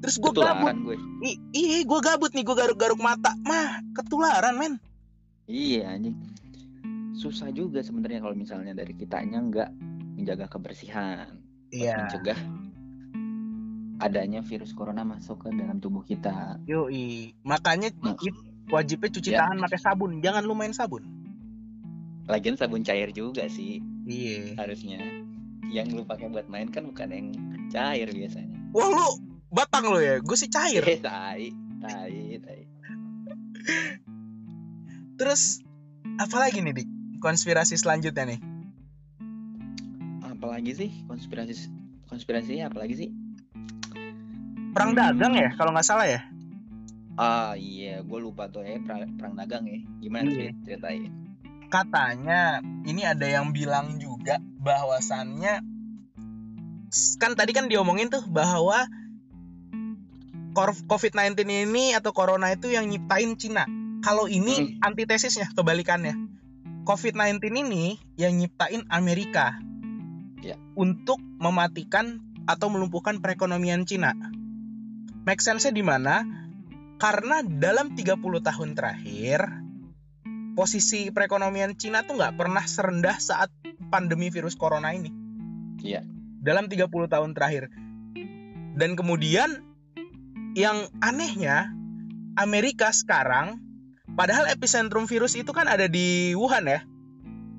Terus gue gabut. gue. Iya gue gabut nih gue garuk-garuk mata. Mah ketularan men. Iya anjing. Susah juga sebenarnya kalau misalnya dari kitanya nggak menjaga kebersihan. Iya. mencegah adanya virus corona masuk ke dalam tubuh kita. Yoi. Makanya Nah. wajibnya cuci Ya. tangan pakai sabun. Jangan lu main sabun. Lagian sabun cair juga sih. Iya. Harusnya. Yang lu pakai buat main kan bukan yang cair biasanya. Wah lu batang lu ya? Gue sih cair. Eh, tai tai tai. Terus apalagi nih dik? Konspirasi selanjutnya nih? Apalagi sih? Konspirasi konspirasi apalagi sih perang dagang ya kalau nggak salah ya Ah iya, gue lupa tuh ya perang, perang dagang ya. Gimana Iya. cerit- ceritain? katanya ini ada yang bilang juga bahwasannya kan tadi kan diomongin tuh bahwa kor- COVID-19 ini atau corona itu yang nyiptain Cina. Kalau ini antitesisnya kebalikannya. COVID-19 ini yang nyiptain Amerika. Ya. Untuk mematikan atau melumpuhkan perekonomian Cina. Make sense-nya di mana? Karena dalam 30 tahun terakhir posisi perekonomian Cina tuh nggak pernah serendah saat pandemi virus corona ini. Iya. Dalam 30 tahun terakhir. Dan kemudian yang anehnya Amerika sekarang padahal epicentrum virus itu kan ada di Wuhan ya.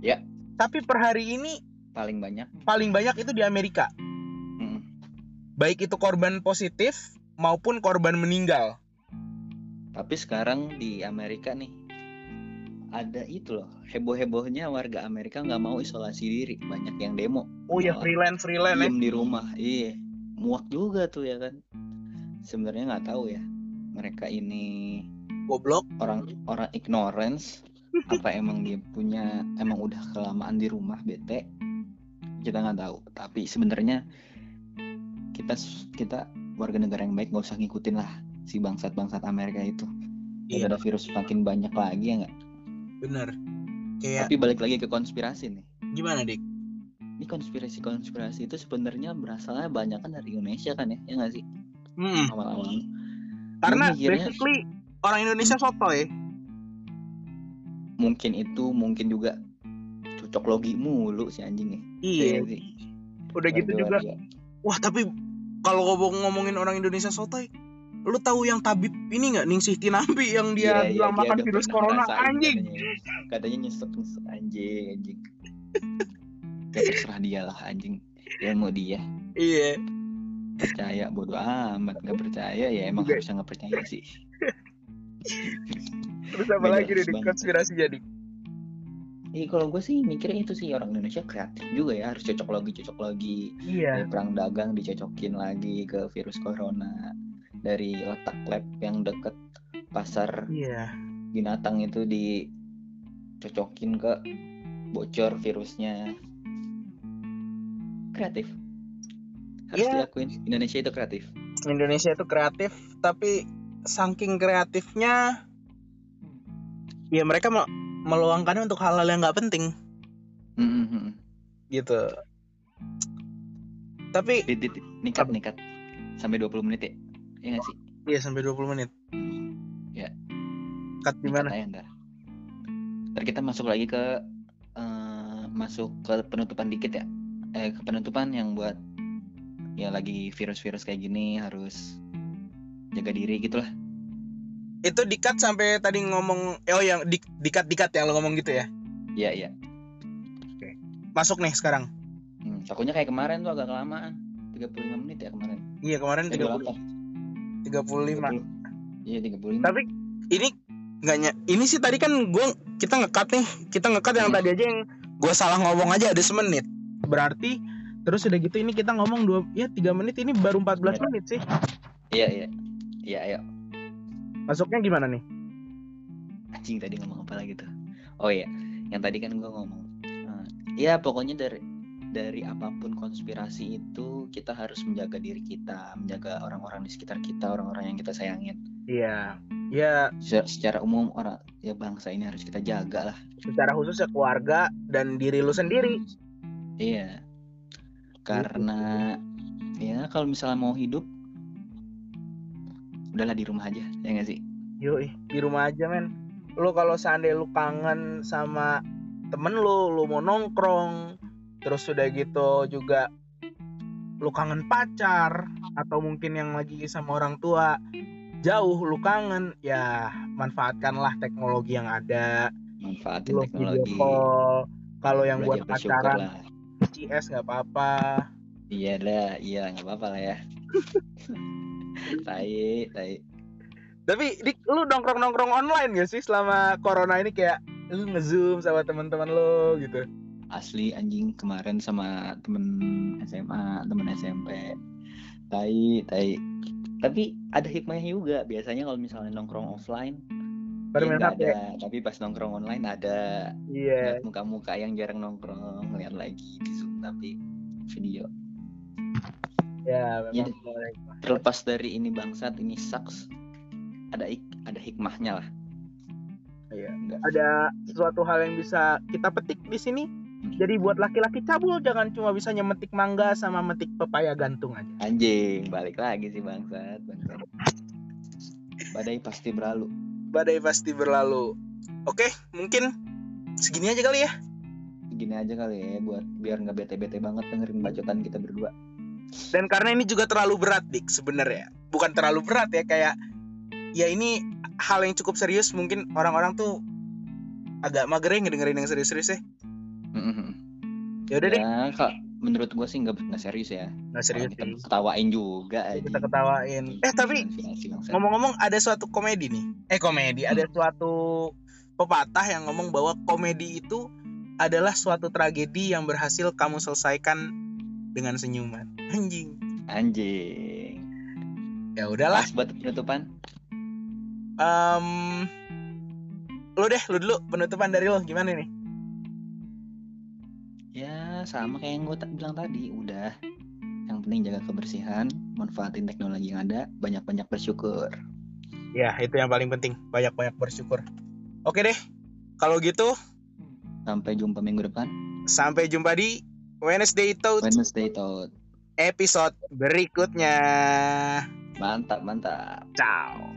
Ya. Tapi per hari ini Paling banyak. paling banyak itu di Amerika. Baik itu korban positif maupun korban meninggal. Tapi sekarang di Amerika nih ada itu loh heboh-hebohnya warga Amerika nggak mau isolasi diri banyak yang demo Oh ya freelance freelance ya. diem di rumah iya muak juga tuh ya kan sebenarnya nggak tahu ya mereka ini Goblok. orang orang ignorance apa emang dia punya emang udah kelamaan di rumah bete kita nggak tahu tapi sebenarnya kita kita warga negara yang baik nggak usah ngikutin lah si bangsat bangsat Amerika itu Iya. ada virus semakin banyak lagi ya nggak Bener. Kayak tapi balik lagi ke konspirasi nih gimana dik? ini konspirasi konspirasi itu sebenarnya berasalnya banyak kan dari Indonesia kan ya ya nggak sih Hmm. awal-awal Karena Gua mikirnya- basically orang Indonesia sotoy. mungkin itu mungkin juga cocok logi mulu si anjingnya Iya. Iya sih. Udah gitu juga. waduh. Wah tapi kalau ngomong ngomongin orang Indonesia sotoy, lu tahu yang tabib ini nggak? Ningsih Tinampi yang dia Iya, iya, bilang makan udah virus corona anjing. katanya, katanya nyesek nyesek anjing anjing. Ya terserah dia lah anjing. Ya mau dia. Iya. percaya bodoh amat nggak percaya. Ya emang harusnya nggak percaya sih. Terus apa lagi nih konspirasi jadi? Iya kalau gue sih mikirnya itu sih orang Indonesia kreatif juga ya harus cocok lagi cocok lagi Iya. dari perang dagang dicocokin lagi ke virus corona dari letak lab yang deket pasar Iya. binatang itu dicocokin ke bocor virusnya kreatif harus Iya. diakuin Indonesia itu kreatif Indonesia itu kreatif tapi saking kreatifnya ya mereka me- meluangkannya untuk hal-hal yang nggak penting Mhm. gitu. Tapi dit. nikat nikat sampai 20 menit ya Iya nggak sih iya sampai 20 menit. Ya. Cut di mana? ntar ntar kita masuk lagi ke eh, masuk ke penutupan dikit ya eh ke penutupan yang buat ya lagi virus-virus kayak gini harus jaga diri gitu lah Itu dikat sampai tadi ngomong oh yang di dikat dikat yang lo ngomong gitu ya. iya iya Masuk nih sekarang. Hmm, takutnya kayak kemarin tuh agak kelamaan 35 menit ya kemarin Iya kemarin Eh, 30 28. 35. 30. Iya 35 Tapi ini nggak ny- ini sih tadi kan gua kita ngekat nih kita ngekat yang Hmm. tadi aja yang gua salah ngomong aja ada semenit berarti terus udah gitu ini kita ngomong dua ya tiga menit ini baru 14 Menit. menit sih Iya iya Iya ayo masuknya gimana nih Anjing tadi ngomong apa lagi tuh Oh iya Yang tadi kan gua ngomong eh, Ya pokoknya dari dari apa pun konspirasi itu kita harus menjaga diri kita, menjaga orang-orang di sekitar kita, orang-orang yang kita sayangin. iya ya Secara, secara umum orang ya bangsa ini harus kita jaga lah. secara khusus ya keluarga dan diri lu sendiri Iya. Karena ya kalau misalnya mau hidup udahlah di rumah aja, ya nggak sih? yoi di rumah aja men lu kalau seandainya lu kangen sama temen lu lu mau nongkrong terus udah gitu juga lu kangen pacar atau mungkin yang lagi sama orang tua jauh lu kangen ya manfaatkanlah teknologi yang ada Manfaatin lu teknologi. call kalau yang buat pacaran lah. CS nggak apa-apa Iya lah, iya nggak apa-apa lah ya. tai, tai. tapi dik lu nongkrong nongkrong online gak sih selama corona ini kayak lu ngezoom sama teman-teman lu gitu Asli anjing kemarin sama temen SMA, temen SMP. Tai, tai. tapi ada hikmahnya juga biasanya kalau misalnya nongkrong offline ya HP. ada tapi pas nongkrong online ada Iya. Lihat muka-muka yang jarang nongkrong lihat lagi di zoom tapi video Ya, memang boleh. terlepas dari ini bangsat ini sucks ada ik- ada hikmahnya lah Iya. Enggak. Ada sesuatu hal yang bisa kita petik di sini. Jadi buat laki-laki cabul jangan cuma bisa nyemetik mangga sama metik pepaya gantung aja. anjing balik lagi sih bangsat bangsat badai pasti berlalu Badai pasti berlalu. Oke, mungkin segini aja kali ya. gini aja kali ya buat biar nggak bete-bete banget dengerin bacotan kita berdua Dan karena ini juga terlalu berat, Dik, sebenarnya. Bukan terlalu berat ya, kayak ya ini hal yang cukup serius mungkin orang-orang tuh agak mager ya ngedengerin yang serius-serius ya. Ya udah deh, ya kak menurut gue sih nggak serius ya nggak serius kita sih. ketawain juga aja Kita ketawain. Eh tapi ngomong-ngomong ada suatu komedi nih. Eh komedi, ada suatu pepatah yang ngomong bahwa komedi itu adalah suatu tragedi yang berhasil kamu selesaikan dengan senyuman. Anjing. anjing Ya udahlah. Pas buat penutupan Em lu deh, lu dulu penutupan dari lo gimana nih? ya sama kayak yang gue bilang tadi udah yang penting jaga kebersihan manfaatin teknologi yang ada banyak-banyak bersyukur Ya, itu yang paling penting. Banyak-banyak bersyukur. Oke deh. Kalau gitu, sampai jumpa minggu depan sampai jumpa di Wednesday Talk Wednesday Talk episode berikutnya. mantap mantap Ciao.